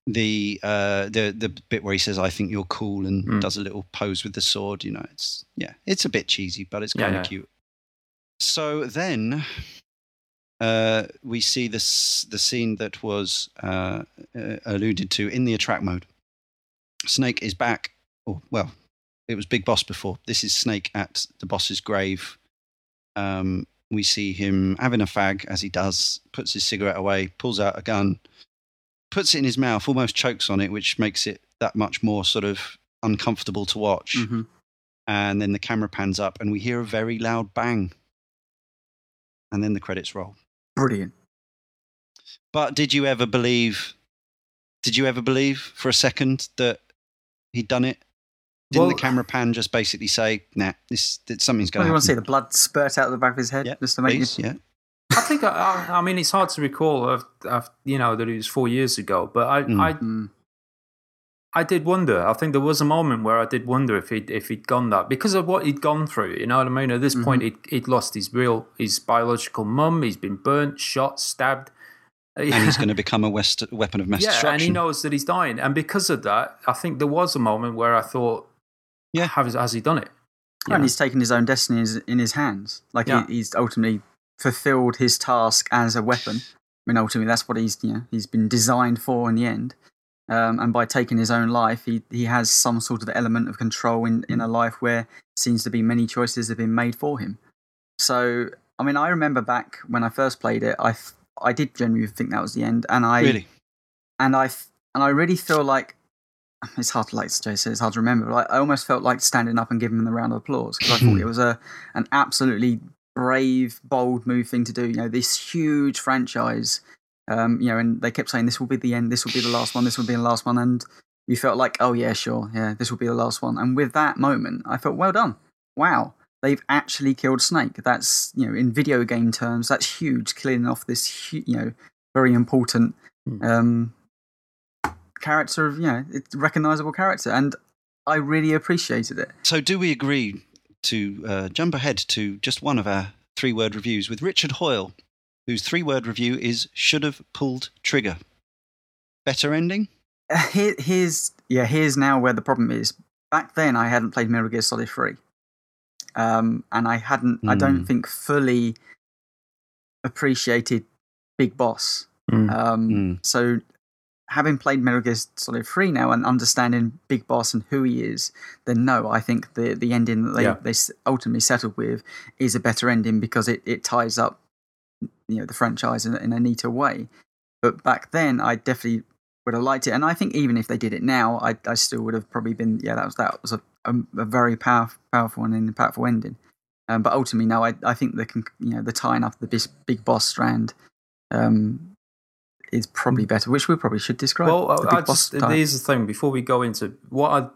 the uh, the the bit where he says, "I think you're cool," and Mm. does a little pose with the sword. You know, it's yeah, it's a bit cheesy, but it's kind of yeah. cute. So then, uh, we see this the scene that was uh, uh, alluded to in the attract mode. Snake is back. Oh, well, it was Big Boss before. This is Snake at the boss's grave. Um, we see him having a fag as he does, puts his cigarette away, pulls out a gun, puts it in his mouth, almost chokes on it, which makes it that much more sort of uncomfortable to watch. hmm And then the camera pans up and we hear a very loud bang. And then the credits roll. Brilliant. But did you ever believe? Did you ever believe for a second that he'd done it? Didn't the camera pan just basically say, "Nah, this, something's Well, going you to want to see the blood spurt out of the back of his head Yeah, just to make please, you. yeah. I think I, I, I mean it's hard to recall. Of, of, you know that it was four years ago, but I, Mm. I, Mm. I did wonder. I think there was a moment where I did wonder if he'd if he'd gone that because of what he'd gone through. You know what I mean? At this Mhm. point, he'd, he'd lost his real his biological mum. He's been burnt, shot, stabbed. And he's going to become a west, weapon of mass yeah, destruction. and he knows that he's dying. And because of that, I think there was a moment where I thought, Yeah. has, has he done it? You And he's taken his own destiny is- in his hands. Like Yeah. he, he's ultimately fulfilled his task as a weapon. I mean, ultimately, that's what he's you know he's been designed for in the end. Um, and by taking his own life, he, he has some sort of element of control in, in a life where it seems to be many choices have been made for him. So, I mean, I remember back when I first played it, I I did genuinely think that was the end, and I Really? and I and I really feel like it's hard to like Jay said, it's hard to remember. But I, I almost felt like standing up and giving him the round of applause because I thought it was a an absolutely brave, bold move thing to do. You know, this huge franchise. Um, you know, and they kept saying this will be the end, this will be the last one, this will be the last one, and you felt like, oh yeah, sure, yeah, this will be the last one. And with that moment, I felt, well done, wow, they've actually killed Snake. That's you know, in video game terms, that's huge, killing off this hu- you know very important Hmm. um, character of you know it's recognizable character, and I really appreciated it. So, do we agree to uh, jump ahead to just one of our three word reviews with Richard Hoyle, whose three word review is Should Have Pulled Trigger? Better ending? Uh, Here, here's yeah, here's now where the problem is. Back then, I hadn't played Metal Gear Solid Three, um, and I hadn't. I don't Hmm. think fully appreciated Big Boss. Mm. Um, Mm. So, having played Metal Gear Solid 3 now and understanding Big Boss and who he is, then no, I think the, the ending that they, Yeah. they ultimately settled with is a better ending because it, it ties up you know the franchise in, a- in a neater way. But back then, I definitely would have liked it, and I think even if they did it now, I, I still would have probably been yeah that was that was a, a, a very powerful powerful and impactful ending. Um, but ultimately, no, I I think the you know the tying up the big boss strand um, is probably better, which we probably should describe. Well, the I, I big boss just, here's the thing. Before we go into what I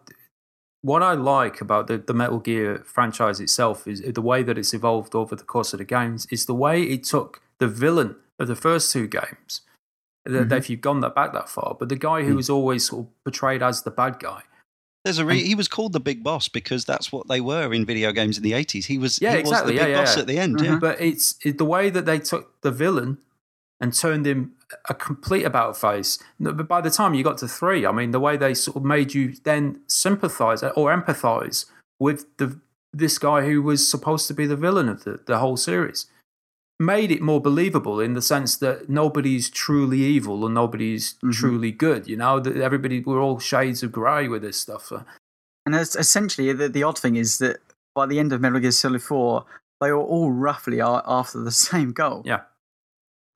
what I like about the, the Metal Gear franchise itself is the way that it's evolved over the course of the games. Is the way it took the villain of the first two games. that Mhm. If you've gone that back that far, but the guy who Mm. was always sort of portrayed as the bad guy. There's a re- he was called the Big Boss because that's what they were in video games in the 80s. He was, Yeah, he exactly. was the Yeah, Big yeah, Boss yeah. at the end. Mhm. Yeah. But it's it, the way that they took the villain and turned him a complete about face. But by the time you got to three, I mean, the way they sort of made you then sympathize or empathize with the this guy who was supposed to be the villain of the, the whole series made it more believable in the sense that nobody's truly evil and nobody's Mhm. truly good. You know, that everybody we're all shades of grey with this stuff. Uh, And it's essentially, the, the odd thing is that by the end of Metal Gear Solid 4, they were all roughly after the same goal. Yeah.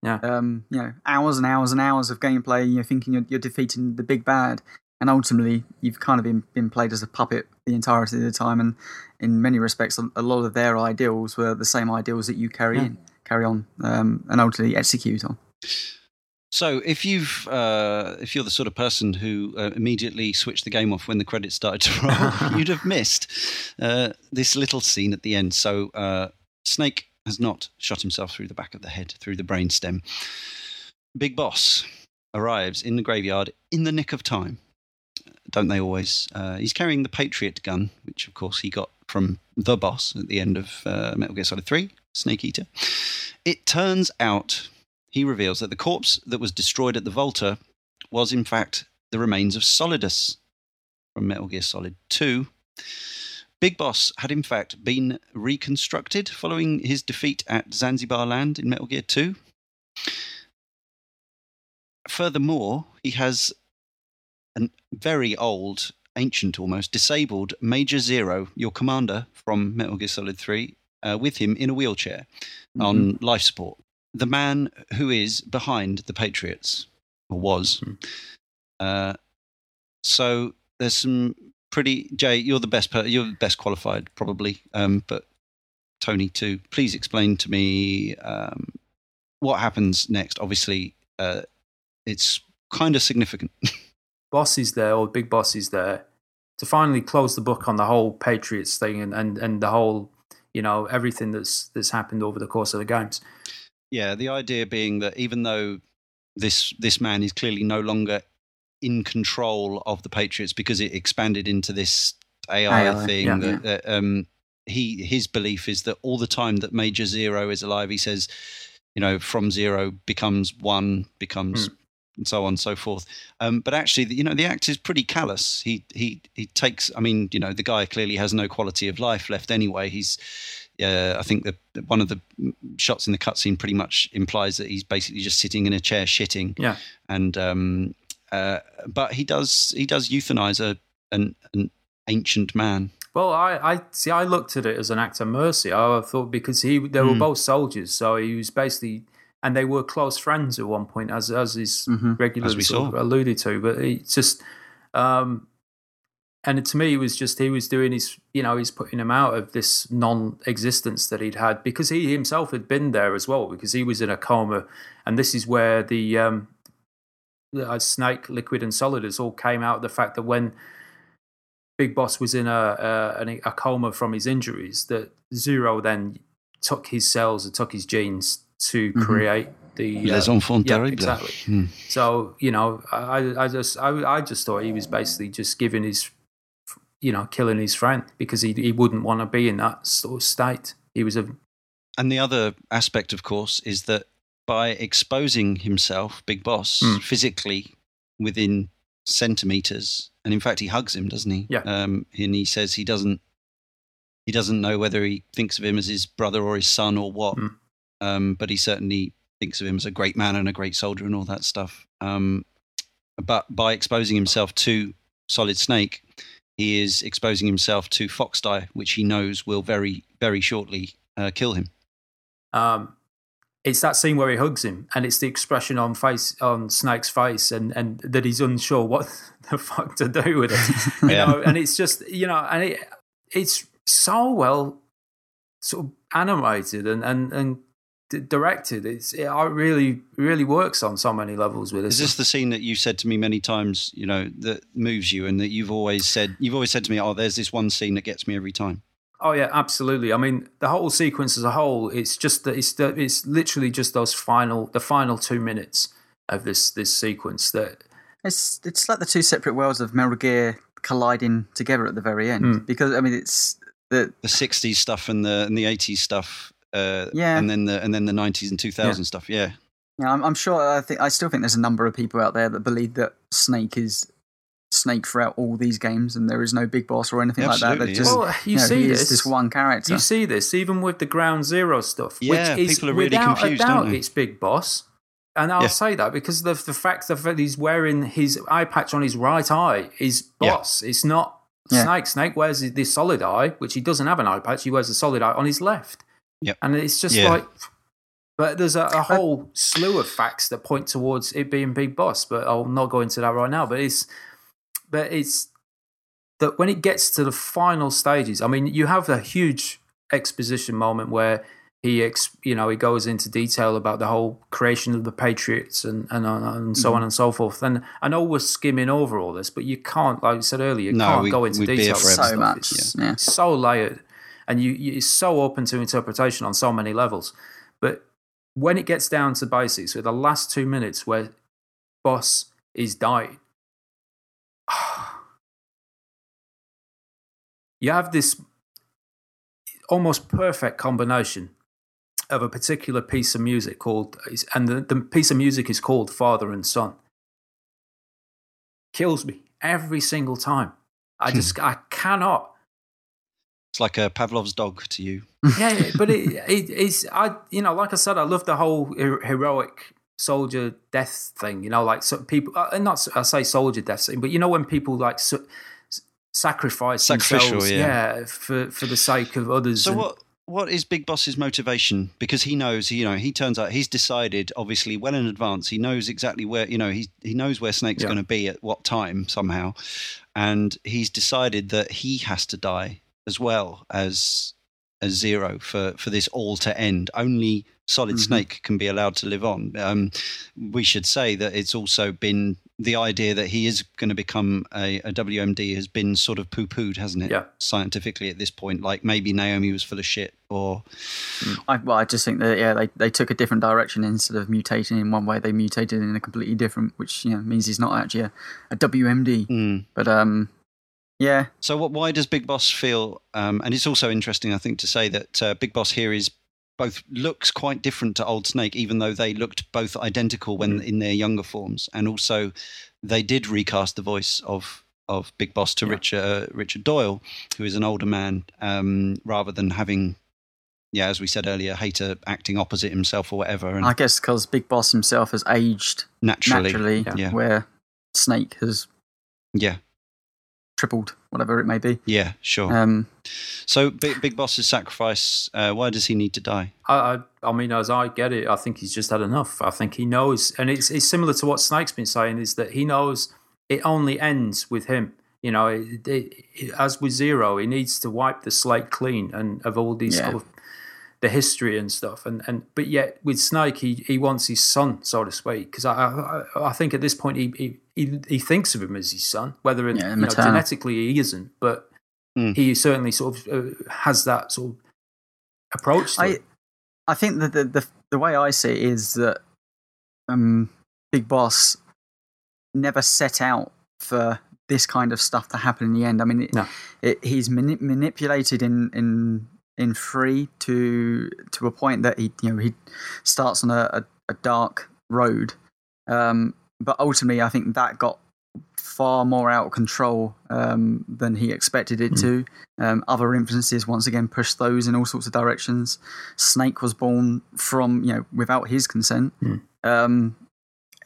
Yeah. Um, you know, hours and hours and hours of gameplay, you're thinking you're, you're defeating the big bad, and ultimately you've kind of been, been played as a puppet the entirety of the time. And in many respects, a, a lot of their ideals were the same ideals that you carry Yeah. in, carry on, um, and ultimately execute on. So if you've uh, if you're the sort of person who uh, immediately switched the game off when the credits started to roll, you'd have missed uh, this little scene at the end. So uh, Snake has not shot himself through the back of the head, through the brainstem. Big Boss arrives in the graveyard in the nick of time. Don't they always? Uh, he's carrying the Patriot gun, which of course he got from the boss at the end of uh, Metal Gear Solid 3, Snake Eater. It turns out he reveals that the corpse that was destroyed at the Volta was, in fact, the remains of Solidus from Metal Gear Solid 2. Big Boss had, in fact, been reconstructed following his defeat at Zanzibar Land in Metal Gear 2. Furthermore, he has a very old, ancient almost, disabled Major Zero, your commander from Metal Gear Solid 3, uh, with him in a wheelchair on life support. The man who is behind the Patriots, or was. Hmm. Uh, so there's some pretty. Jay, you're the best. Per, you're the best qualified, probably. Um, but Tony too. Please explain to me um, what happens next. Obviously, uh, it's kind of significant. boss is there or big boss is there to finally close the book on the whole Patriots thing and, and, and the whole you know everything that's that's happened over the course of the games. Yeah, the idea being that even though this this man is clearly no longer in control of the Patriots because it expanded into this AI, AI, thing, yeah. that, that, um, he his belief is that all the time that Major Zero is alive, he says, you know, from zero becomes one, becomes. And so on and so forth, um, but actually, you know, the act is pretty callous. He he he takes. I mean, you know, the guy clearly has no quality of life left anyway. He's uh, I think that one of the shots in the cutscene pretty much implies that he's basically just sitting in a chair shitting. Yeah. And um, uh, but he does he does euthanize a an, an ancient man. Well, I, I see. I looked at it as an act of mercy. I thought because he they were Hmm. both soldiers, so he was basically, and they were close friends at one point, as as is Mhm. regularly As we saw. alluded to. But it's just, um, and to me, it was just he was doing his, you know, he's putting him out of this non-existence that he'd had because he himself had been there as well because he was in a coma, and this is where the um, uh, snake, liquid, and solid has all came out. of The fact that when Big Boss was in a, a a coma from his injuries, that Zero then took his cells and took his genes to Mhm. create the uh, Les enfants yeah, terribles. exactly. Hmm. So you know, I, I just I, I just thought he was basically just giving his, you know, killing his friend because he he wouldn't want to be in that sort of state. He was a And the other aspect, of course, is that by exposing himself, Big Boss, Hmm. physically within centimeters, and in fact, he hugs him, doesn't he? Yeah. Um, and he says he doesn't he doesn't know whether he thinks of him as his brother or his son or what, Hmm. um, but he certainly thinks of him as a great man and a great soldier and all that stuff. Um, but by exposing himself to Solid Snake, he is exposing himself to Fox Foxdie, which he knows will very, very shortly uh, kill him. um, it's that scene where he hugs him, and it's the expression on face on Snake's face, and and that he's unsure what the fuck to do with it. You Yeah. know, and it's just you know, and it it's so well sort of animated and and and directed. It's it really really works on so many levels with Is this. this the scene that you said to me many times? You know that moves you, and that you've always said you've always said to me, "Oh, there's this one scene that gets me every time." Oh yeah, absolutely. I mean, the whole sequence as a whole, it's just that it's the, it's literally just those final the final two minutes of this this sequence that It's it's like the two separate worlds of Metal Gear colliding together at the very end. Hmm. Because I mean, it's the The '60s stuff and the and the '80s stuff, uh, Yeah. and then the and then the '90s and 2000s stuff. Yeah, Yeah, I'm, I'm sure. I think I still think there's a number of people out there that believe that Snake is Snake throughout all these games, and there is no big boss or anything like that. Absolutely, That yeah. just well, you, you know, see he this is this one character. You see this even with the Ground Zero stuff, Yeah, which is people are really without confused, a doubt aren't they? it's Big Boss. And I'll Yeah. say that because the the fact that he's wearing his eye patch on his right eye is Yeah. Boss. It's not Yeah. Snake. Snake wears this solid eye, which he doesn't have an eye patch. He wears a solid eye on his left. Yep. And it's just Yeah. like, but there's a, a whole slew of facts that point towards it being Big Boss. But I'll not go into that right now. But it's, but it's that when it gets to the final stages, I mean, you have a huge exposition moment where he, ex, you know, he goes into detail about the whole creation of the Patriots and and, and so mm-hmm. on and so forth. And I know we're skimming over all this, but you can't, like I said earlier, you No, can't we- go into we'd be here detail. forever. stuff. so much. It's, Yeah. so layered, and you, you it's so open to interpretation on so many levels. But when it gets down to basics, with the last two minutes where Boss is dying, you have this almost perfect combination of a particular piece of music called, and the, the piece of music is called Father and Son. Kills me every single time. I just, I cannot. it's like a Pavlov's dog to you. Yeah, yeah, but it, it, it's, I, you know, like I said, I love the whole heroic soldier death thing. You know, like so people, uh, not I say soldier death thing, but you know when people like so, sacrifice themselves, yeah. for for the sake of others. So and- what what is Big Boss's motivation? Because he knows, you know, he turns out he's decided, obviously, well in advance. He knows exactly where, you know, he he knows where Snake's Yeah. going to be at what time somehow, and he's decided that he has to die as well as as Zero for for this all to end. Only Solid Mhm. Snake can be allowed to live on. Um, we should say that it's also been the idea that he is going to become a, a WMD has been sort of poo pooed, hasn't it? Yeah. Scientifically at this point, like maybe Naomi was full of shit, or I, well, I just think that yeah, they, they took a different direction instead of mutating in one way, they mutated in a completely different, which you know means he's not actually a, a WMD. Mm. But um, yeah, So, what, why does Big Boss feel? Um, and it's also interesting, I think, to say that uh, Big Boss here is both looks quite different to Old Snake, even though they looked both identical when in their younger forms, and also they did recast the voice of of Big Boss to Yeah. Richard uh, Richard Doyle, who is an older man, um, rather than having. Yeah, as we said earlier, Hayter acting opposite himself or whatever, and I guess because Big Boss himself has aged naturally, naturally, yeah. where Snake has Yeah, tripled, whatever it may be. yeah, sure. Um, so, Big, Big Boss's sacrifice. Uh, why does he need to die? I, I, I mean, as I get it, I think he's just had enough. I think he knows, and it's it's similar to what Snake's been saying, is that he knows it only ends with him. You know, it, it, it- as with Zero, he needs to wipe the slate clean and of all these Yeah. sort of the history and stuff. And and but yet with Snake, he he wants his son, so to speak, because I, I I think at this point he he he, he thinks of him as his son, whether Yeah, you know, genetically he isn't, but Mm. he certainly sort of uh, has that sort of approach to I it. I think that the, the the way I see it is that um, Big Boss never set out for this kind of stuff to happen in the end. I mean, it, No. it, he's mani- manipulated in in in free to to a point that he you know he starts on a, a, a dark road, um, but ultimately I think that got far more out of control um, than he expected it Mm. to. Um, other influences once again pushed those in all sorts of directions. Snake was born from you know without his consent. Mm. Um,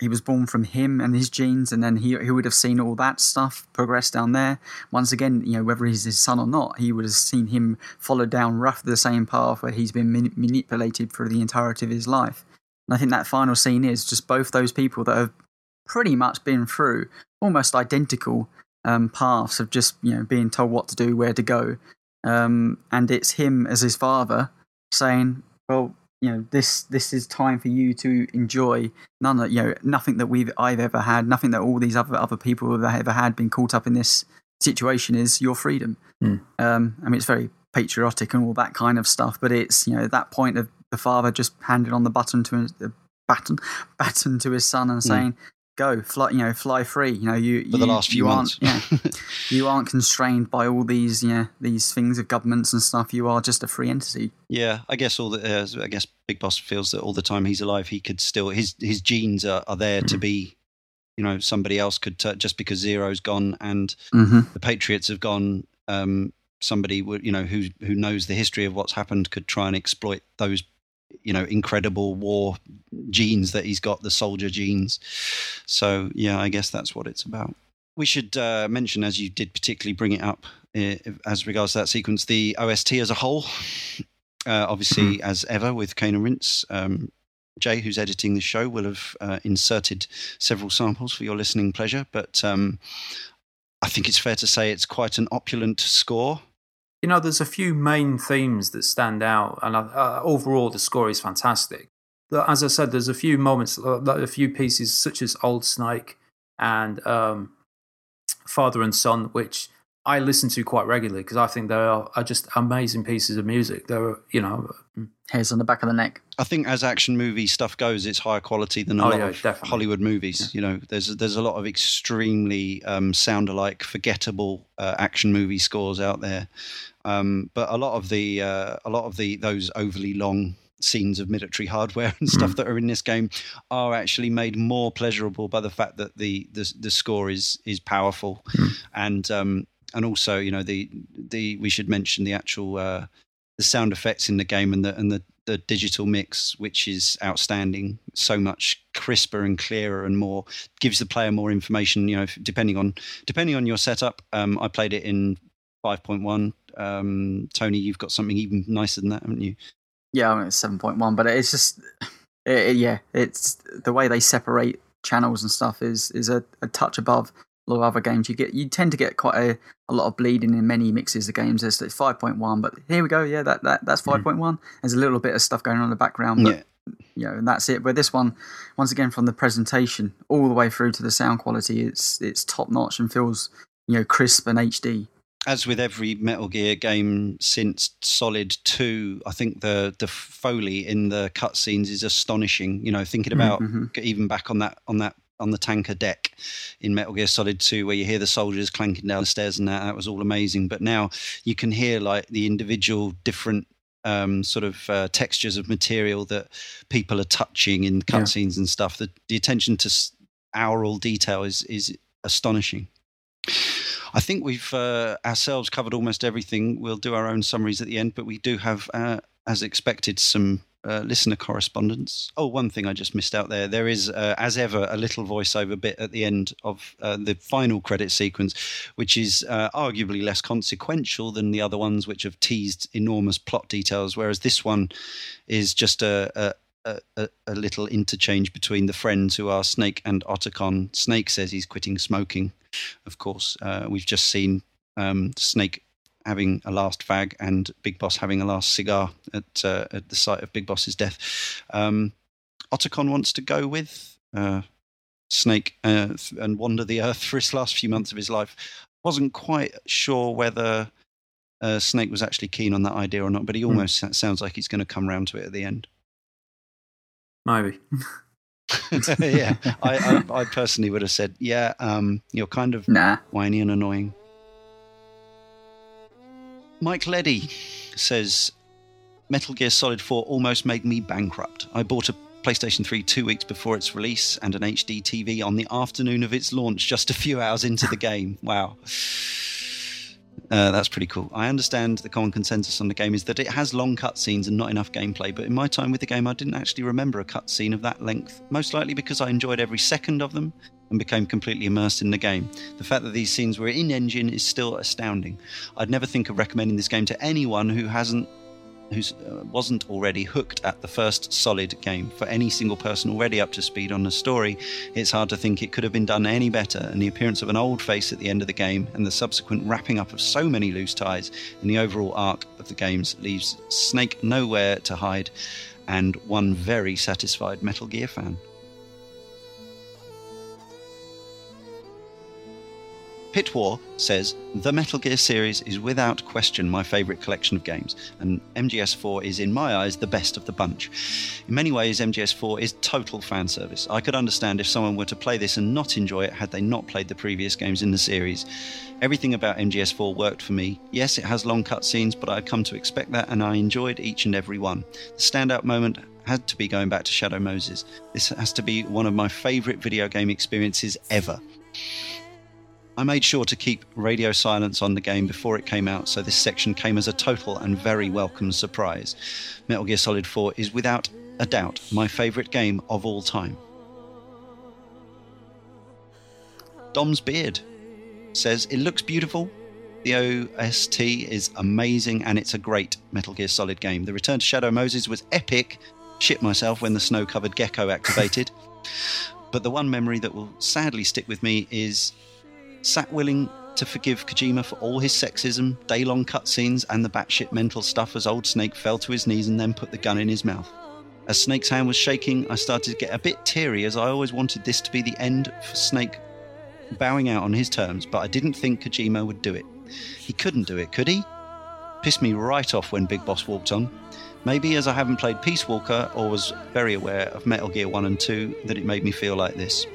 he was born from him and his genes, and then he he would have seen all that stuff progress down there. Once again, you know whether he's his son or not, he would have seen him follow down roughly the same path where he's been mani- manipulated for the entirety of his life. And I think that final scene is just both those people that have pretty much been through almost identical um, paths of just you know being told what to do, where to go, um, and it's him as his father saying, "Well, you know, this this is time for you to enjoy none of you know nothing that we've I've ever had, nothing that all these other other people have ever had been caught up in this situation is your freedom." Hmm. Um, I mean, it's very patriotic and all that kind of stuff, but it's you know that point of the father just handing on the button to his, the baton baton to his son and saying. Go fly, you know, fly free. You know, you For you, the last few you months. aren't, yeah, you aren't constrained by all these, yeah, these things of governments and stuff. You are just a free entity. Yeah, I guess all the uh, I guess Big Boss feels that all the time he's alive, he could still his his genes are, are there to be, you know, somebody else could t- just because Zero's gone and Mm-hmm. the Patriots have gone. Um, somebody would you know who who knows the history of what's happened could try and exploit those you know incredible war genes that he's got the soldier genes so yeah i guess that's what it's about we should uh, mention as you did particularly bring it up uh, as regards to that sequence the ost as a whole uh, obviously as ever with Cane and Rinse um, Jay, who's editing the show, will have uh, inserted several samples for your listening pleasure. But um, I think it's fair to say it's quite an opulent score. You know, there's a few main themes that stand out, and uh, overall, the score is fantastic. As I said, there's a few moments, uh, a few pieces such as Old Snake and um, Father and Son, which I listen to quite regularly because I think they are, are just amazing pieces of music. They're, you know, Hairs on the back of the neck. I think as action movie stuff goes, it's higher quality than a Oh, lot yeah, of definitely. Hollywood movies. You know, there's there's a lot of extremely um, sound alike, forgettable uh, action movie scores out there. Um, but a lot of the uh, a lot of the those overly long scenes of military hardware and stuff Mm. that are in this game are actually made more pleasurable by the fact that the the, the score is is powerful Mm. and um, and also you know the the we should mention the actual uh, the sound effects in the game and the and the, the digital mix, which is outstanding, so much crisper and clearer and more gives the player more information. You know, depending on depending on your setup. Um, I played it in five point one. Um, Tony, you've got something even nicer than that, haven't you? Yeah, I mean, it's seven point one, but it's just, it, it- yeah, it's the way they separate channels and stuff is is a, a touch above lot of other games. You get you tend to get quite a, a lot of bleeding in many mixes of games. It's, it's five point one, but here we go. Yeah, that, that that's five point one. There's a little bit of stuff going on in the background, but yeah, you know, and that's it. But this one, once again, from the presentation all the way through to the sound quality, it's it's top notch and feels you know crisp and HD. as with every Metal Gear game since Solid Two, I think the the foley in the cutscenes is astonishing. You know, thinking about Mhm. even back on that on that on the tanker deck in Metal Gear Solid 2 where you hear the soldiers clanking down the stairs and that that was all amazing but now you can hear like the individual different um, sort of uh, textures of material that people are touching in Yeah. cutscenes and stuff the, the attention to s- aural detail is is astonishing I think we've uh, ourselves covered almost everything. We'll do our own summaries at the end, but we do have, uh, as expected, some uh, listener correspondence. Oh, one thing I just missed out there. There is, uh, as ever, a little voiceover bit at the end of uh, the final credit sequence, which is uh, arguably less consequential than the other ones, which have teased enormous plot details, whereas this one is just a, a a, a, little interchange between the friends who are Snake and Otacon. Snake says he's quitting smoking. Of course, uh, we've just seen um, Snake having a last fag and Big Boss having a last cigar at, uh, at the site of Big Boss's death. Um, Otacon wants to go with uh, Snake uh, and wander the earth for his last few months of his life. Wasn't quite sure whether uh, Snake was actually keen on that idea or not, but he hmm. almost mm. sounds like he's going to come round to it at the end. Maybe. yeah, I, I, I, personally would have said, yeah, um, you're kind of nah. whiny and annoying. Mike Leddy says Metal Gear Solid 4 almost made me bankrupt. I bought a PlayStation 3 two weeks before its release and an HD TV on the afternoon of its launch, just a few hours into the game. Wow. Uh, that's pretty cool. I understand the common consensus on the game is that it has long cutscenes and not enough gameplay, but in my time with the game, I didn't actually remember a cutscene of that length, most likely because I enjoyed every second of them and became completely immersed in the game. The fact that these scenes were in engine is still astounding. I'd never think of recommending this game to anyone who hasn't who uh, wasn't already hooked at the first solid game. For any single person already up to speed on the story, it's hard to think it could have been done any better. And the appearance of an old face at the end of the game and the subsequent wrapping up of so many loose ties in the overall arc of the games leaves Snake nowhere to hide and one very satisfied Metal Gear fan. Pit War says the Metal Gear series is without question my favourite collection of games, and MGS4 is, in my eyes, the best of the bunch. In many ways, MGS4 is total fan service. I could understand if someone were to play this and not enjoy it had they not played the previous games in the series. Everything about MGS4 worked for me. Yes, it has long cutscenes, but I had come to expect that, and I enjoyed each and every one. The standout moment had to be going back to Shadow Moses. This has to be one of my favourite video game experiences ever. I made sure to keep radio silence on the game before it came out, so this section came as a total and very welcome surprise. Metal Gear Solid 4 is without a doubt my favourite game of all time. Dom's Beard says it looks beautiful. The OST is amazing and it's a great Metal Gear Solid game. The Return to Shadow Moses was epic. Shit myself when the snow covered Gekko activated. but the one memory that will sadly stick with me is sat willing to forgive Kojima for all his sexism, day long cutscenes, and the batshit mental stuff as Old Snake fell to his knees and then put the gun in his mouth. As Snake's hand was shaking, I started to get a bit teary as I always wanted this to be the end for Snake bowing out on his terms, but I didn't think Kojima would do it. He couldn't do it, could he? Pissed me right off when Big Boss walked on. Maybe as I haven't played Peace Walker or was very aware of Metal Gear 1 and 2 that it made me feel like this.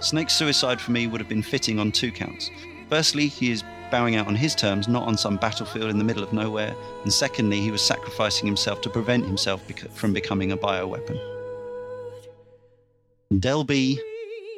Snake's suicide for me would have been fitting on two counts. Firstly, he is bowing out on his terms, not on some battlefield in the middle of nowhere. And secondly, he was sacrificing himself to prevent himself from becoming a bioweapon. Del B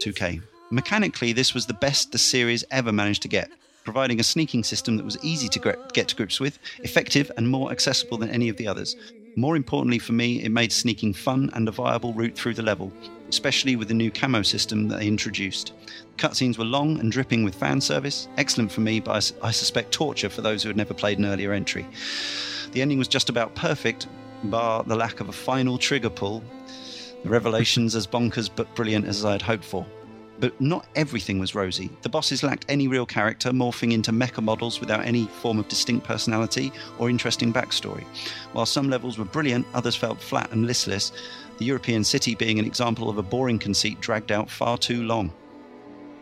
2K. Mechanically, this was the best the series ever managed to get, providing a sneaking system that was easy to get to grips with, effective, and more accessible than any of the others. More importantly for me, it made sneaking fun and a viable route through the level, especially with the new camo system that they introduced. Cutscenes were long and dripping with fan service, excellent for me, but I suspect torture for those who had never played an earlier entry. The ending was just about perfect, bar the lack of a final trigger pull. The revelations as bonkers but brilliant as I had hoped for. But not everything was rosy. The bosses lacked any real character, morphing into mecha models without any form of distinct personality or interesting backstory. While some levels were brilliant, others felt flat and listless, the European city being an example of a boring conceit dragged out far too long.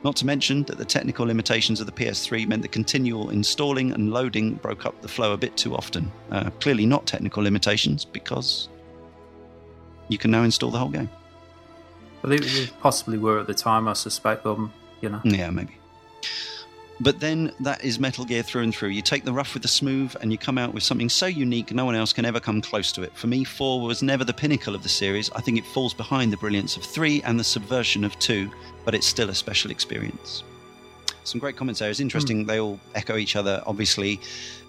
Not to mention that the technical limitations of the PS3 meant the continual installing and loading broke up the flow a bit too often. Uh, clearly, not technical limitations because you can now install the whole game. Well, they, possibly were at the time, I suspect, um, you know. Yeah, maybe. But then that is Metal Gear through and through. You take the rough with the smooth, and you come out with something so unique no one else can ever come close to it. For me, 4 was never the pinnacle of the series. I think it falls behind the brilliance of 3 and the subversion of 2, but it's still a special experience. Some great comments there. It's interesting. Mm. They all echo each other. Obviously,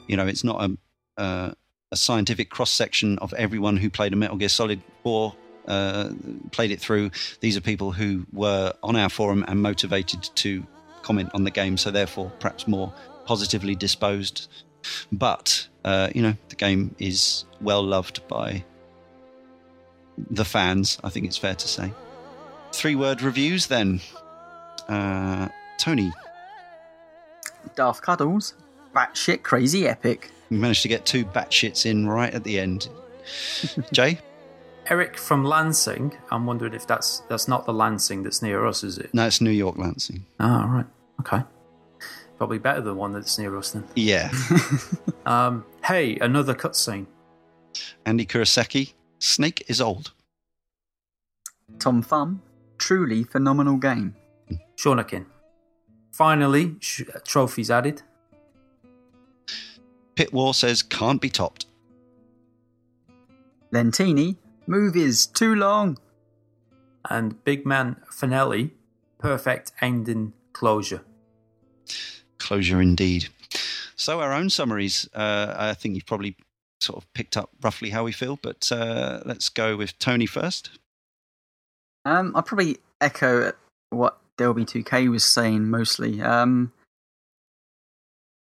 you know, it's not a. Uh, a scientific cross section of everyone who played a Metal Gear Solid 4 uh, played it through. These are people who were on our forum and motivated to comment on the game, so therefore perhaps more positively disposed. But uh, you know, the game is well loved by the fans. I think it's fair to say. Three word reviews then. Uh, Tony, Darth Cuddles, batshit crazy epic. we managed to get two batshits in right at the end. Jay, Eric from Lansing. I'm wondering if that's that's not the Lansing that's near us, is it? no, it's New York Lansing. Ah, right. Okay. Probably better than one that's near us then. Yeah, Um, hey, another cutscene. Andy Kurosaki. Snake is old. Tom Thumb, truly phenomenal game. Shaunakin. Finally, sh- trophies added. Pit War says can't be topped. Lentini, movies too long. And Big Man Finelli, perfect ending closure. Closure indeed. So our own summaries. Uh, I think you've probably sort of picked up roughly how we feel, but uh, let's go with Tony first. Um, I'll probably echo what Delby2K was saying mostly. Um,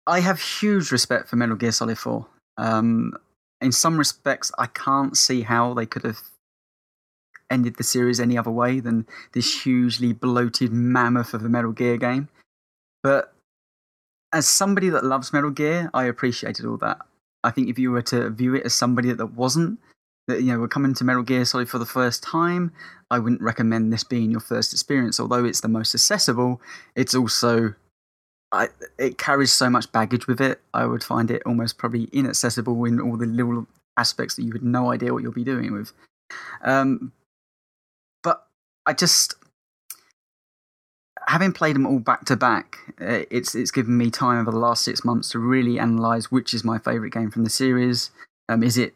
I have huge respect for Metal Gear Solid 4. Um, in some respects, I can't see how they could have ended the series any other way than this hugely bloated mammoth of a Metal Gear game. But as somebody that loves Metal Gear, I appreciated all that. I think if you were to view it as somebody that wasn't, that you know, were coming to Metal Gear Solid for the first time, I wouldn't recommend this being your first experience. Although it's the most accessible, it's also I, it carries so much baggage with it. I would find it almost probably inaccessible in all the little aspects that you had no idea what you'll be doing with. Um, but I just having played them all back to back, uh, it's it's given me time over the last six months to really analyze which is my favorite game from the series. Um, is it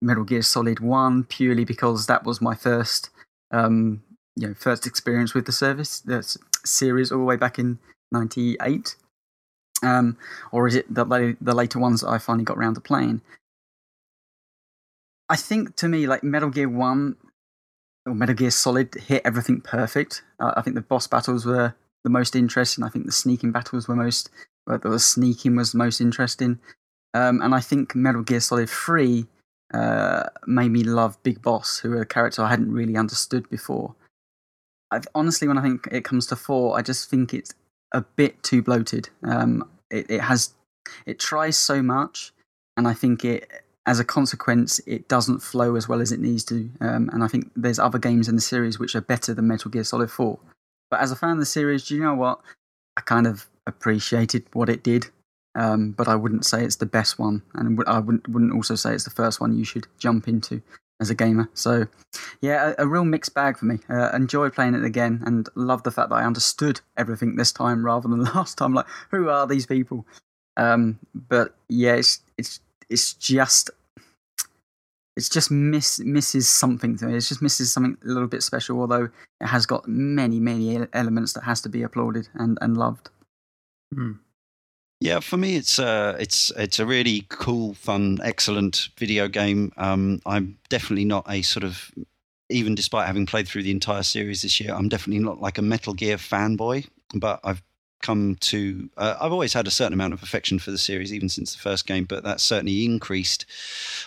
Metal Gear Solid One purely because that was my first, um, you know, first experience with the service, the series, all the way back in '98, um, or is it the the later ones that I finally got around to playing? I think to me, like Metal Gear One or Metal Gear Solid hit everything perfect. Uh, I think the boss battles were the most interesting. I think the sneaking battles were most, well, the sneaking was the most interesting. Um, and I think Metal Gear Solid 3 uh, made me love Big Boss, who a character I hadn't really understood before. I've, honestly, when I think it comes to 4, I just think it's a bit too bloated. Um, it, it has, it tries so much, and I think it, as a consequence, it doesn't flow as well as it needs to. Um, and I think there's other games in the series which are better than Metal Gear Solid 4. But as a fan of the series, do you know what? I kind of appreciated what it did, um, but I wouldn't say it's the best one, and I wouldn't wouldn't also say it's the first one you should jump into as a gamer. So, yeah, a, a real mixed bag for me. Uh, enjoy playing it again, and love the fact that I understood everything this time rather than last time. Like, who are these people? Um, but yeah, it's it's it's just it's just miss misses something to me. It just misses something a little bit special. Although it has got many many elements that has to be applauded and and loved. Hmm. Yeah, for me, it's uh, it's it's a really cool, fun, excellent video game. Um, I'm definitely not a sort of, even despite having played through the entire series this year, I'm definitely not like a Metal Gear fanboy. But I've come to, uh, I've always had a certain amount of affection for the series, even since the first game. But that's certainly increased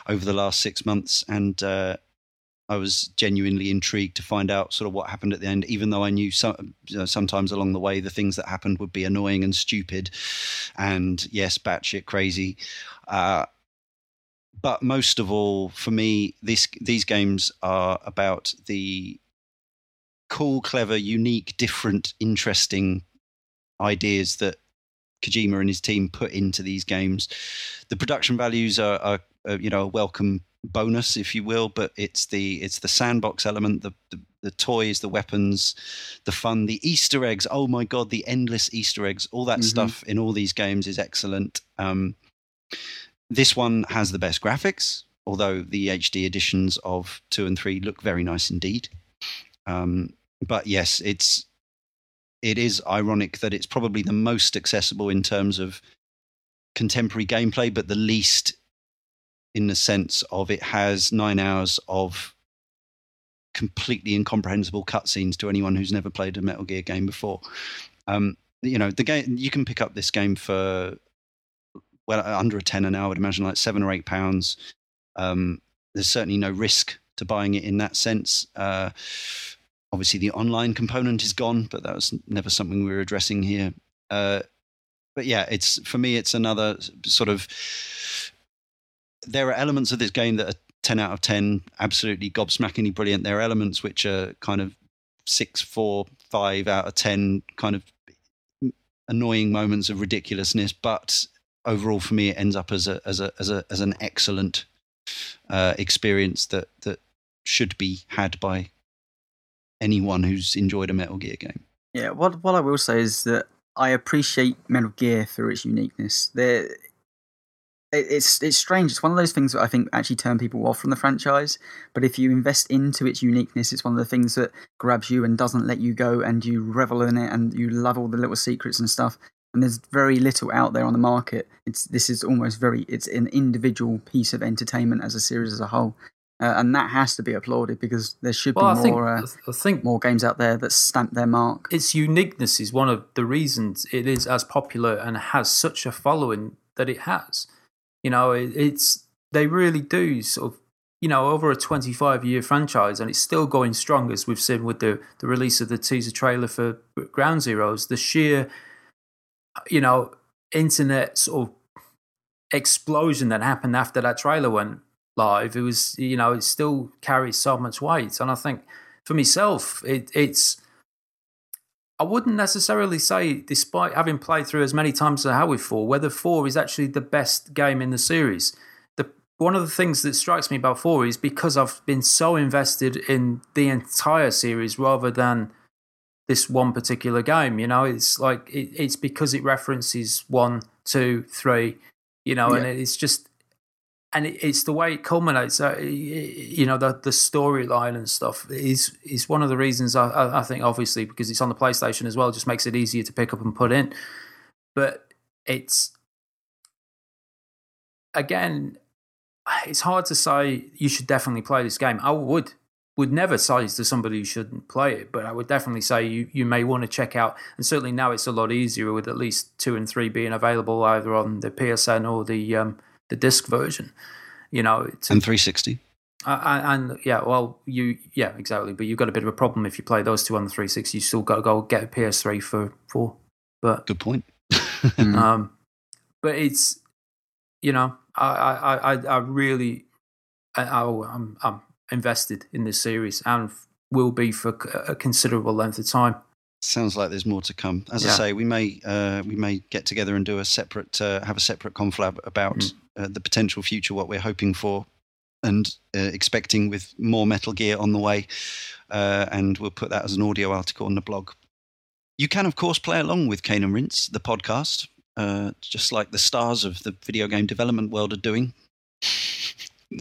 over the last six months, and uh, I was genuinely intrigued to find out sort of what happened at the end, even though I knew some, you know, sometimes along the way the things that happened would be annoying and stupid, and yes, batshit crazy. Uh, but most of all, for me, this these games are about the cool, clever, unique, different, interesting ideas that Kojima and his team put into these games. The production values are, are, are you know, a welcome bonus, if you will, but it's the it's the sandbox element, the, the the toys, the weapons, the fun, the Easter eggs. Oh my god, the endless Easter eggs! All that Mhm. stuff in all these games is excellent. Um, this one has the best graphics, although the HD editions of two and three look very nice indeed. Um, but yes, it's it is ironic that it's probably the most accessible in terms of contemporary gameplay, but the least in the sense of it has nine hours of completely incomprehensible cutscenes to anyone who's never played a Metal Gear game before. Um, you know, the game you can pick up this game for well under a tenner now. I would imagine like seven or eight pounds. Um, there's certainly no risk to buying it in that sense. Uh, obviously, the online component is gone, but that was never something we were addressing here. Uh, but yeah, it's for me, it's another sort of. There are elements of this game that are 10 out of 10, absolutely gobsmackingly brilliant. There are elements which are kind of six, four, five out of 10, kind of annoying moments of ridiculousness. But overall, for me, it ends up as a as a as a as an excellent uh, experience that that should be had by anyone who's enjoyed a Metal Gear game. Yeah, what what I will say is that I appreciate Metal Gear for its uniqueness. There, it's it's strange. It's one of those things that I think actually turn people off from the franchise. But if you invest into its uniqueness, it's one of the things that grabs you and doesn't let you go, and you revel in it, and you love all the little secrets and stuff. And there's very little out there on the market. It's this is almost very it's an individual piece of entertainment as a series as a whole. Uh, and that has to be applauded because there should well, be I more. Think, uh, I think more games out there that stamp their mark. Its uniqueness is one of the reasons it is as popular and has such a following that it has. You know, it, it's they really do sort of you know over a 25 year franchise and it's still going strong as we've seen with the the release of the teaser trailer for Ground Zeroes. The sheer you know internet sort of explosion that happened after that trailer went live, it was you know it still carries so much weight. And I think for myself, it, it's I wouldn't necessarily say, despite having played through as many times as I have with four, whether four is actually the best game in the series. The one of the things that strikes me about four is because I've been so invested in the entire series rather than this one particular game. You know, it's like it, it's because it references one, two, three. You know, yeah. and it's just and it's the way it culminates. Uh, you know, the the storyline and stuff is is one of the reasons I, I think, obviously, because it's on the PlayStation as well, just makes it easier to pick up and put in. But it's again, it's hard to say you should definitely play this game. I would would never say to somebody you shouldn't play it, but I would definitely say you, you may want to check out. And certainly now it's a lot easier with at least two and three being available either on the PSN or the um, the disc version. You know, to, and 360. Uh, and yeah, well, you yeah exactly. But you've got a bit of a problem if you play those two on the 360. You still got to go get a PS3 for four. But good point. um, but it's you know, I I I, I really I, I'm I'm invested in this series and will be for a considerable length of time. Sounds like there's more to come. As yeah. I say, we may uh, we may get together and do a separate uh, have a separate conflab about mm. uh, the potential future, what we're hoping for and uh, expecting with more Metal Gear on the way, uh, and we'll put that as an audio article on the blog. You can, of course, play along with Cane and Rinse, the podcast, uh, just like the stars of the video game development world are doing.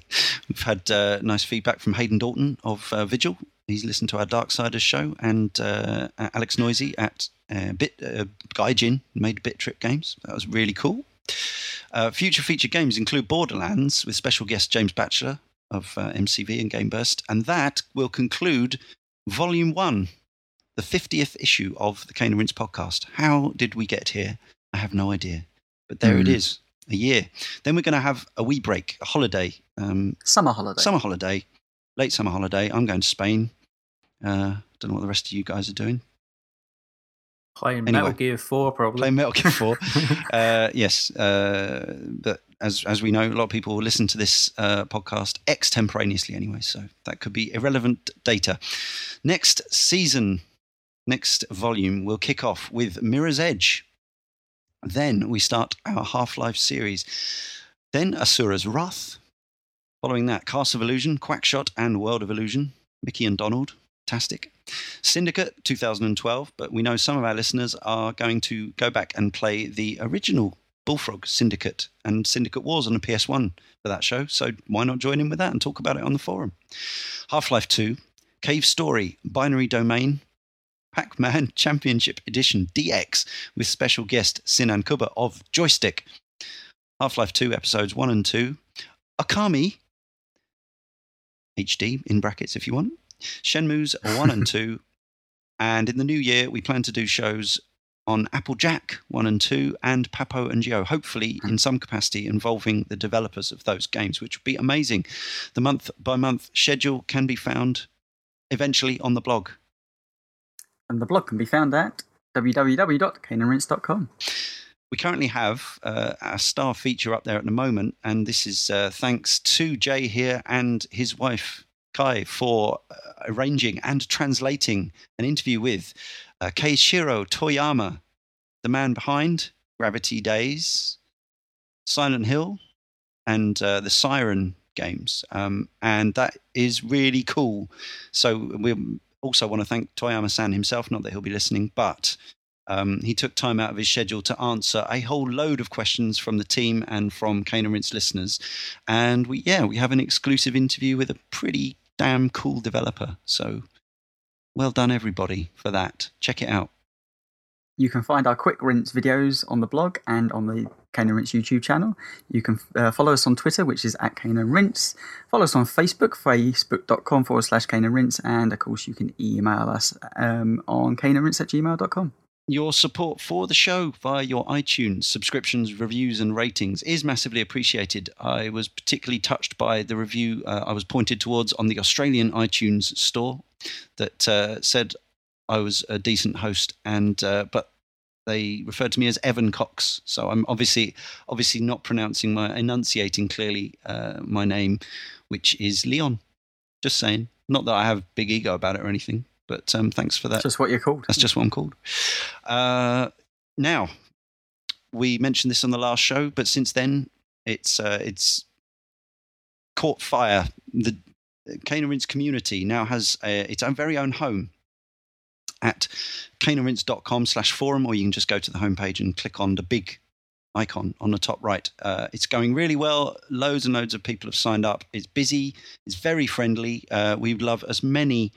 We've had nice feedback from Haydn Dalton of Vigil, He's listened to our Darksiders show, and uh, Alex Neuse at uh, Bit uh, Gaijin made Bit Trip Games. That was really cool. Uh, future feature games include Borderlands with special guest James Batchelor of uh, MCV and Game Burst, and that will conclude Volume One, the fiftieth issue of the Cane and Rinse podcast. How did we get here? I have no idea, but there mm. it hmm. is. A year. Then we're going to have a wee break, a holiday, um, summer holiday, summer holiday, late summer holiday. I'm going to Spain. Uh, don't know what the rest of you guys are doing. Playing anyway, Metal Gear Four, probably. Playing Metal Gear Four. uh, yes, uh, but as as we know, a lot of people listen to this uh, podcast extemporaneously anyway, so that could be irrelevant data. Next season, next volume, will kick off with Mirror's Edge. Then we start our Half Life series. Then Asura's Wrath. Following that, Castle of Illusion, Quackshot, and World of Illusion. Mickey and Donald fantastic. Syndicate 2012, but we know some of our listeners are going to go back and play the original Bullfrog Syndicate and Syndicate Wars on the PS1 for that show. So why not join in with that and talk about it on the forum? Half Life 2, Cave Story, Binary Domain, Pac Man Championship Edition DX with special guest Sinan Kubba of Joystiq. Half Life 2 episodes 1 and 2, Okami HD in brackets if you want. Shenmue's 1 and 2. And in the new year, we plan to do shows on Applejack 1 and 2 and Papo and Geo, hopefully in some capacity involving the developers of those games, which would be amazing. The month by month schedule can be found eventually on the blog. And the blog can be found at www.caneandrinse.com. We currently have uh, a star feature up there at the moment, and this is uh, thanks to Jay here and his wife Kai for uh, arranging and translating an interview with uh, Keiichiro Toyama, the man behind Gravity Daze, Silent Hill, and uh, the Siren games. Um, and that is really cool. So we also want to thank Toyama san himself, not that he'll be listening, but um, he took time out of his schedule to answer a whole load of questions from the team and from Cane and listeners. And we, yeah, we have an exclusive interview with a pretty damn cool developer. So well done, everybody, for that. Check it out. You can find our quick rinse videos on the blog and on the and Rinse YouTube channel. You can uh, follow us on Twitter, which is at and Rinse. Follow us on Facebook, facebook.com forward slash and Rinse. And of course, you can email us um, on caneandrinse at gmail.com. Your support for the show via your iTunes subscriptions, reviews, and ratings is massively appreciated. I was particularly touched by the review uh, I was pointed towards on the Australian iTunes store that uh, said I was a decent host, and uh, but they referred to me as Evan Cox. So I'm obviously obviously not pronouncing my enunciating clearly uh, my name, which is Leon. Just saying. Not that I have big ego about it or anything. But um, thanks for that. That's just what you're called. That's just what I'm called. Uh, now, we mentioned this on the last show, but since then, it's uh, it's caught fire. The Rinse community now has a, its own very own home at caneandrinse.com slash forum, or you can just go to the homepage and click on the big icon on the top right. Uh, it's going really well. Loads and loads of people have signed up. It's busy. It's very friendly. Uh, we love as many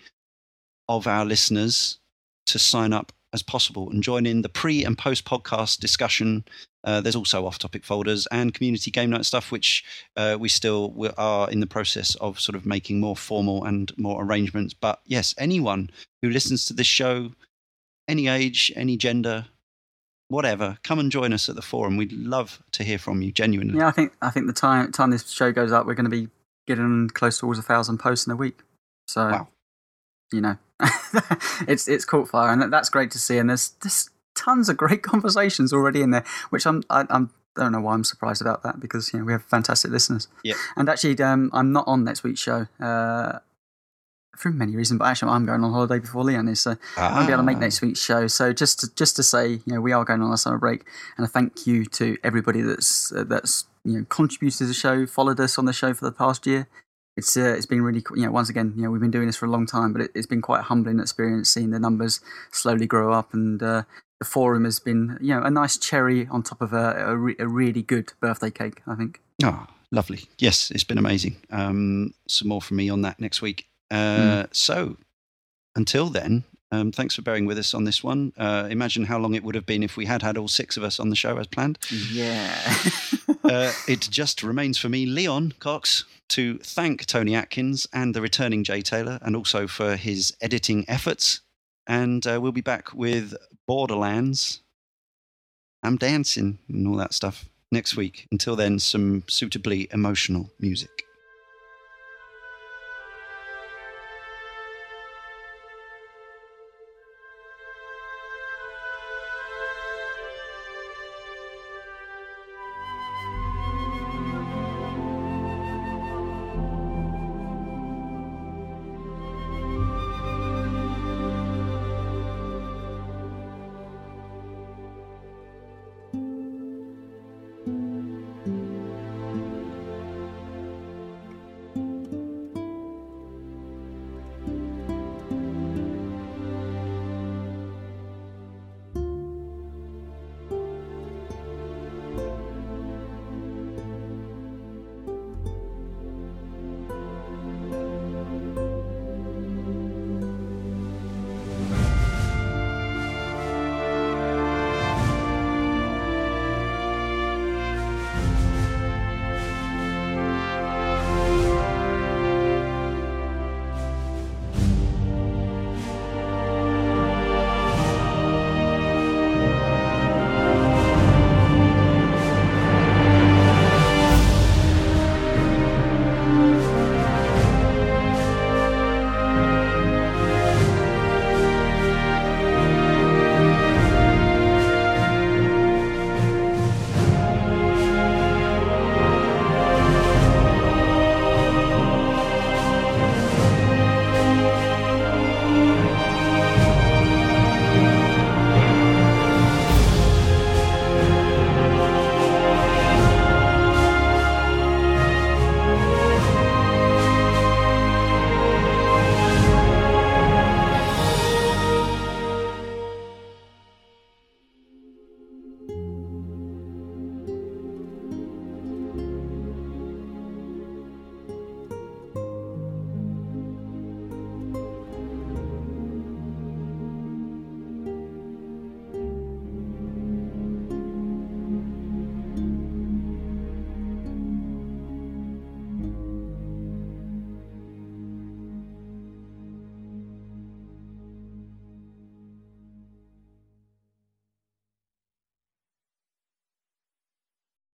of our listeners to sign up as possible and join in the pre and post podcast discussion. Uh, there's also off topic folders and community game night stuff, which uh, we still we are in the process of sort of making more formal and more arrangements. But yes, anyone who listens to this show, any age, any gender, whatever, come and join us at the forum. We'd love to hear from you, genuinely. Yeah, I think I think the time time this show goes up, we're going to be getting close towards a thousand posts in a week. So, Wow. you know, it's it's caught fire, and that's great to see. And there's there's tons of great conversations already in there, which I'm I, I'm. I don't know why I'm surprised about that because you know we have fantastic listeners. Yeah. And actually, um, I'm not on next week's show uh, for many reasons, but actually, I'm going on holiday before Leon is, so I won't be able to make Ah. next week's show. So just to, just to say, you know, we are going on a summer break, and a thank you to everybody that's uh, that's you know contributed to the show, followed us on the show for the past year. It's uh, it's been really cool. You know, once again, you know, we've been doing this for a long time, but it, it's been quite a humbling experience seeing the numbers slowly grow up, and uh, the forum has been you know a nice cherry on top of a a, re- a really good birthday cake. I think. Oh, lovely. Yes, it's been amazing. Um, some more from me on that next week. Uh, So until then, um, thanks for bearing with us on this one. Uh, imagine how long it would have been if we had had all six of us on the show as planned. Yeah. Uh, it just remains for me, Leon Cox, to thank Tony Atkins and the returning Jay Taylor, and also for his editing efforts. And uh, we'll be back with Borderlands. I'm dancing and all that stuff next week. Until then, some suitably emotional music.